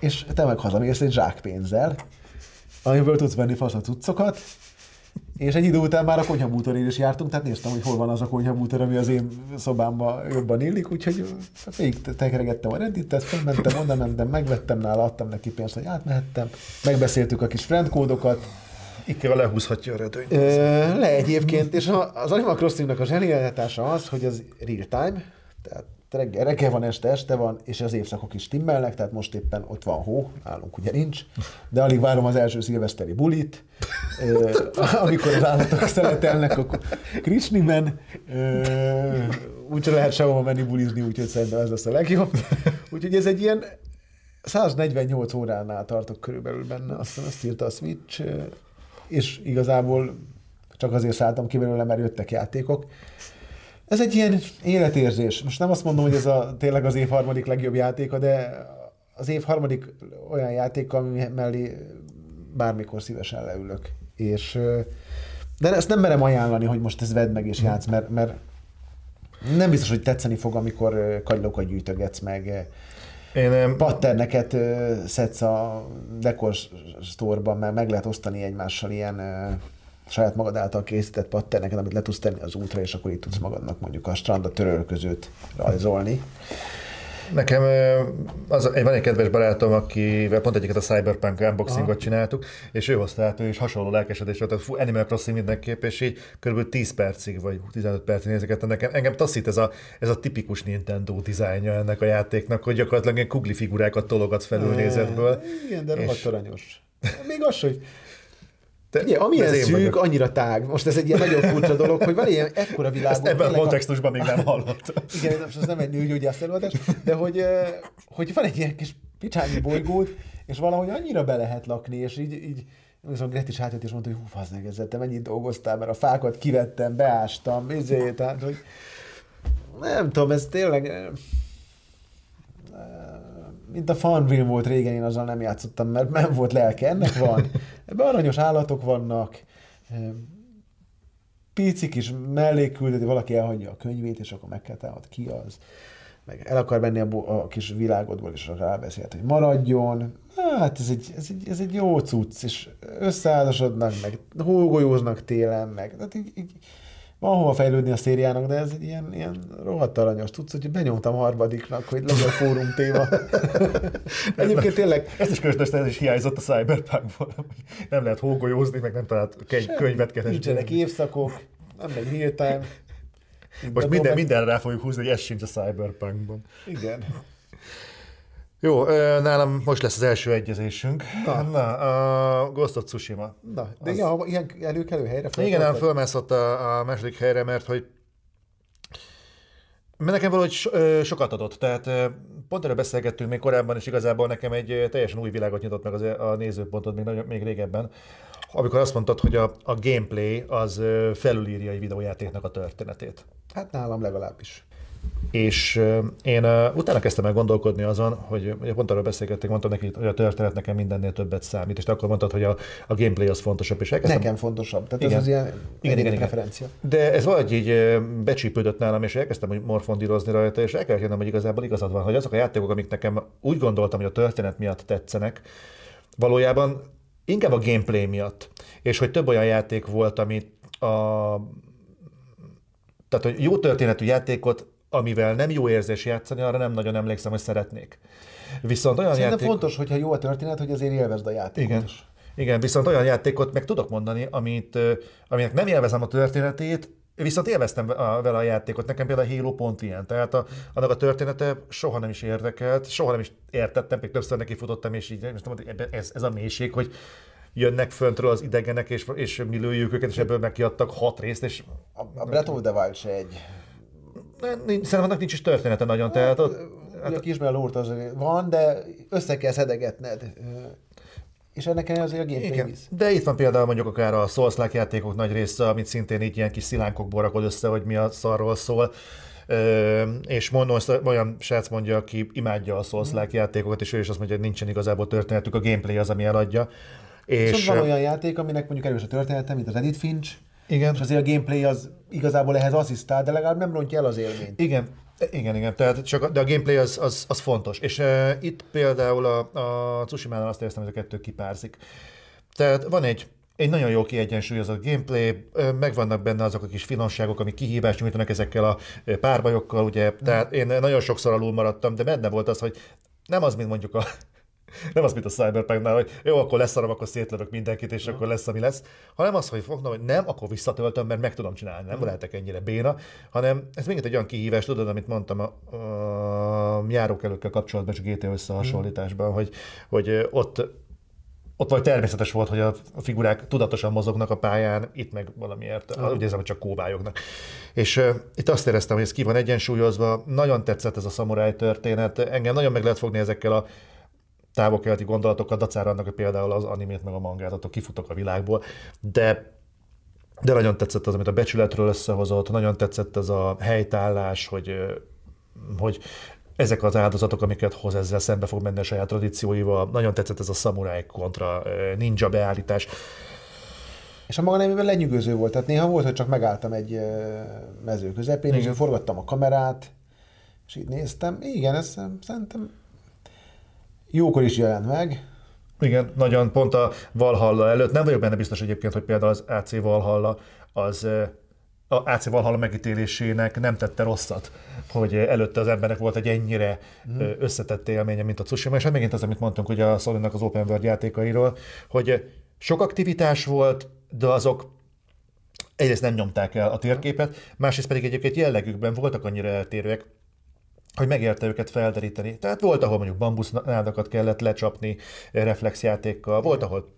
és te meg hazamész egy zsákpénzzel, amiből tudsz venni fasz a cuccokat, és egy idő után már a konyhabútorén is jártunk, tehát néztem, hogy hol van az a konyhabútor, ami az én szobámba jobban illik, úgyhogy végig tekeregettem a redditet, felmentem, oda mentem, megvettem nála, adtam neki pénzt, hogy átmehettem, megbeszéltük a kis friendkódokat, Ikea lehúzhatja a redőnyt. Le egyébként, és az Animal Crossingnak a zsenialitása az, hogy az real time, tehát reggel, reggel van, este, este van, és az évszakok is stimmelnek, tehát most éppen ott van hó, nálunk ugye nincs, de alig várom az első szilveszteri bulit, amikor az állatok szeletelnek a Krisniben, úgyse lehet sehova menni bulizni, úgyhogy szerintem ez lesz a legjobb. Úgyhogy ez egy ilyen 148 óránál tartok körülbelül benne, aztán azt írta a Switch, és igazából csak azért szálltam ki belőle, mert jöttek játékok. Ez egy ilyen életérzés. Most nem azt mondom, hogy ez a, tényleg az év harmadik legjobb játéka, de az év harmadik olyan játék, ami mellé bármikor szívesen leülök. És, de ezt nem merem ajánlani, hogy most ez vedd meg és játsz, mert, mert nem biztos, hogy tetszeni fog, amikor kagylókat gyűjtögetsz meg, én, patterneket szedsz a Decor Store-ban, mert meg lehet osztani egymással ilyen saját magad által készített patterneket, amit le tudsz tenni az útra, és akkor itt tudsz magadnak mondjuk a strand a törölközőt rajzolni. Nekem az, van egy kedves barátom, akivel pont egyiket a Cyberpunk unboxingot Aha. csináltuk, és ő hozta át, ő is hasonló lelkesedés volt, fú, Animal Crossing mindenképp, és így kb. 10 percig, vagy 15 percig nézeket, nekem, engem taszít ez a, ez a tipikus Nintendo dizájnja ennek a játéknak, hogy gyakorlatilag ilyen kugli figurákat tologatsz felülnézetből. Igen, de rohadt és... aranyos. Még az, hogy te, Ugye, amilyen szűk, vagyok. annyira tág. Most ez egy ilyen nagyon furcsa dolog, hogy van ilyen ekkora világ. Ezt ebben a kontextusban a... még nem hallott. Igen, most ez nem egy nőgyógyász előadás, de hogy, hogy van egy ilyen kis picsányi bolygót, és valahogy annyira be lehet lakni, és így, így Viszont Gret is hátjött és mondta, hogy hú, meg ezzel, te mennyit dolgoztál, mert a fákat kivettem, beástam, izé, tehát, hogy nem tudom, ez tényleg mint a Farmville volt régen, én azzal nem játszottam, mert nem volt lelke. Ennek van. Ebben aranyos állatok vannak, picik is melléküldet, valaki elhagyja a könyvét, és akkor meg kell támad, ki az. Meg el akar menni a, a kis világodból, és rábeszélt, hogy maradjon. Hát ez egy, ez egy, ez egy jó cucc, és összeházasodnak, meg hógolyóznak télen, meg tehát így, így van hova fejlődni a szériának, de ez egy ilyen, ilyen rohadt aranyos tudsz, hogy benyomtam harmadiknak, hogy legyen fórum téma. Egyébként tényleg... Ezt is közös, ez is hiányzott a Cyberpunkból. Nem lehet hógolyózni, meg nem talált könyvet keresni. Nincsenek évszakok, nem megy real time. Most minden, minden rá fogjuk húzni, hogy ez sincs a Cyberpunkban. Igen. Jó, nálam most lesz az első egyezésünk. Na, Na a Ghost of Tsushima. Na, de az... igen, ilyen előkelő helyre Igen, nem fölmászott a, a második helyre, mert hogy mert nekem valahogy so, sokat adott, tehát pont erről beszélgettünk még korábban, és igazából nekem egy teljesen új világot nyitott meg az, a nézőpontot még, nagyon, még régebben, amikor azt mondtad, hogy a, a gameplay az felülírja egy videójátéknak a történetét. Hát nálam legalábbis. És én utána kezdtem el gondolkodni azon, hogy ugye pont arról beszélgettünk, mondtam neki, hogy a történet nekem mindennél többet számít, és te akkor mondtad, hogy a, a gameplay az fontosabb. És elkezdtem... Nekem fontosabb, tehát igen. ez az ilyen igen, igen, preferencia. De ez valahogy így becsípődött nálam, és elkezdtem hogy morfondírozni rajta, és el kell jönnöm, hogy igazából igazad van, hogy azok a játékok, amik nekem úgy gondoltam, hogy a történet miatt tetszenek, valójában inkább a gameplay miatt. És hogy több olyan játék volt, amit a tehát, hogy jó történetű játékot amivel nem jó érzés játszani, arra nem nagyon emlékszem, hogy szeretnék. Viszont olyan Szerintem játék... fontos, hogyha jó a történet, hogy azért élvezd a játékot Igen. Igen, viszont olyan játékot meg tudok mondani, amit, aminek nem élvezem a történetét, Viszont élveztem vele a játékot. Nekem például a Halo pont ilyen. Tehát a, annak a története soha nem is érdekelt, soha nem is értettem, még többször neki futottam, és így most mondom, ez, ez a mélység, hogy jönnek föntről az idegenek, és, és mi lőjük őket, és ebből meg kiadtak hat részt, és... A, a Breath of the Wild se egy Szerintem annak nincs is története nagyon, hát, tehát ott... Hát, a kisben lórt az van, de össze kell szedegetned. És ennek azért a gameplay. De itt van például mondjuk akár a souls játékok nagy része, amit szintén így ilyen kis szilánkokból rakod össze, hogy mi a szarról szól. Ö, és mondom, olyan srác mondja, aki imádja a souls mm. játékokat, és ő is azt mondja, hogy nincsen igazából történetük, a gameplay az, ami eladja. És, és van olyan játék, aminek mondjuk erős a története, mint az Edith Finch, igen. És azért a gameplay az igazából ehhez asszisztál, de legalább nem rontja el az élményt. Igen, igen, igen, tehát csak, de a gameplay az, az, az fontos. És uh, itt például a, a Tsushima-nál azt éreztem, hogy a kettő kipárzik. Tehát van egy egy nagyon jó kiegyensúlyozott gameplay, megvannak benne azok a kis finomságok, amik kihívást nyújtanak ezekkel a párbajokkal, ugye, tehát én nagyon sokszor alul maradtam, de benne volt az, hogy nem az, mint mondjuk a nem az, mint a Cyberpunknál, hogy jó, akkor leszarom, akkor szétlövök mindenkit, és akkor lesz, ami lesz, hanem az, hogy fognom, hogy nem, akkor visszatöltöm, mert meg tudom csinálni, nem lehetek ennyire béna, hanem ez még egy olyan kihívás, tudod, amit mondtam a, a járókelőkkel kapcsolatban, és GT összehasonlításban, hogy, hogy ott ott vagy természetes volt, hogy a figurák tudatosan mozognak a pályán, itt meg valamiért, uh-huh. úgy érzem, hogy csak kóvályognak. És uh, itt azt éreztem, hogy ez ki van egyensúlyozva, nagyon tetszett ez a szamuráj történet, engem nagyon meg lehet fogni ezekkel a távol-keleti gondolatokkal, dacára annak, hogy például az animét meg a mangát, attól kifutok a világból, de de nagyon tetszett az, amit a becsületről összehozott, nagyon tetszett ez a helytállás, hogy, hogy ezek az áldozatok, amiket hoz ezzel szembe fog menni a saját tradícióival. Nagyon tetszett ez a szamuráj kontra ninja beállítás. És a maga nemében lenyűgöző volt. Tehát néha volt, hogy csak megálltam egy mező közepén, Igen. és forgattam a kamerát, és így néztem. Igen, ez szerintem jókor is jelent meg. Igen, nagyon pont a Valhalla előtt. Nem vagyok benne biztos egyébként, hogy például az AC Valhalla az a AC Valhalla megítélésének nem tette rosszat, hogy előtte az embernek volt egy ennyire mm. összetett élménye, mint a Tsushima, és hát megint az, amit mondtunk ugye a sony az Open World játékairól, hogy sok aktivitás volt, de azok egyrészt nem nyomták el a térképet, másrészt pedig egyébként jellegükben voltak annyira eltérőek, hogy megérte őket felderíteni. Tehát volt, ahol mondjuk bambusznádakat kellett lecsapni reflexjátékkal, volt, ahol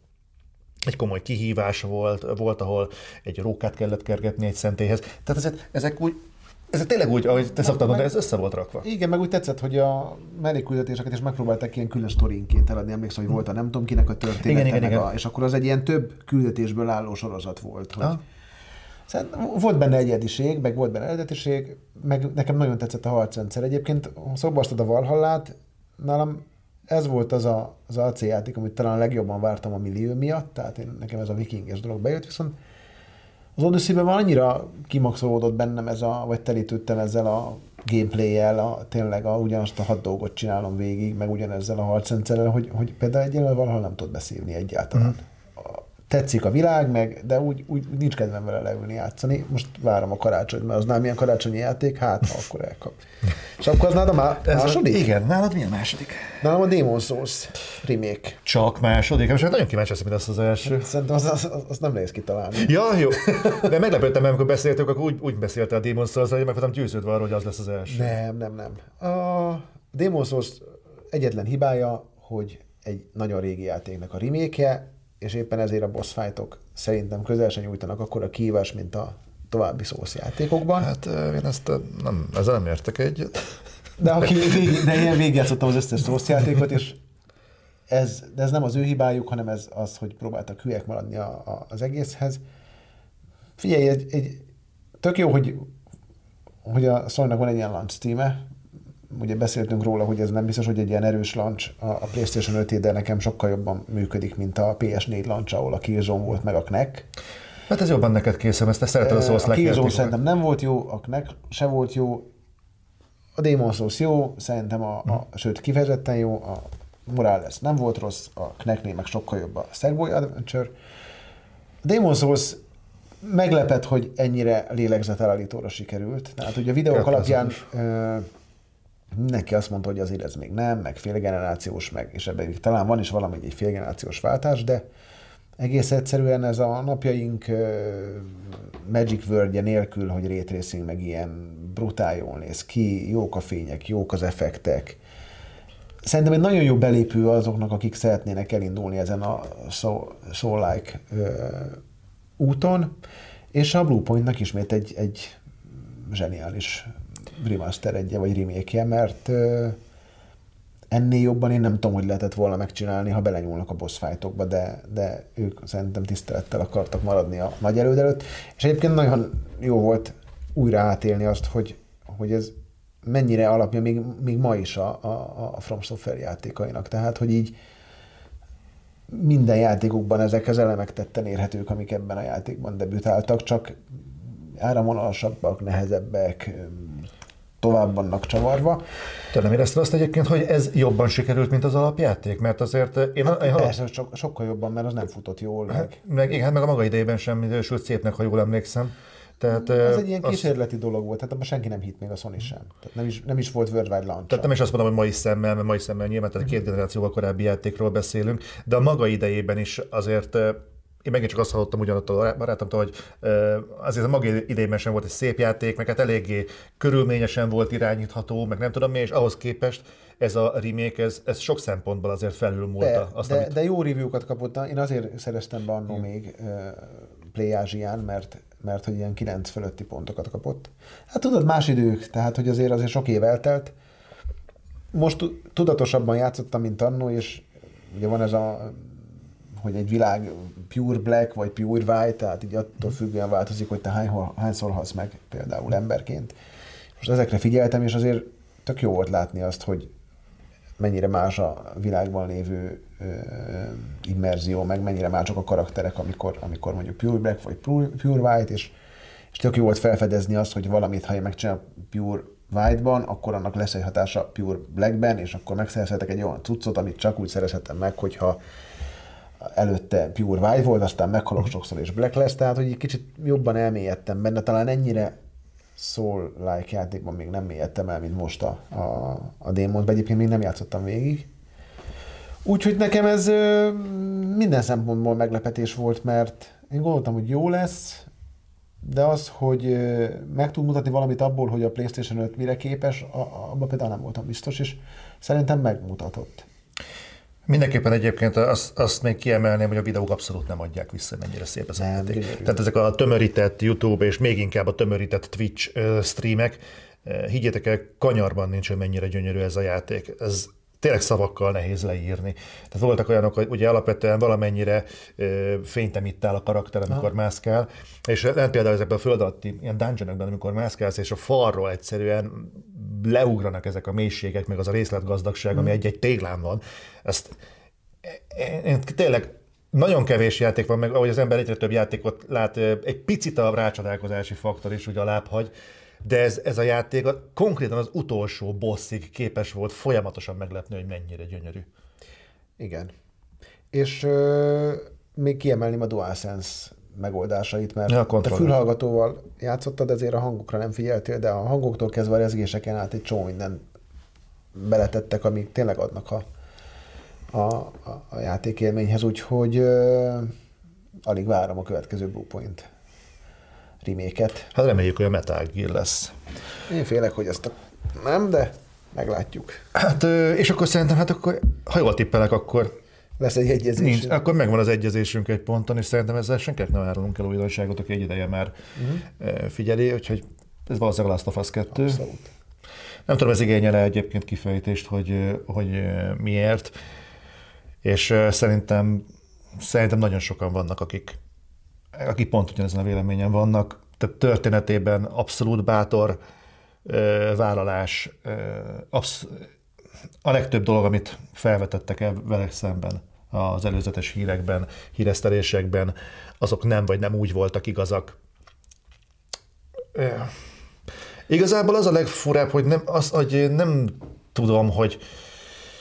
egy komoly kihívás volt, volt, ahol egy rókát kellett kergetni egy szentélyhez. Tehát ezek, ezek úgy ez tényleg úgy, ahogy te szoktad mondani, ez össze volt rakva. Igen, meg úgy tetszett, hogy a mellékküldetéseket is megpróbálták ilyen külön sztorinként eladni. Emlékszem, hogy volt a nem tudom kinek a története, igen, igen, igen. A, és akkor az egy ilyen több küldetésből álló sorozat volt. Hogy. Szerintem volt benne egyediség, meg volt benne eredetiség, meg nekem nagyon tetszett a harcrendszer. Egyébként szóba a Valhallát, nálam ez volt az a, az AC játék, amit talán legjobban vártam a millió miatt, tehát én, nekem ez a vikinges dolog bejött, viszont az Odyssey-ben már annyira kimaxolódott bennem ez a, vagy telítődtem ezzel a gameplay-jel, a, tényleg a, ugyanazt a hat dolgot csinálom végig, meg ugyanezzel a harcrendszerrel, hogy, hogy például egyelőre valahol nem tud beszélni egyáltalán. Uh-huh tetszik a világ, meg, de úgy, úgy nincs kedvem vele leülni játszani. Most várom a karácsonyt, mert az nem ilyen karácsonyi játék, hát ha akkor elkap. És akkor az nálad a má- második? Igen, nálad milyen második? Nálam a Demon Souls remake. Csak második? Most nagyon kíváncsi leszek, mint az az első. Szerintem az, az, az, az nem nehéz kitalálni. Ja, jó. De meglepődtem, mert amikor beszéltük, akkor úgy, úgy beszéltél a Demon souls hogy meg voltam győződve arról, hogy az lesz az első. Nem, nem, nem. A Demon Souls egyetlen hibája, hogy egy nagyon régi játéknak a remake és éppen ezért a boss fightok szerintem közel sem nyújtanak akkor a kívás, mint a további szószjátékokban. Hát én ezt nem, ezzel nem értek egyet. De, aki de én végigjátszottam az összes szószjátékot, és ez, de ez nem az ő hibájuk, hanem ez az, hogy próbáltak hülyek maradni a, a, az egészhez. Figyelj, egy, egy, tök jó, hogy, hogy a Sony-nak van egy ilyen launch címe, ugye beszéltünk róla, hogy ez nem biztos, hogy egy ilyen erős launch a PlayStation 5 de nekem sokkal jobban működik, mint a PS4 launch, ahol a Killzone volt meg a Knack. Hát ez jobban neked készül, ezt te szereted a Souls A Killzone szerintem nem volt jó, a Knack se volt jó, a Demon Souls jó, szerintem a, a hmm. sőt kifejezetten jó, a Morales nem volt rossz, a Knacknél meg sokkal jobb a Sackboy Adventure. A Demon Souls meglepett, hogy ennyire lélegzetelállítóra sikerült. Tehát ugye a videók alapján neki azt mondta, hogy azért ez még nem, meg félgenerációs, meg, és ebben talán van is valami egy félgenerációs váltás, de egész egyszerűen ez a napjaink Magic word nélkül, hogy raytracing meg ilyen brutál jól néz ki, jók a fények, jók az effektek. Szerintem egy nagyon jó belépő azoknak, akik szeretnének elindulni ezen a Soul-like uh, úton, és a Bluepointnak ismét egy, egy zseniális remaster egy vagy remake mert ennél jobban én nem tudom, hogy lehetett volna megcsinálni, ha belenyúlnak a boss fightokba, de, de ők szerintem tisztelettel akartak maradni a nagy előd előtt. És egyébként nagyon jó volt újra átélni azt, hogy, hogy ez mennyire alapja még, még ma is a, a, a From Software játékainak. Tehát, hogy így minden játékukban ezek az elemek tetten érhetők, amik ebben a játékban debütáltak, csak áramvonalasabbak, nehezebbek, tovább vannak csavarva. Te nem érezted azt egyébként, hogy ez jobban sikerült, mint az alapjáték? Mert azért én... Hát, én persze, so, sokkal jobban, mert az nem futott jól. Meg, hát, meg igen, hát meg a maga idejében sem sőt szépnek, ha jól emlékszem. Tehát, ez egy ilyen kísérleti az... dolog volt, tehát abban senki nem hitt még a Sony sem. Tehát nem is, nem is volt worldwide launch. Tehát nem is azt mondom, hogy mai szemmel, mert mai szemmel nyilván, tehát két generációval korábbi játékról beszélünk, de a maga idejében is azért én megint csak azt hallottam ugyanott a barátomtól, hogy azért a maga idejében sem volt egy szép játék, meg hát eléggé körülményesen volt irányítható, meg nem tudom mi, és ahhoz képest ez a remake, ez, ez sok szempontból azért felülmúlta de, azt, de, amit... de jó review-kat kapott, én azért szereztem be annó még uh, Play Ázsián, mert, mert hogy ilyen 9 fölötti pontokat kapott. Hát tudod, más idők, tehát hogy azért azért sok év eltelt. Most tudatosabban játszottam, mint annó, és ugye van ez a hogy egy világ pure black vagy pure white, tehát így attól függően változik, hogy te hány, hányszor halsz meg például emberként. Most ezekre figyeltem, és azért tök jó volt látni azt, hogy mennyire más a világban lévő ö, immerzió, meg mennyire mások a karakterek, amikor, amikor mondjuk pure black vagy pure, pure white, és, és tök jó volt felfedezni azt, hogy valamit, ha én megcsinálom pure white-ban, akkor annak lesz egy hatása pure blackben, és akkor megszerezhetek egy olyan cuccot, amit csak úgy szerezhetem meg, hogyha előtte Pure White volt, aztán meghalok sokszor és Black lesz, tehát hogy egy kicsit jobban elmélyedtem benne, talán ennyire Soul-like játékban még nem mélyedtem el, mint most a, a, a démont, egyébként még nem játszottam végig. Úgyhogy nekem ez ö, minden szempontból meglepetés volt, mert én gondoltam, hogy jó lesz, de az, hogy ö, meg tud mutatni valamit abból, hogy a PlayStation 5 mire képes, abban például nem voltam biztos, és szerintem megmutatott. Mindenképpen egyébként azt, azt még kiemelném, hogy a videók abszolút nem adják vissza, mennyire szép ez a játék. Tehát ezek a tömörített YouTube és még inkább a tömörített Twitch streamek, higgyétek el, kanyarban nincs, hogy mennyire gyönyörű ez a játék. Ez tényleg szavakkal nehéz leírni. Tehát voltak olyanok, hogy ugye alapvetően valamennyire fényt emittál a karakter, amikor ha. mászkál, és nem például ezekben a föld alatti ilyen dungeonokban, amikor mászkálsz, és a falról egyszerűen leugranak ezek a mélységek, meg az a részletgazdagság, ami hmm. egy-egy téglán van. Ezt én tényleg nagyon kevés játék van, meg ahogy az ember egyre több játékot lát, egy picit a rácsodálkozási faktor is ugye alább hagy, de ez, ez a játék a, konkrétan az utolsó bosszig képes volt folyamatosan meglepni, hogy mennyire gyönyörű. Igen. És ö, még kiemelném a DualSense megoldásait, mert ja, a fülhallgatóval játszottad, ezért a hangokra nem figyeltél, de a hangoktól kezdve a rezgéseken át egy csomó minden beletettek, amik tényleg adnak a, a, a, a játékélményhez, úgyhogy ö, alig várom a következő Bluepoint reméket. Hát reméljük, hogy a Metal Gear lesz. Én félek, hogy ezt a... nem, de meglátjuk. Hát, és akkor szerintem, hát akkor, ha jól tippelek, akkor lesz egy egyezés. Nincs, akkor megvan az egyezésünk egy ponton, és szerintem ezzel senkinek nem árulunk el újdonságot, aki egy ideje már uh-huh. figyeli, úgyhogy ez valószínűleg a Last of Us 2. Abszolút. Nem tudom, ez igényel egyébként kifejtést, hogy, hogy miért, és szerintem, szerintem nagyon sokan vannak, akik akik pont ugyanezen a véleményen vannak, tehát történetében abszolút bátor ö, vállalás, ö, absz- a legtöbb dolog, amit felvetettek el velek szemben az előzetes hírekben, híresztelésekben, azok nem vagy nem úgy voltak igazak. Ö, igazából az a legfurább, hogy nem, az, hogy nem tudom, hogy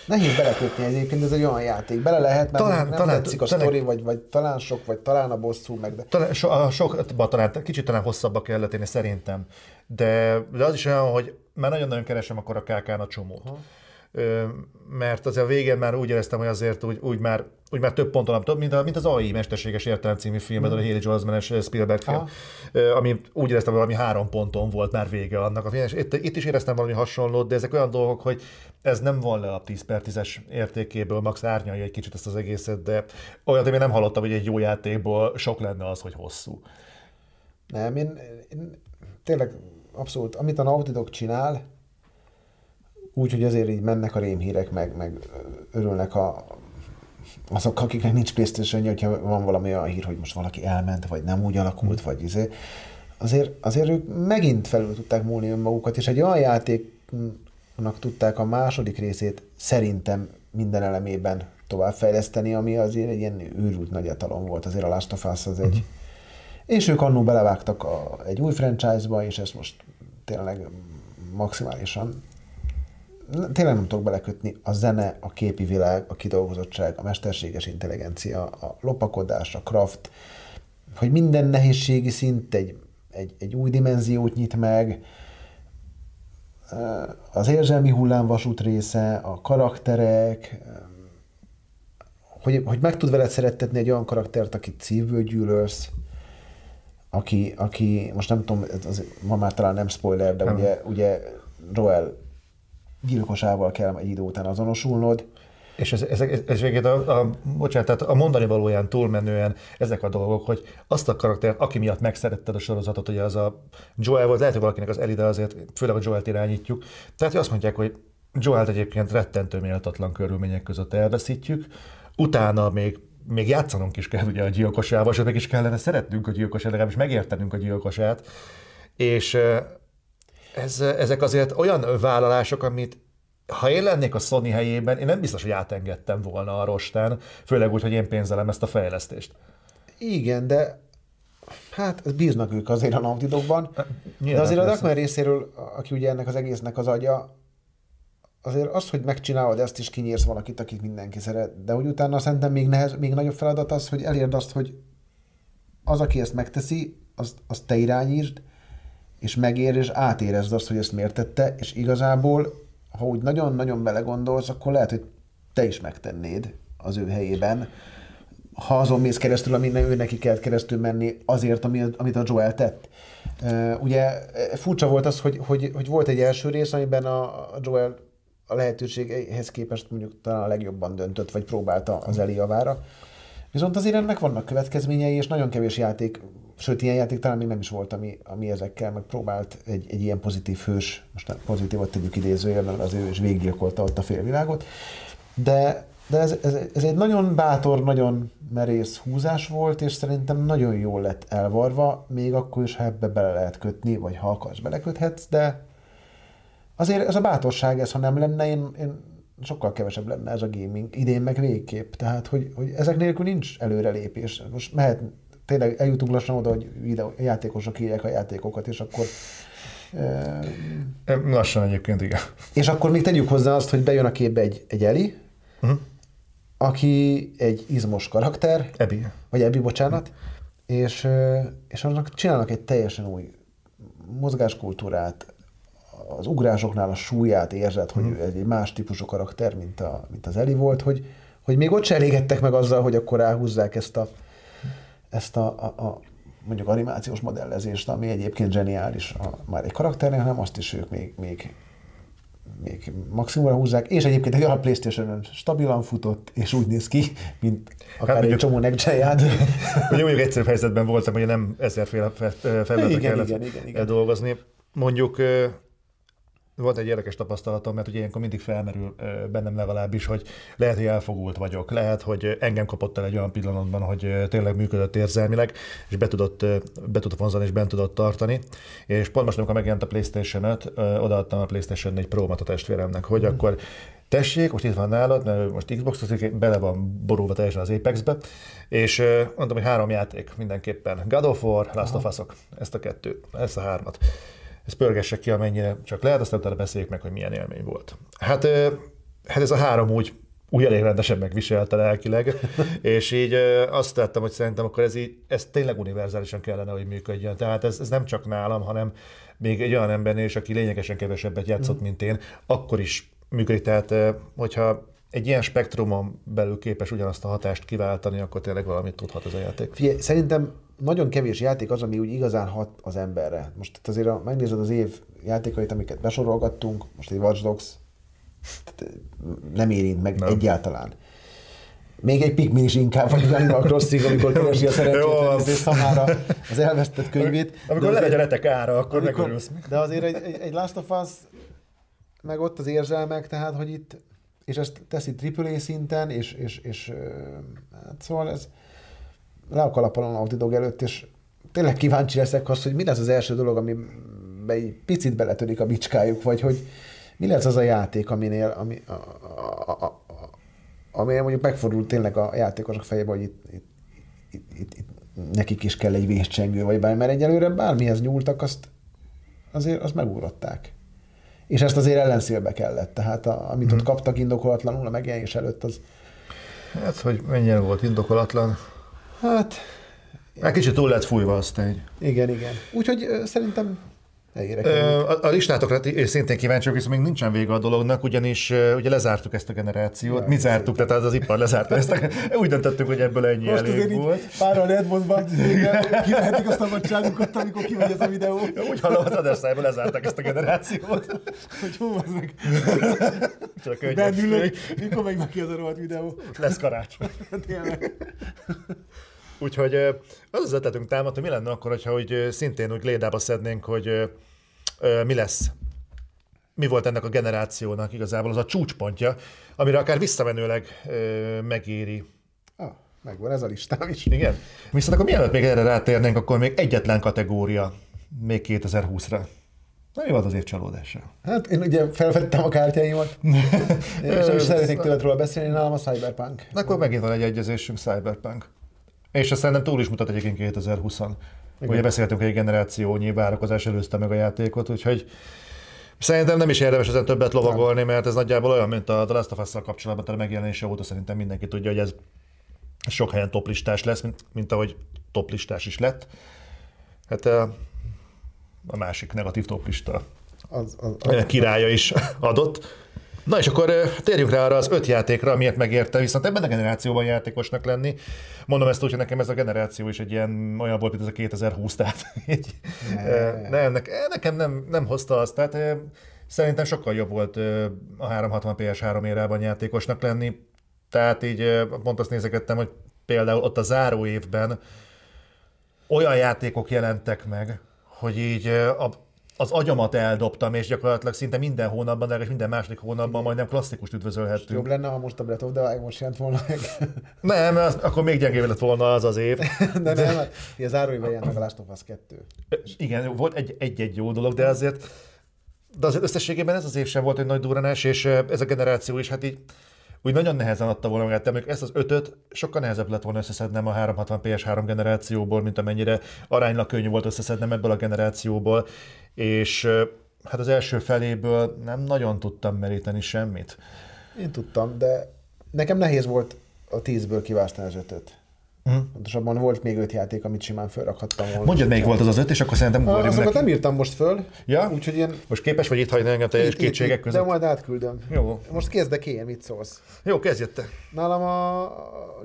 Nehéz belekötni egyébként, ez egy olyan játék. Bele lehet, mert talán, nem talán, tetszik a talán, sztori, vagy, vagy talán sok, vagy talán a bosszú, meg de... Talán, so, a sok, talán, kicsit talán hosszabbba kellett tenni, szerintem. De, de az is olyan, hogy már nagyon-nagyon keresem akkor a kákán a csomót. Ha mert azért a végén már úgy éreztem, hogy azért úgy, úgy már úgy már több ponton, több, mint, mint az AI Mesterséges Értelem című film, mm. a Haley Joel Osment-es Spielberg film, ah. ami úgy éreztem, hogy valami három ponton volt már vége annak a filmnek, és itt, itt, is éreztem valami hasonlót, de ezek olyan dolgok, hogy ez nem van le a 10 per 10-es értékéből, max árnyalja egy kicsit ezt az egészet, de olyat én nem hallottam, hogy egy jó játékból sok lenne az, hogy hosszú. Nem, én, én tényleg abszolút, amit a Naughty Dog csinál, úgy, hogy azért így mennek a rémhírek, meg, meg örülnek a, azok, akiknek nincs playstation hogyha van valami olyan hír, hogy most valaki elment, vagy nem úgy alakult, hmm. vagy izé, azért, azért ők megint felül tudták múlni önmagukat, és egy olyan játéknak tudták a második részét szerintem minden elemében továbbfejleszteni, ami azért egy ilyen őrült nagy etalon volt. Azért a Last of Us az egy... Uh-huh. És ők annó belevágtak a, egy új franchise-ba, és ezt most tényleg maximálisan tényleg nem tudok belekötni a zene, a képi világ, a kidolgozottság, a mesterséges intelligencia, a lopakodás, a craft, hogy minden nehézségi szint egy, egy, egy új dimenziót nyit meg, az érzelmi hullámvasút része, a karakterek, hogy, hogy meg tud veled szerettetni egy olyan karaktert, akit szívből gyűlölsz, aki, aki most nem tudom, az, ma már talán nem spoiler, de nem. ugye, ugye Joel gyilkosával kell egy idő után azonosulnod. És ez, ezek, ezeket a, a, bocsánat, tehát a mondani valóján túlmenően ezek a dolgok, hogy azt a karaktert, aki miatt megszeretted a sorozatot, hogy az a Joel volt, lehet, hogy valakinek az Elida azért, főleg a Joel-t irányítjuk. Tehát, hogy azt mondják, hogy Joel-t egyébként rettentő méltatlan körülmények között elveszítjük, utána még még játszanunk is kell ugye a gyilkosával, és meg is kellene szeretnünk a gyilkosát, legalábbis megértenünk a gyilkosát, és ez, ezek azért olyan vállalások, amit ha én lennék a Sony helyében, én nem biztos, hogy átengedtem volna a rostán, főleg úgy, hogy én pénzelem ezt a fejlesztést. Igen, de hát bíznak ők azért a Naughty Dogban. De azért a Duckman részéről, aki ugye ennek az egésznek az agya, azért az, hogy megcsinálod ezt is kinyírsz valakit, akit mindenki szeret, de hogy utána szerintem még, nehez, még nagyobb feladat az, hogy elérd azt, hogy az, aki ezt megteszi, azt, azt te irányítsd, és megér, és átérezd azt, hogy ezt miért tette, és igazából, ha úgy nagyon-nagyon belegondolsz, akkor lehet, hogy te is megtennéd az ő helyében, ha azon mész keresztül, amin ő neki kellett keresztül menni azért, amit a Joel tett. Ugye furcsa volt az, hogy, hogy, hogy volt egy első rész, amiben a Joel a lehetőségeihez képest mondjuk talán a legjobban döntött, vagy próbálta az Eli javára. Viszont azért ennek vannak következményei, és nagyon kevés játék, sőt, ilyen játék talán még nem is volt, ami, ami ezekkel megpróbált egy, egy ilyen pozitív hős, most nem pozitívat tegyük idézőjelben, az ő is véggyilkolta ott a félvilágot, de, de ez, ez, ez, egy nagyon bátor, nagyon merész húzás volt, és szerintem nagyon jól lett elvarva, még akkor is, ha ebbe bele lehet kötni, vagy ha akarsz, beleköthetsz, de azért ez a bátorság, ez ha nem lenne, én, én sokkal kevesebb lenne ez a gaming, idén meg végképp. Tehát, hogy, hogy ezek nélkül nincs előrelépés. Most mehet, tényleg eljutunk lassan oda, hogy videó, játékosok írják a játékokat, és akkor e, Lassan egyébként, igen. És akkor még tegyük hozzá azt, hogy bejön a képbe egy, egy Eli, uh-huh. aki egy izmos karakter. Ebi. Vagy Ebi, bocsánat. És, és annak csinálnak egy teljesen új mozgáskultúrát, az ugrásoknál a súlyát érzed, hogy mm. ő egy más típusú karakter, mint, a, mint az Eli volt, hogy, hogy még ott se elégedtek meg azzal, hogy akkor ráhúzzák ezt a, ezt a, a, a mondjuk animációs modellezést, ami egyébként zseniális a, már egy karakternél, hanem azt is ők még, még, még maximumra húzzák, és egyébként egy olyan playstation stabilan futott, és úgy néz ki, mint akár hát, egy csomó next Ugye mondjuk egyszerűbb helyzetben voltam, hogy nem ezerféle felületre kellett igen, igen, igen. dolgozni. Mondjuk volt egy érdekes tapasztalatom, mert ugye ilyenkor mindig felmerül bennem legalábbis, hogy lehet, hogy elfogult vagyok, lehet, hogy engem kapott el egy olyan pillanatban, hogy tényleg működött érzelmileg, és be tudott, be tudott vonzani, és bent tudott tartani. És pont most, amikor megjelent a PlayStation 5, odaadtam a PlayStation 4 Pro-mat a testvéremnek, hogy mm. akkor tessék, most itt van nálad, mert most xbox bele van borulva teljesen az Apex-be, és mondtam, hogy három játék mindenképpen. God of War, Last of Us-ok, ezt a kettő, ezt a hármat ezt pörgessek ki, amennyire csak lehet, aztán utána beszéljük meg, hogy milyen élmény volt. Hát, hát ez a három úgy úgy elég rendesen megviselte lelkileg, és így azt tettem, hogy szerintem akkor ez, így, ez tényleg univerzálisan kellene, hogy működjön. Tehát ez, ez nem csak nálam, hanem még egy olyan embernél is, aki lényegesen kevesebbet játszott, mm. mint én, akkor is működik. Tehát, hogyha egy ilyen spektrumon belül képes ugyanazt a hatást kiváltani, akkor tényleg valamit tudhat ez a játék. Figyelj, szerintem nagyon kevés játék az, ami úgy igazán hat az emberre. Most azért, ha megnézed az év játékait, amiket besorolgattunk, most egy Watch Dogs, nem érint meg nem. egyáltalán. Még egy Pikmin is inkább, vagy egy Animal Crossing, amikor keresi a szerencsét szamára az elvesztett könyvét. Amikor le a retek ára, akkor amikor. De azért egy, egy, egy Last of Us, meg ott az érzelmek, tehát, hogy itt, és ezt teszi AAA szinten, és, és, és hát szóval ez, le a kalappal a Naughty előtt, és tényleg kíváncsi leszek azt, hogy mi lesz az első dolog, ami egy picit beletörik a bicskájuk, vagy hogy mi lesz az a játék, aminél, ami, a, a, a, a, mondjuk megfordult tényleg a játékosok fejébe, hogy itt, itt, itt, itt, itt nekik is kell egy vészcsengő, vagy bármi, mert egyelőre bármihez nyúltak, azt azért azt megugrották. És ezt azért ellenszélbe kellett. Tehát a, amit hmm. ott mhm. kaptak indokolatlanul a megjelenés előtt, az... Hát, hogy mennyire volt indokolatlan. Hát... Egy kicsit túl lett fújva aztán. Igen, igen. Úgyhogy szerintem a, a listátokra szintén kíváncsi vagyok, viszont még nincsen vége a dolognak, ugyanis ugye lezártuk ezt a generációt. Ja, Mi zártuk, tehát az, az ipar lezárta ezt. A, úgy döntöttünk, hogy ebből ennyi Most elég volt. Párral Edmondban kivehetik a szabadságukat, amikor kimegy ez a videó. Úgy hallom, az lezárták ezt a generációt. hogy hol az meg? Csak Bennülök, mikor megy ki az a rohadt videó? Lesz karácsony. Tényleg. Úgyhogy az az ötletünk támad, hogy mi lenne akkor, hogyha hogy szintén úgy lédába szednénk, hogy mi lesz mi volt ennek a generációnak igazából az a csúcspontja, amire akár visszamenőleg ö, megéri. Ah, megvan ez a listám is. Igen. Viszont akkor mielőtt még erre rátérnénk, akkor még egyetlen kategória még 2020-ra. Na, mi volt az év csalódása? Hát én ugye felvettem a kártyáimat, és nem is szeretnék tőled róla beszélni, nálam a Cyberpunk. Akkor megint van egy egyezésünk Cyberpunk. És azt szerintem túl is mutat egyébként 2020 -on. Ugye beszéltünk, hogy egy generációnyi várakozás előzte meg a játékot, úgyhogy Szerintem nem is érdemes ezen többet lovagolni, mert ez nagyjából olyan, mint a The Last of Us-szal kapcsolatban a megjelenése óta szerintem mindenki tudja, hogy ez sok helyen toplistás lesz, mint, mint ahogy toplistás is lett. Hát a másik negatív toplista az, az, az, királya is adott. Na és akkor térjünk rá arra az öt játékra, amiért megérte viszont ebben a generációban játékosnak lenni. Mondom ezt úgy, hogy nekem ez a generáció is egy ilyen olyan volt, mint ez a 2020, tehát így, ne. ne, nekem nem, nem hozta azt, tehát szerintem sokkal jobb volt a 360 PS3 érában játékosnak lenni, tehát így pont azt nézegettem, hogy például ott a záró évben olyan játékok jelentek meg, hogy így a, az agyamat eldobtam, és gyakorlatilag szinte minden hónapban, de minden második hónapban majdnem klasszikust üdvözölhettünk. Jobb lenne, ha most a Breath of the Wild most jelent volna meg. nem, az, akkor még gyengébb lett volna az az év. de nem, hát, a záróévben jelent meg a Last of Us 2. Igen, volt egy-egy egy jó dolog, de azért de azért összességében ez az év sem volt egy nagy duranás, és ez a generáció is, hát így úgy nagyon nehezen adta volna magát, de ezt az ötöt sokkal nehezebb lett volna összeszednem a 360 PS3 generációból, mint amennyire aránylag könnyű volt összeszednem ebből a generációból, és hát az első feléből nem nagyon tudtam meríteni semmit. Én tudtam, de nekem nehéz volt a tízből kiválasztani az ötöt. Mm. Pontosabban volt még öt játék, amit simán felrakhattam volna. Mondjad, melyik volt az az öt, és akkor szerintem ugorjunk Azokat neki. nem írtam most föl. Ja? Úgyhogy én... Most képes vagy itt hagyni engem teljes kétségek között? De majd átküldöm. Jó. Most kezdek én, mit szólsz? Jó, kezdj te. Nálam a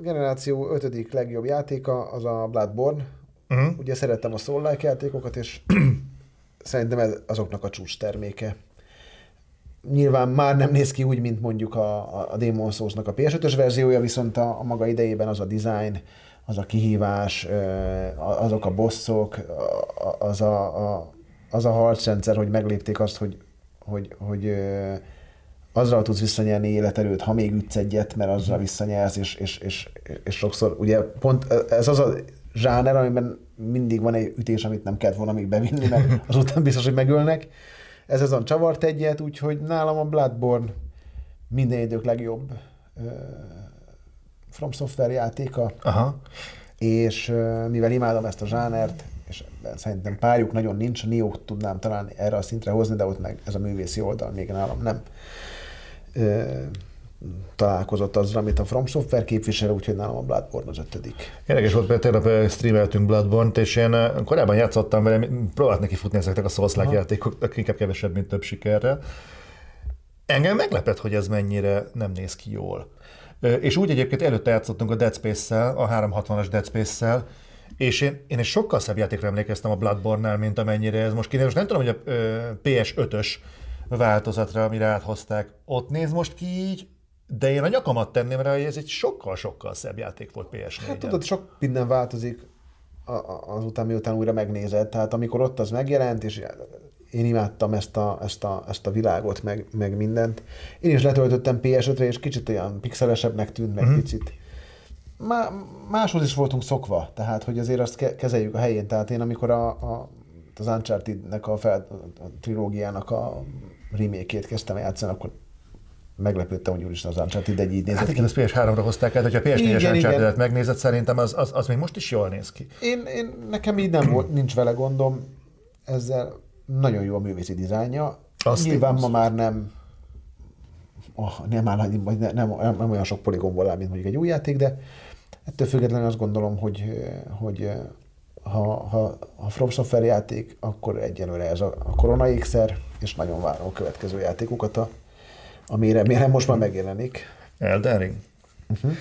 generáció ötödik legjobb játéka az a Bloodborne. Uh-huh. Ugye szerettem a Soul-like játékokat, és szerintem ez azoknak a csúcs terméke. Nyilván már nem néz ki úgy, mint mondjuk a, a Demon Souls-nak a PS5-ös verziója, viszont a, a maga idejében az a design, az a kihívás, azok a bosszok, az a, a, az a harcrendszer, hogy meglépték azt, hogy, hogy, hogy azzal tudsz visszanyerni életerőt, ha még ütsz egyet, mert azzal visszanyersz, és, és, és, és sokszor, ugye pont ez az a zsáner, amiben mindig van egy ütés, amit nem kellett volna még bevinni, mert azután biztos, hogy megölnek. Ez azon csavart egyet, úgyhogy nálam a Bloodborne minden idők legjobb From Software játéka, Aha. és mivel imádom ezt a zsánert, és szerintem párjuk nagyon nincs, neo tudnám talán erre a szintre hozni, de ott meg ez a művészi oldal még nálam nem ö, találkozott azzal, amit a From Software képvisel, úgyhogy nálam a Bloodborne az ötödik. Érdekes volt, mert tegnap streameltünk Bloodborne-t, és én korábban játszottam vele, próbált neki futni ezeknek a souls játékoknak, inkább kevesebb, mint több sikerrel. Engem meglepett, hogy ez mennyire nem néz ki jól. És úgy egyébként előtte játszottunk a Dead Space-szel, a 360-as Dead Space-szel, és én, én egy sokkal szebb játékra emlékeztem a Bloodborne-nál, mint amennyire ez most kinéz. Most nem tudom, hogy a PS5-ös változatra, amire áthozták, ott néz most ki így, de én a nyakamat tenném rá, hogy ez egy sokkal-sokkal szebb játék volt PS4-en. Hát tudod, sok minden változik azután, miután újra megnézed. Tehát amikor ott az megjelent, és én imádtam ezt a, ezt a, ezt a világot, meg, meg mindent. Én is letöltöttem PS5-re, és kicsit olyan pixelesebbnek tűnt, meg uh-huh. picit. Má, máshoz is voltunk szokva, tehát hogy azért azt ke- kezeljük a helyén. Tehát én amikor a, a, az Uncharted-nek a, fel, a trilógiának a remake kezdtem játszani, akkor meglepődtem, hogy úristen az Uncharted egy így nézett Hát igen, ezt PS3-ra hozták el, hogyha PS4-es Uncharted-et megnézed, szerintem az, az, az még most is jól néz ki. Én, én nekem így nem volt, nincs vele gondom ezzel nagyon jó a művészi dizájnja. Azt Nyilván ma már nem oh, nem, áll, nem, nem, nem, olyan sok poligonból áll, mint mondjuk egy új játék, de ettől függetlenül azt gondolom, hogy, hogy ha, ha, ha From Software játék, akkor egyenlőre ez a, a ékszer, és nagyon várom a következő játékokat, a, ami remélem most már megjelenik. Elden Ring. Uh-huh.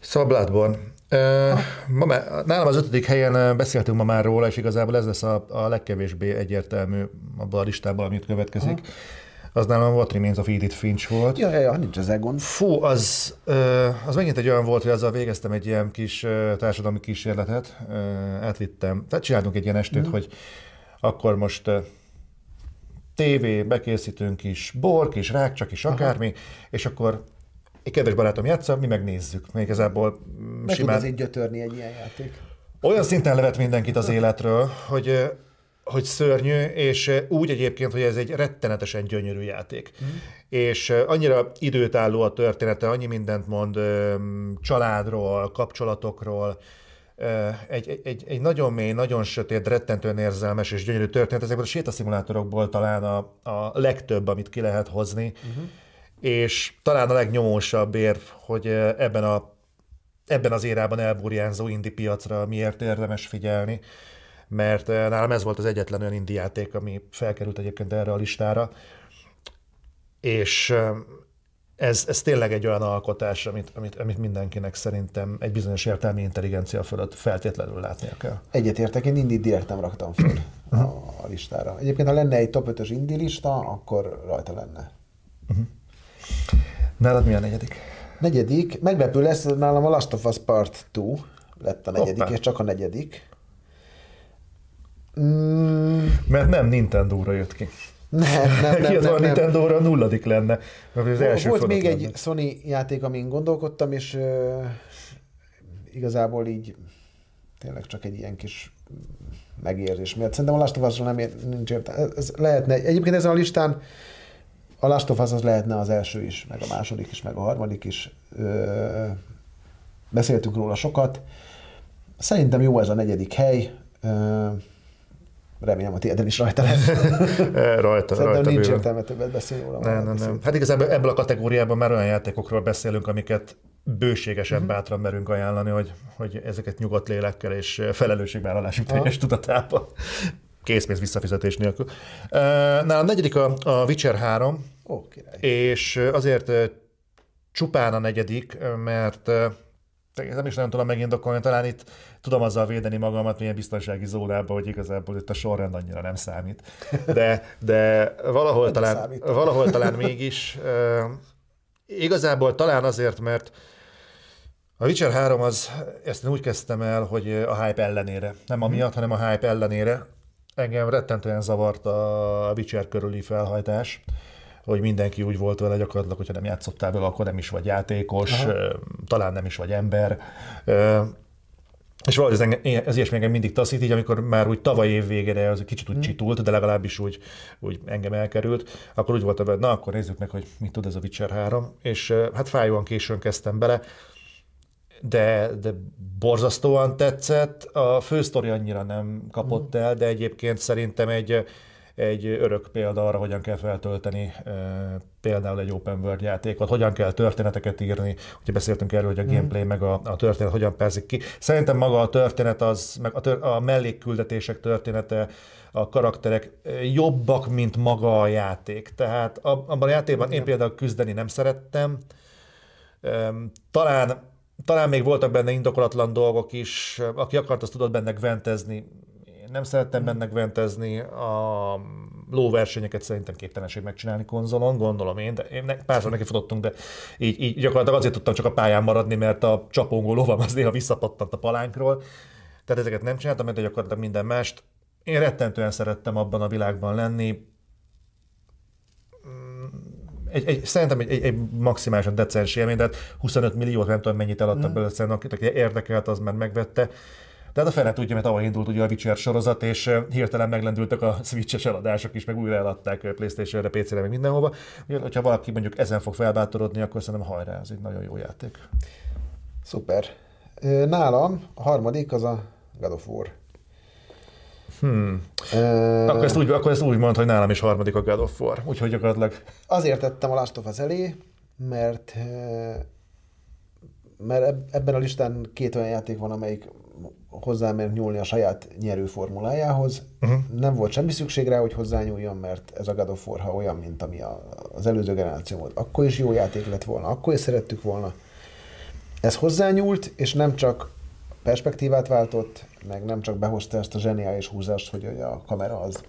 Szóval Bloodborne. Uh, ma már, nálam az ötödik helyen beszéltünk ma már róla, és igazából ez lesz a, a legkevésbé egyértelmű abban a listában, amit következik. Uh-huh. Az nálam What Remains of Edith Finch volt. Ja, ja, ja nincs ezzel gond. Fú, az, az megint egy olyan volt, hogy azzal végeztem egy ilyen kis társadalmi kísérletet. Átvittem, tehát csináltunk egy ilyen estét, mm. hogy akkor most tévé, bekészítünk kis bor, kis rákcsak, kis akármi, Aha. és akkor egy kedves barátom játsza, mi megnézzük. Még igazából Meg simán... tud gyötörni egy ilyen játék. Olyan szinten levet mindenkit az életről, hogy hogy szörnyű, és úgy egyébként, hogy ez egy rettenetesen gyönyörű játék. Mm. És annyira időtálló a története, annyi mindent mond családról, kapcsolatokról, egy, egy, egy nagyon mély, nagyon sötét, rettentően érzelmes és gyönyörű történet. Ezekből a sétaszimulátorokból talán a, a legtöbb, amit ki lehet hozni, uh-huh. és talán a legnyomósabb érv, hogy ebben, a, ebben az érában elburjánzó indi piacra miért érdemes figyelni mert nálam ez volt az egyetlen olyan indi játék, ami felkerült egyébként erre a listára, és ez, ez tényleg egy olyan alkotás, amit, amit, amit mindenkinek szerintem egy bizonyos értelmi intelligencia fölött feltétlenül látnia kell. Egyetértek, én indi direkt nem raktam föl a, a listára. Egyébként, ha lenne egy top 5-ös indi lista, akkor rajta lenne. Uh-huh. Nálad mi a negyedik? Negyedik, meglepő lesz, nálam a Last of Us Part 2 lett a negyedik, Hoppá. és csak a negyedik. Mm. Mert nem Nintendo-ra jött ki. Nem, nem, nem. nem, nem. Nintendo-ra nulladik lenne. Mert az első Volt még lenne. egy Sony játék, amin gondolkodtam, és uh, igazából így tényleg csak egy ilyen kis megérzés miatt. Szerintem a Last of Us-ról nem ér, nincs értelme. Ez lehetne, egyébként ezen a listán a Last of Us az lehetne az első is, meg a második is, meg a harmadik is. Ö, beszéltünk róla sokat. Szerintem jó ez a negyedik hely. Ö, Remélem a tiéden is rajta lesz. rajta, Szerintem rajta nincs értelme többet beszélni róla. Nem, nem, nem. Hát igazából ebből a kategóriában már olyan játékokról beszélünk, amiket bőségesen uh-huh. bátran merünk ajánlani, hogy, hogy ezeket nyugodt lélekkel és felelősségvállalásunk teljes tudatában készpénz visszafizetés nélkül. Nálam negyedik a, a Witcher 3, Ó, király. és azért csupán a negyedik, mert nem is nagyon tudom megindokolni, talán itt tudom azzal védeni magamat milyen biztonsági zónába, hogy igazából itt a sorrend annyira nem számít. De, de valahol, talán, valahol talán mégis. Uh, igazából talán azért, mert a Witcher 3 az, ezt én úgy kezdtem el, hogy a hype ellenére. Nem amiatt, hanem a hype ellenére. Engem rettentően zavart a Witcher körüli felhajtás hogy mindenki úgy volt vele gyakorlatilag, hogyha nem játszottál vele, akkor nem is vagy játékos, Aha. talán nem is vagy ember. És valahogy ez, engem, ez ilyesmi engem mindig taszít, így amikor már úgy tavaly év végére az kicsit úgy hmm. csitult, de legalábbis úgy, úgy engem elkerült, akkor úgy volt, hogy na akkor nézzük meg, hogy mit tud ez a Witcher 3, és hát fájóan későn kezdtem bele, de, de borzasztóan tetszett. A fősztori annyira nem kapott hmm. el, de egyébként szerintem egy, egy örök példa arra, hogyan kell feltölteni például egy open world játékot, hogyan kell történeteket írni. Ugye beszéltünk erről, hogy a hmm. gameplay mm. meg a, a történet hogyan perzik ki. Szerintem maga a történet az, meg a, tör, a mellékküldetések története, a karakterek jobbak, mint maga a játék. Tehát abban a játékban én például küzdeni nem szerettem. Talán, talán még voltak benne indokolatlan dolgok is. Aki akart, azt tudott benne gventezni nem szerettem benne ventezni, a lóversenyeket szerintem képtelenség megcsinálni konzolon, gondolom én, de én párszor neki futottunk, de így, így gyakorlatilag azért tudtam csak a pályán maradni, mert a csapongó lovam az néha visszapattant a palánkról, tehát ezeket nem csináltam, de gyakorlatilag minden mást. Én rettentően szerettem abban a világban lenni, egy, egy, szerintem egy, egy, egy maximálisan decens élmény, de 25 hát milliót nem tudom mennyit eladtak mm. belőle, szerintem aki érdekelt, az már megvette. De hát a fele tudja, mert tavaly indult ugye a Witcher sorozat, és hirtelen meglendültek a Switch-es eladások is, meg újra eladták Playstation-re, PC-re, meg mindenhova. Ugye, hogyha valaki mondjuk ezen fog felbátorodni, akkor szerintem hajrá, ez egy nagyon jó játék. Szuper. Nálam a harmadik az a God of War. Hmm. Uh, akkor, ezt úgy, akkor ezt úgy mond, hogy nálam is harmadik a God of War, úgyhogy gyakorlatilag... Azért tettem a Last of Us elé, mert mert ebben a listán két olyan játék van, amelyik hozzá nyúlni a saját nyerő formulájához. Uh-huh. Nem volt semmi szükség rá, hogy hozzányúljon, mert ez a God of War, ha olyan, mint ami a, az előző generáció volt, akkor is jó játék lett volna, akkor is szerettük volna. Ez hozzányúlt, és nem csak perspektívát váltott, meg nem csak behozta ezt a zseniális húzást, hogy a kamera az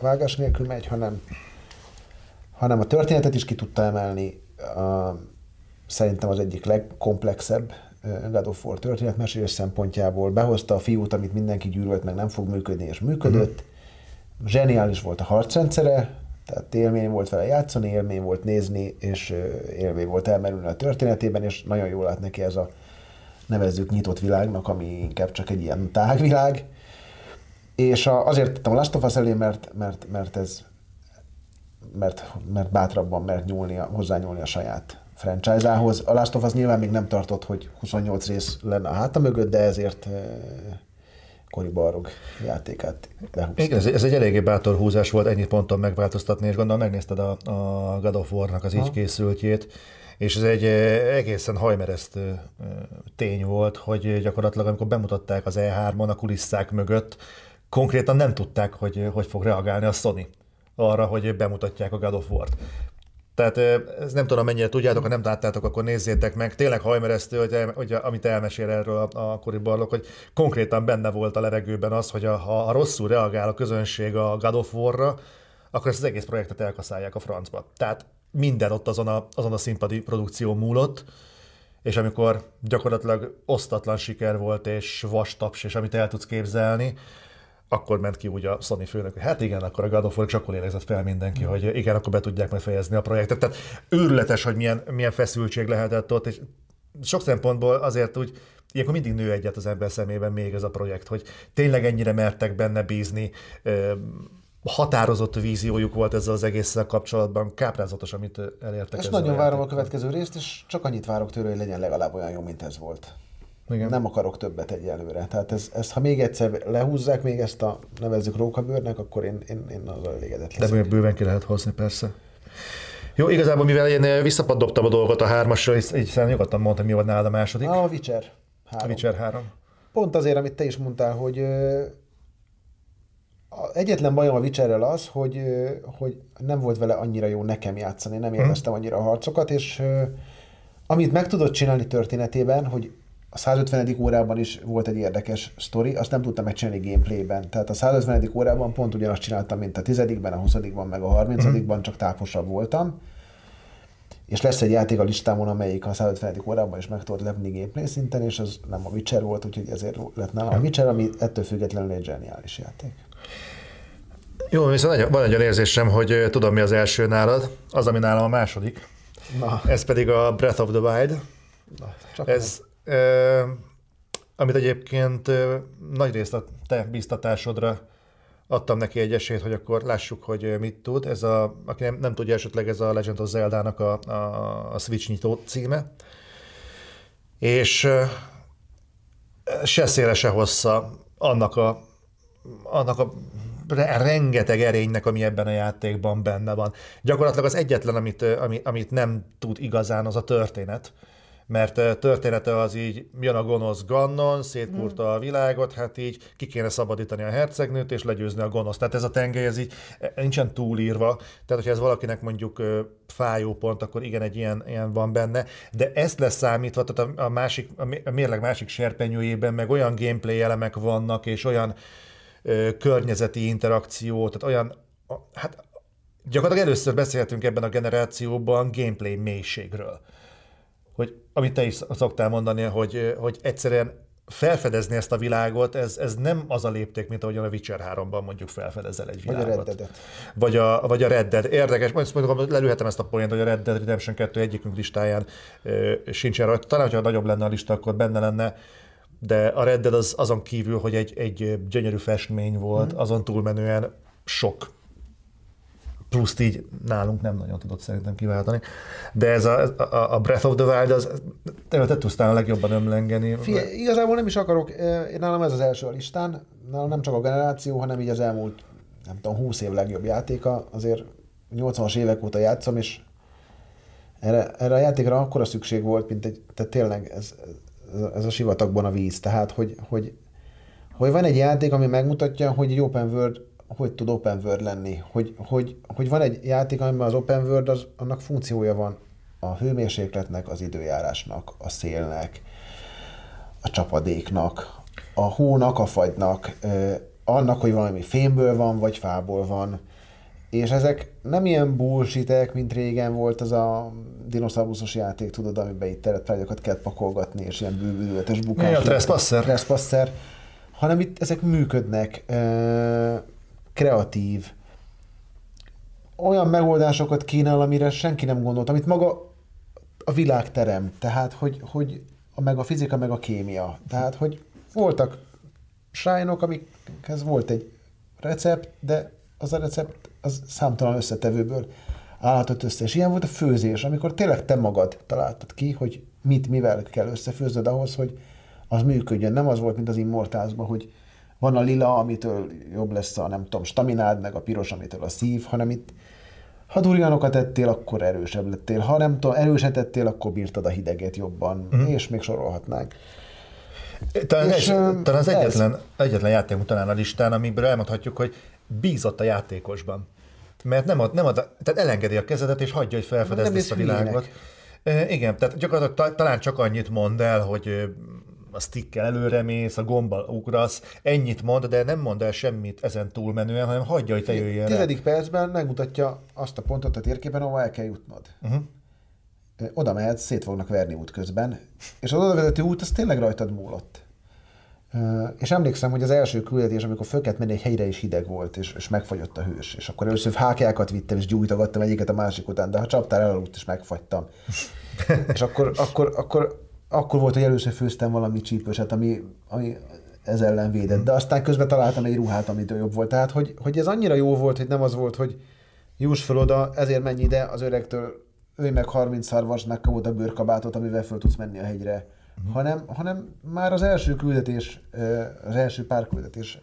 vágás nélkül megy, hanem, hanem a történetet is ki tudta emelni. A, szerintem az egyik legkomplexebb God of War történetmesélés szempontjából. Behozta a fiút, amit mindenki gyűlölt, meg nem fog működni, és működött. Mm. Zseniális volt a harcrendszere, tehát élmény volt vele játszani, élmény volt nézni, és élmény volt elmerülni a történetében, és nagyon jól lát neki ez a nevezzük nyitott világnak, ami inkább csak egy ilyen tágvilág. És a, azért tettem a Last of Us elé, mert, mert, mert ez mert, mert bátrabban mert nyúlni, hozzányúlni a saját franchise-ához. A Last of Us nyilván még nem tartott, hogy 28 rész lenne a háta mögött, de ezért Kori Barog játékát lehúzta. Igen, ez, ez egy eléggé bátor húzás volt ennyit ponton megváltoztatni, és gondolom megnézted a, a God of War-nak az ha. így készültjét, és ez egy egészen hajmeresztő tény volt, hogy gyakorlatilag amikor bemutatták az E3-on a kulisszák mögött, konkrétan nem tudták, hogy hogy fog reagálni a Sony arra, hogy bemutatják a God of War-t. Tehát ez nem tudom, mennyire tudjátok, ha nem láttátok, akkor nézzétek meg. Tényleg hajmeresztő, hogy, hogy amit elmesél erről a, a Kori Barlok, hogy konkrétan benne volt a levegőben az, hogy a, ha rosszul reagál a közönség a God of War-ra, akkor ezt az egész projektet elkaszálják a francba. Tehát minden ott azon a, azon a színpadi produkció múlott, és amikor gyakorlatilag osztatlan siker volt, és vastaps, és amit el tudsz képzelni, akkor ment ki úgy a Sony főnök, hogy hát igen, akkor a God of War, és akkor érezett fel mindenki, mm. hogy igen, akkor be tudják majd fejezni a projektet. Tehát őrületes, hogy milyen, milyen feszültség lehetett ott, és sok szempontból azért úgy, ilyenkor mindig nő egyet az ember szemében még ez a projekt, hogy tényleg ennyire mertek benne bízni, határozott víziójuk volt ezzel az egésszel kapcsolatban, káprázatos, amit elértek. És nagyon várom a következő részt, és csak annyit várok tőle, hogy legyen legalább olyan jó, mint ez volt. Igen. Nem akarok többet egyelőre. Tehát ez, ez, ha még egyszer lehúzzák még ezt a nevezzük rókabőrnek, akkor én, én, én az elégedett leszek. De bőven ki lehet hozni, persze. Jó, igazából mivel én visszapaddobtam a dolgot a hármasra, így, így nyugodtan mondtam, mi volt nálad a második. A Witcher 3. A Witcher 3. Pont azért, amit te is mondtál, hogy egyetlen bajom a Witcherrel az, hogy, hogy nem volt vele annyira jó nekem játszani, nem mhm. élveztem annyira a harcokat, és amit meg tudott csinálni történetében, hogy a 150. órában is volt egy érdekes sztori, azt nem tudtam megcsinálni gameplayben. Tehát a 150. órában pont ugyanazt csináltam, mint a 10 a 20 meg a 30 mm. csak táposabb voltam. És lesz egy játék a listámon, amelyik a 150. órában is meg tudod levni gameplay szinten, és ez nem a Witcher volt, úgyhogy ezért lett nálam a Witcher, ami ettől függetlenül egy zseniális játék. Jó, viszont van egy olyan érzésem, hogy tudom, mi az első nálad, az, ami nálam a második. Na. Ez pedig a Breath of the Wild. Na, csak ez, eh, amit egyébként nagy részt a te biztatásodra adtam neki egy esélyt, hogy akkor lássuk, hogy mit tud. Ez a, aki nem, nem tudja esetleg, ez a Legend of Zelda-nak a, a, a Switch nyitó címe. És se széle, se hossza annak a, annak a rengeteg erénynek, ami ebben a játékban benne van. Gyakorlatilag az egyetlen, amit, amit, amit nem tud igazán, az a történet mert története az így, jön a gonosz Gannon, szétkúrta a világot, hát így ki kéne szabadítani a hercegnőt, és legyőzni a gonosz. Tehát ez a tengely, ez így e, nincsen túlírva, tehát hogyha ez valakinek mondjuk fájó pont, akkor igen, egy ilyen, ilyen van benne, de ezt leszámítva, tehát a, a, másik, a mérleg másik serpenyőjében meg olyan gameplay elemek vannak, és olyan környezeti interakció, tehát olyan, hát gyakorlatilag először beszéltünk ebben a generációban gameplay mélységről. Amit te is szoktál mondani, hogy, hogy egyszerűen felfedezni ezt a világot, ez, ez nem az a lépték, mint ahogyan a Witcher 3-ban mondjuk felfedezel egy világot. Vagy a Red Dead. Vagy a, vagy a Red Dead. Érdekes, majd mondjuk lelőhetem ezt a poént, hogy a Red Dead Redemption 2 egyikünk listáján ö, sincsen rajta. Talán, hogyha nagyobb lenne a lista, akkor benne lenne de a Red Dead az, azon kívül, hogy egy, egy gyönyörű festmény volt, mm. azon túlmenően sok pluszt így nálunk nem nagyon tudott szerintem kiváltani. De ez a, a, a Breath of the Wild, az te, te tudsz a legjobban ömlengeni. Fie, igazából nem is akarok, én nálam ez az első a listán, nálam nem csak a generáció, hanem így az elmúlt, nem tudom, 20 év legjobb játéka, azért 80-as évek óta játszom, és erre, erre a játékra akkora szükség volt, mint egy, tehát tényleg ez, ez a sivatagban a víz. Tehát, hogy, hogy hogy van egy játék, ami megmutatja, hogy egy open world hogy tud open world lenni. Hogy, hogy, hogy van egy játék, amiben az open world, az, annak funkciója van a hőmérsékletnek, az időjárásnak, a szélnek, a csapadéknak, a hónak, a fagynak, annak, hogy valami fémből van, vagy fából van, és ezek nem ilyen bullshitek, mint régen volt az a dinoszauruszos játék, tudod, amiben itt terettrágyakat kell pakolgatni, és ilyen bűvülőletes bukás. a Trespasser. Trespasser. Hanem itt ezek működnek, kreatív, olyan megoldásokat kínál, amire senki nem gondolt, amit maga a világ terem. Tehát, hogy, hogy a, meg a fizika, meg a kémia. Tehát, hogy voltak sájnok, amikhez volt egy recept, de az a recept az számtalan összetevőből állhatott össze. És ilyen volt a főzés, amikor tényleg te magad találtad ki, hogy mit, mivel kell összefőznöd ahhoz, hogy az működjön. Nem az volt, mint az Immortálsban, hogy van a lila, amitől jobb lesz a, nem tudom, staminád, meg a piros, amitől a szív, hanem itt ha durianokat ettél, akkor erősebb lettél. Ha nem tudom, erőset ettél, akkor bírtad a hideget jobban, uh-huh. és még sorolhatnánk. Talán, és, ez, talán az egyetlen, egyetlen játék talán a listán, amiből elmondhatjuk, hogy bízott a játékosban. Mert nem ad, nem ad, tehát elengedi a kezedet, és hagyja, hogy felfedezd ezt a világot. E, igen, tehát gyakorlatilag talán csak annyit mond el, hogy a stickkel előre mész, a gombbal ugrasz, ennyit mond, de nem mond el semmit ezen túlmenően, hanem hagyja, hogy te jöjjél Tizedik percben megmutatja azt a pontot a térképen, ahol el kell jutnod. Uh-huh. Oda mehetsz, szét fognak verni út közben, és az odavezető út az tényleg rajtad múlott. És emlékszem, hogy az első küldetés, amikor föl kellett menni egy helyre, is hideg volt, és, és megfagyott a hős. És akkor először hákjákat vittem, és gyújtogattam egyiket a másik után, de ha csaptál elaludt, és megfagytam. és akkor, akkor, akkor, akkor volt, hogy először főztem valami csípőset, ami, ami ez ellen védett. De aztán közben találtam egy ruhát, amit jobb volt. Tehát, hogy, hogy ez annyira jó volt, hogy nem az volt, hogy juss fel oda, ezért menj ide az öregtől, ő meg 30 szarvas, megkapod a bőrkabátot, amivel föl tudsz menni a hegyre uh-huh. hanem, hanem már az első küldetés, az első pár küldetés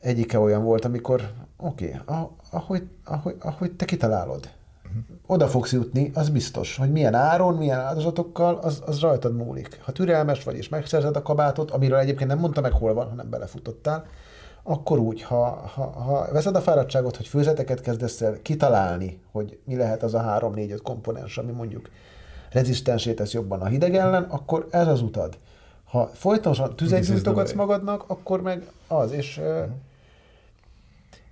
egyike olyan volt, amikor oké, okay, ahogy, ahogy, ahogy te kitalálod. Oda fogsz jutni, az biztos, hogy milyen áron, milyen áldozatokkal, az, az rajtad múlik. Ha türelmes vagy, és megszerzed a kabátot, amiről egyébként nem mondta meg, hol van, hanem belefutottál, akkor úgy, ha, ha, ha veszed a fáradtságot, hogy főzeteket kezdesz el kitalálni, hogy mi lehet az a három, négy, öt komponens, ami mondjuk rezisztensé tesz jobban a hideg ellen, akkor ez az utad. Ha folytonosan tüzet gyújtogatsz magadnak, akkor meg az, és, uh-huh.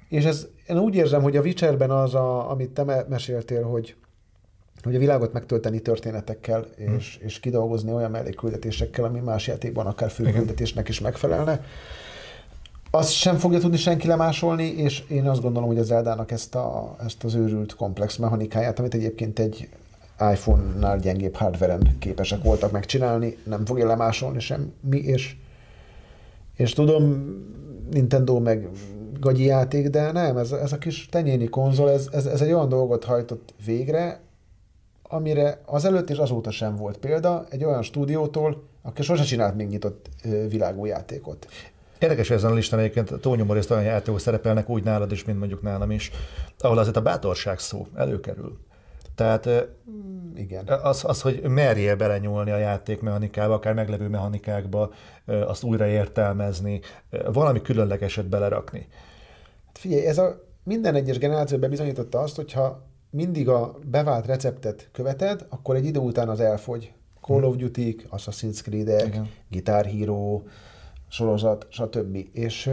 és ez, én úgy érzem, hogy a Witcherben az, a, amit te meséltél, hogy, hogy a világot megtölteni történetekkel, mhm. és, uh-huh. és kidolgozni olyan mellékküldetésekkel, ami más játékban akár főküldetésnek is megfelelne, azt sem fogja tudni senki lemásolni, és én azt gondolom, hogy az Zeldának ezt, a, ezt az őrült komplex mechanikáját, amit egyébként egy iPhone-nál gyengébb hardveren képesek voltak megcsinálni, nem fogja lemásolni semmi, és, és tudom, Nintendo meg gagyi játék, de nem, ez, ez a kis tenyéni konzol, ez, ez, ez egy olyan dolgot hajtott végre, amire az előtt és azóta sem volt példa egy olyan stúdiótól, aki sose csinált még nyitott világú játékot. Érdekes ezen a listán egyébként túlnyomó részt olyan játékok szerepelnek úgy nálad is, mint mondjuk nálam is, ahol azért a bátorság szó előkerül. Tehát mm, igen. Az, az, hogy merje belenyúlni a játékmechanikába, akár meglevő mechanikákba, azt újra értelmezni, valami különlegeset belerakni. Hát figyelj, ez a minden egyes generáció bebizonyította azt, hogyha mindig a bevált receptet követed, akkor egy idő után az elfogy. Call of duty Assassin's Creed-ek, Guitar Hero, sorozat, stb. És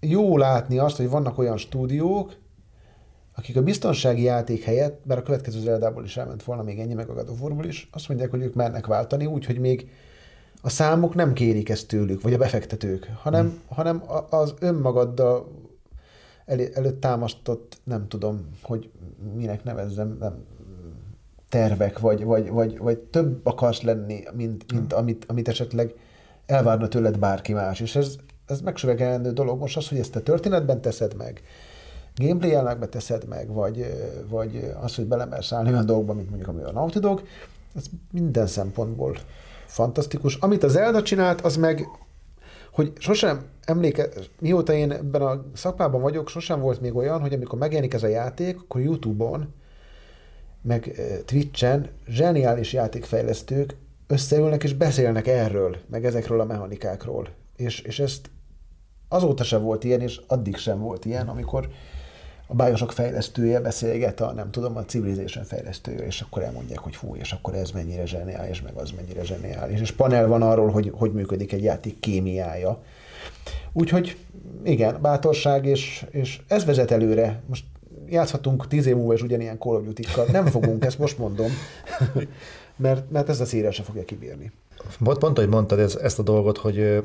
jó látni azt, hogy vannak olyan stúdiók, akik a biztonsági játék helyett, mert a következő Zeldából is elment volna még ennyi, meg a God is, azt mondják, hogy ők mernek váltani, úgyhogy még a számok nem kérik ezt tőlük, vagy a befektetők, hanem, hmm. hanem az önmagaddal el, előtt támasztott, nem tudom, hogy minek nevezzem, nem, tervek, vagy, vagy, vagy, vagy több akarsz lenni, mint, mint hmm. amit, amit esetleg elvárna tőled bárki más. És ez, ez megsüvegelendő dolog most az, hogy ezt a történetben teszed meg, gameplay jellegbe teszed meg, vagy, vagy az, hogy belemersz állni olyan dolgokba, mint mondjuk ami a Naughty Dog, ez minden szempontból fantasztikus. Amit az Zelda csinált, az meg, hogy sosem emléke, mióta én ebben a szakmában vagyok, sosem volt még olyan, hogy amikor megjelenik ez a játék, akkor YouTube-on, meg Twitch-en zseniális játékfejlesztők összeülnek és beszélnek erről, meg ezekről a mechanikákról. És, és ezt azóta sem volt ilyen, és addig sem volt ilyen, amikor a bájosok fejlesztője beszélget a, nem tudom, a Civilization fejlesztője, és akkor elmondják, hogy fú, és akkor ez mennyire zseniális, meg az mennyire zseniális. És panel van arról, hogy hogy működik egy játék kémiája. Úgyhogy igen, bátorság, és, és ez vezet előre. Most játszhatunk tíz év múlva is ugyanilyen Call of duty Nem fogunk, ezt most mondom, mert, mert ez a széria se fogja kibírni. Pont, hogy mondtad ez, ezt a dolgot, hogy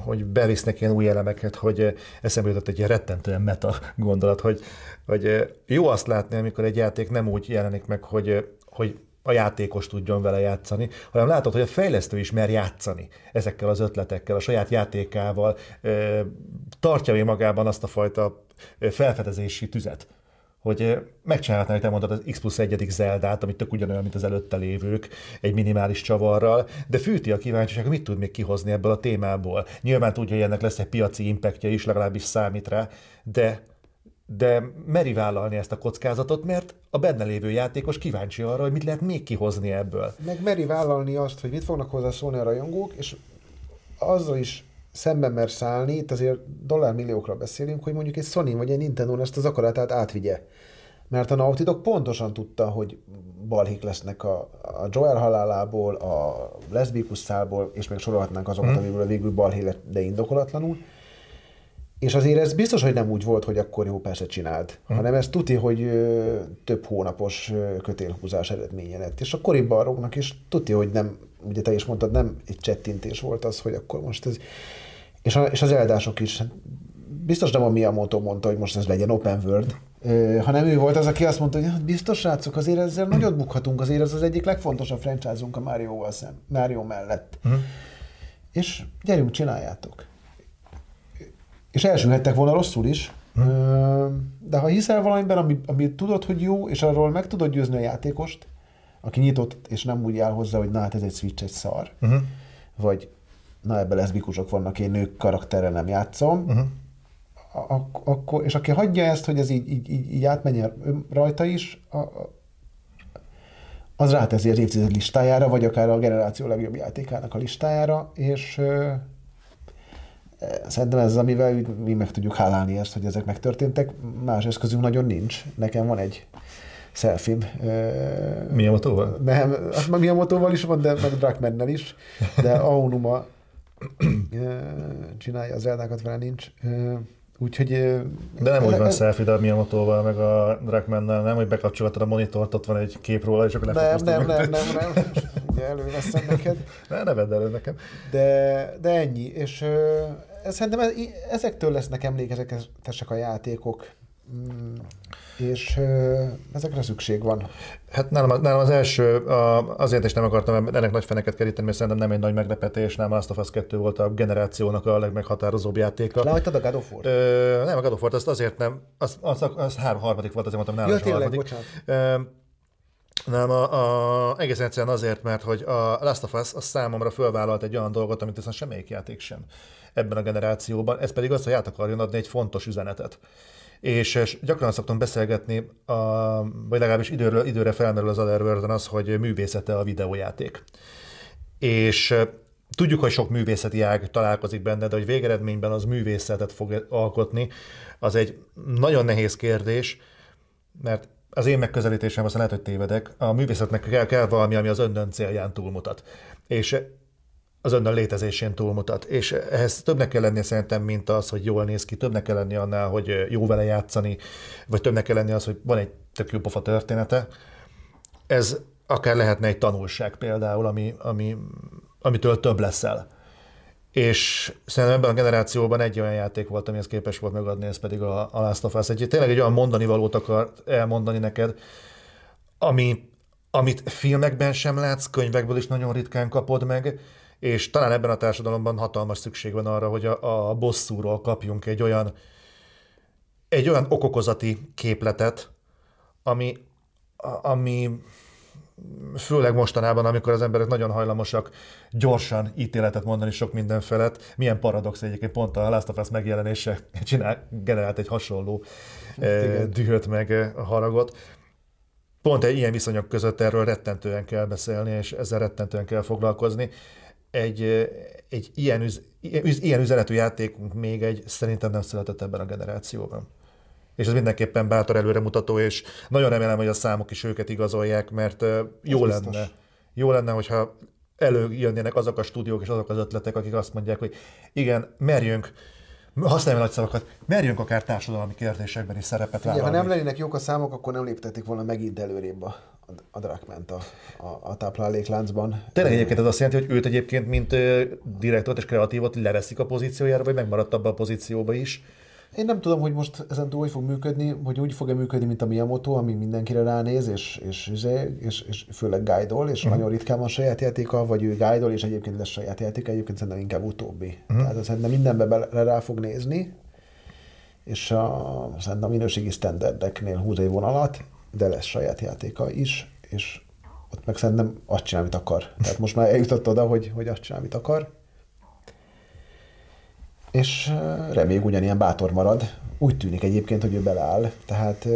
hogy bevisznek ilyen új elemeket, hogy eszembe jutott egy ilyen rettentően meta gondolat, hogy, hogy jó azt látni, amikor egy játék nem úgy jelenik meg, hogy, hogy a játékos tudjon vele játszani, hanem látod, hogy a fejlesztő is mer játszani ezekkel az ötletekkel, a saját játékával, tartja még magában azt a fajta felfedezési tüzet, hogy megcsinálhatná, hogy te mondtad az X plusz egyedik Zeldát, amit tök ugyanolyan, mint az előtte lévők, egy minimális csavarral, de fűti a kíváncsiság, mit tud még kihozni ebből a témából. Nyilván tudja, hogy ennek lesz egy piaci impactja is, legalábbis számít rá, de de meri vállalni ezt a kockázatot, mert a benne lévő játékos kíváncsi arra, hogy mit lehet még kihozni ebből. Meg meri vállalni azt, hogy mit fognak hozzá szólni a rajongók, és azzal is szemben mer szállni, itt azért dollármilliókra beszélünk, hogy mondjuk egy Sony vagy egy Nintendo ezt az akaratát átvigye. Mert a Naughty Dog pontosan tudta, hogy balhik lesznek a, a Joel halálából, a leszbikus szálból, és még sorolhatnánk azokat, hmm. amiből végül balhé lett, de indokolatlanul. És azért ez biztos, hogy nem úgy volt, hogy akkor jó, persze csináld, hmm. hanem ez tuti, hogy ö, több hónapos ö, kötélhúzás eredménye lett. És a kori baroknak is tuti, hogy nem, ugye te is mondtad, nem egy csettintés volt az, hogy akkor most ez... És, a, és az eldások is, biztos nem a Miyamoto mondta, hogy most ez legyen open world, hanem ő volt az, aki azt mondta, hogy hát biztos srácok, azért ezzel nagyot bukhatunk, azért ez az egyik legfontosabb franchise-unk a Mario-val szem, Mario mellett. Hmm. És gyerünk, csináljátok. És elsülhettek volna rosszul is, hmm. de ha hiszel valamiben, ami, ami tudod, hogy jó, és arról meg tudod győzni a játékost, aki nyitott, és nem úgy áll hozzá, hogy na hát ez egy Switch, egy szar, uh-huh. vagy na ebben leszbikusok vannak, én nők karakterrel nem játszom, uh-huh. Ak- akkor, és aki hagyja ezt, hogy ez így, így, így, így átmenjen rajta is, a, az ráteszi az évtized listájára, vagy akár a generáció legjobb játékának a listájára, és Szerintem ez az, amivel mi meg tudjuk hálálni ezt, hogy ezek megtörténtek. Más eszközünk nagyon nincs. Nekem van egy selfie Mi a motóval? Nem, mi a motóval is van, de meg Drakmennel is, de Aonuma csinálja az eldákat, vele nincs. Úgyhogy... De nem úgy van selfie, de a motóval, meg a Drakmennel, nem, hogy bekapcsolhatod a monitort, ott van egy kép róla, és akkor nem, nem, nem, nem, nem, ugye előveszem neked. Ne, ne vedd elő nekem. De, de ennyi, és szerintem ezektől lesznek emlékezetesek a játékok, mm, és ezekre szükség van. Hát nálam, nálam az első, azért is nem akartam ennek nagy feneket keríteni, mert szerintem nem egy nagy meglepetés, nem Last of Us 2 volt a generációnak a legmeghatározóbb játéka. Lehagytad a God of War? Ö, nem, a God of War, azt azért nem, az, az, az, az három harmadik volt, azért mondtam nálam ja, tényleg, harmadik. Bocsánat. Nem, a, a, egész egyszerűen azért, mert hogy a Last of Us a számomra fölvállalt egy olyan dolgot, amit aztán semmelyik játék sem ebben a generációban, ez pedig az, hogy át akarjon adni egy fontos üzenetet. És, gyakran szoktam beszélgetni, a, vagy legalábbis időről, időre felmerül az otherworld az, hogy művészete a videójáték. És tudjuk, hogy sok művészeti ág találkozik benne, de hogy végeredményben az művészetet fog alkotni, az egy nagyon nehéz kérdés, mert az én megközelítésem, aztán lehet, hogy tévedek, a művészetnek kell, kell valami, ami az öndön célján túlmutat. És az önnön létezésén túlmutat. És ehhez többnek kell lennie szerintem, mint az, hogy jól néz ki, többnek kell lennie annál, hogy jó vele játszani, vagy többnek kell lennie az, hogy van egy tök jó pofa története. Ez akár lehetne egy tanulság például, ami, ami, amitől több leszel. És szerintem ebben a generációban egy olyan játék volt, amihez képes volt megadni, ez pedig a, a Last of Us. Egy, tényleg egy olyan mondani valót akar elmondani neked, ami, amit filmekben sem látsz, könyvekből is nagyon ritkán kapod meg, és talán ebben a társadalomban hatalmas szükség van arra, hogy a, a bosszúról kapjunk egy olyan, egy olyan okokozati képletet, ami, ami főleg mostanában, amikor az emberek nagyon hajlamosak gyorsan ítéletet mondani sok minden felett, milyen paradox egyébként pont a Last of Us megjelenése csinál, generált egy hasonló eh, dühöt meg eh, haragot. pont egy ilyen viszonyok között erről rettentően kell beszélni, és ezzel rettentően kell foglalkozni. Egy, egy ilyen, üz, ilyen üzenetű játékunk még egy szerintem nem született ebben a generációban. És ez mindenképpen bátor előremutató, és nagyon remélem, hogy a számok is őket igazolják, mert jó ez lenne, biztos. jó lenne, hogyha előjönnének azok a stúdiók és azok az ötletek, akik azt mondják, hogy igen, merjünk használjunk nagy szavakat, merjünk akár társadalmi kérdésekben is szerepet vállalni. Ha nem lennének jók a számok, akkor nem léptetik volna megint előrébb a, a Drakment a, a, a táplálékláncban. Tényleg egyébként ez azt jelenti, hogy őt egyébként, mint direktort és kreatívot leveszik a pozíciójára, vagy megmaradt abban a pozícióba is? Én nem tudom, hogy most ezen túl hogy fog működni, hogy úgy fog-e működni, mint a Miyamoto, ami mindenkire ránéz, és, és, és, és, és főleg guide és uh-huh. nagyon ritkán van saját játéka, vagy ő guide és egyébként lesz saját játéka, egyébként szerintem inkább utóbbi. Uh-huh. Tehát szerintem mindenbe bele rá fog nézni, és a, szerintem a minőségi standardeknél húz egy vonalat, de lesz saját játéka is, és ott meg szerintem azt csinál, amit akar. Tehát most már eljutott oda, hogy, hogy azt csinál, amit akar és reméljük ugyanilyen bátor marad. Úgy tűnik egyébként, hogy ő beleáll, tehát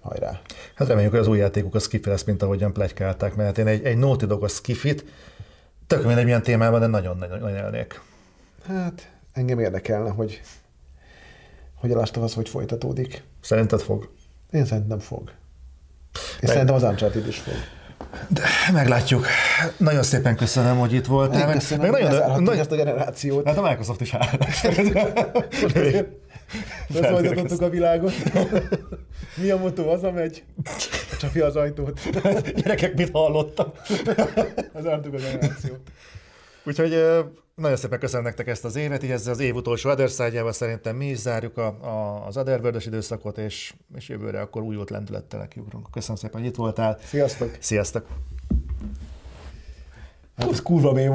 hajrá. Hát reméljük, hogy az új játékuk a skifi lesz, mint ahogyan plegykálták, mert én egy, egy Naughty Dog a skifit, tök mindegy milyen témában, de nagyon-nagyon élnék. Hát engem érdekelne, hogy, hogy a Last hogy folytatódik. Szerinted fog? Én szerintem fog. És Meg... szerintem az Uncharted is fog. De meglátjuk. Nagyon szépen köszönöm, hogy itt voltál. Én köszönöm, meg nagyon, nagyon, ezt a generációt. Hát a Microsoft is. Beszolgatottuk a világot. Mi a motó? Hazamegy. Csapja az ajtót. Gyerekek, mit hallottam? Az a generációt. Úgyhogy nagyon szépen köszönöm nektek ezt az évet, így ezzel az év utolsó Other szerintem mi is zárjuk a, a, az otherworld időszakot, és, és jövőre akkor új lendülettel nekiugrunk. Köszönöm szépen, hogy itt voltál. Sziasztok! Sziasztok! Hát ez kurva mély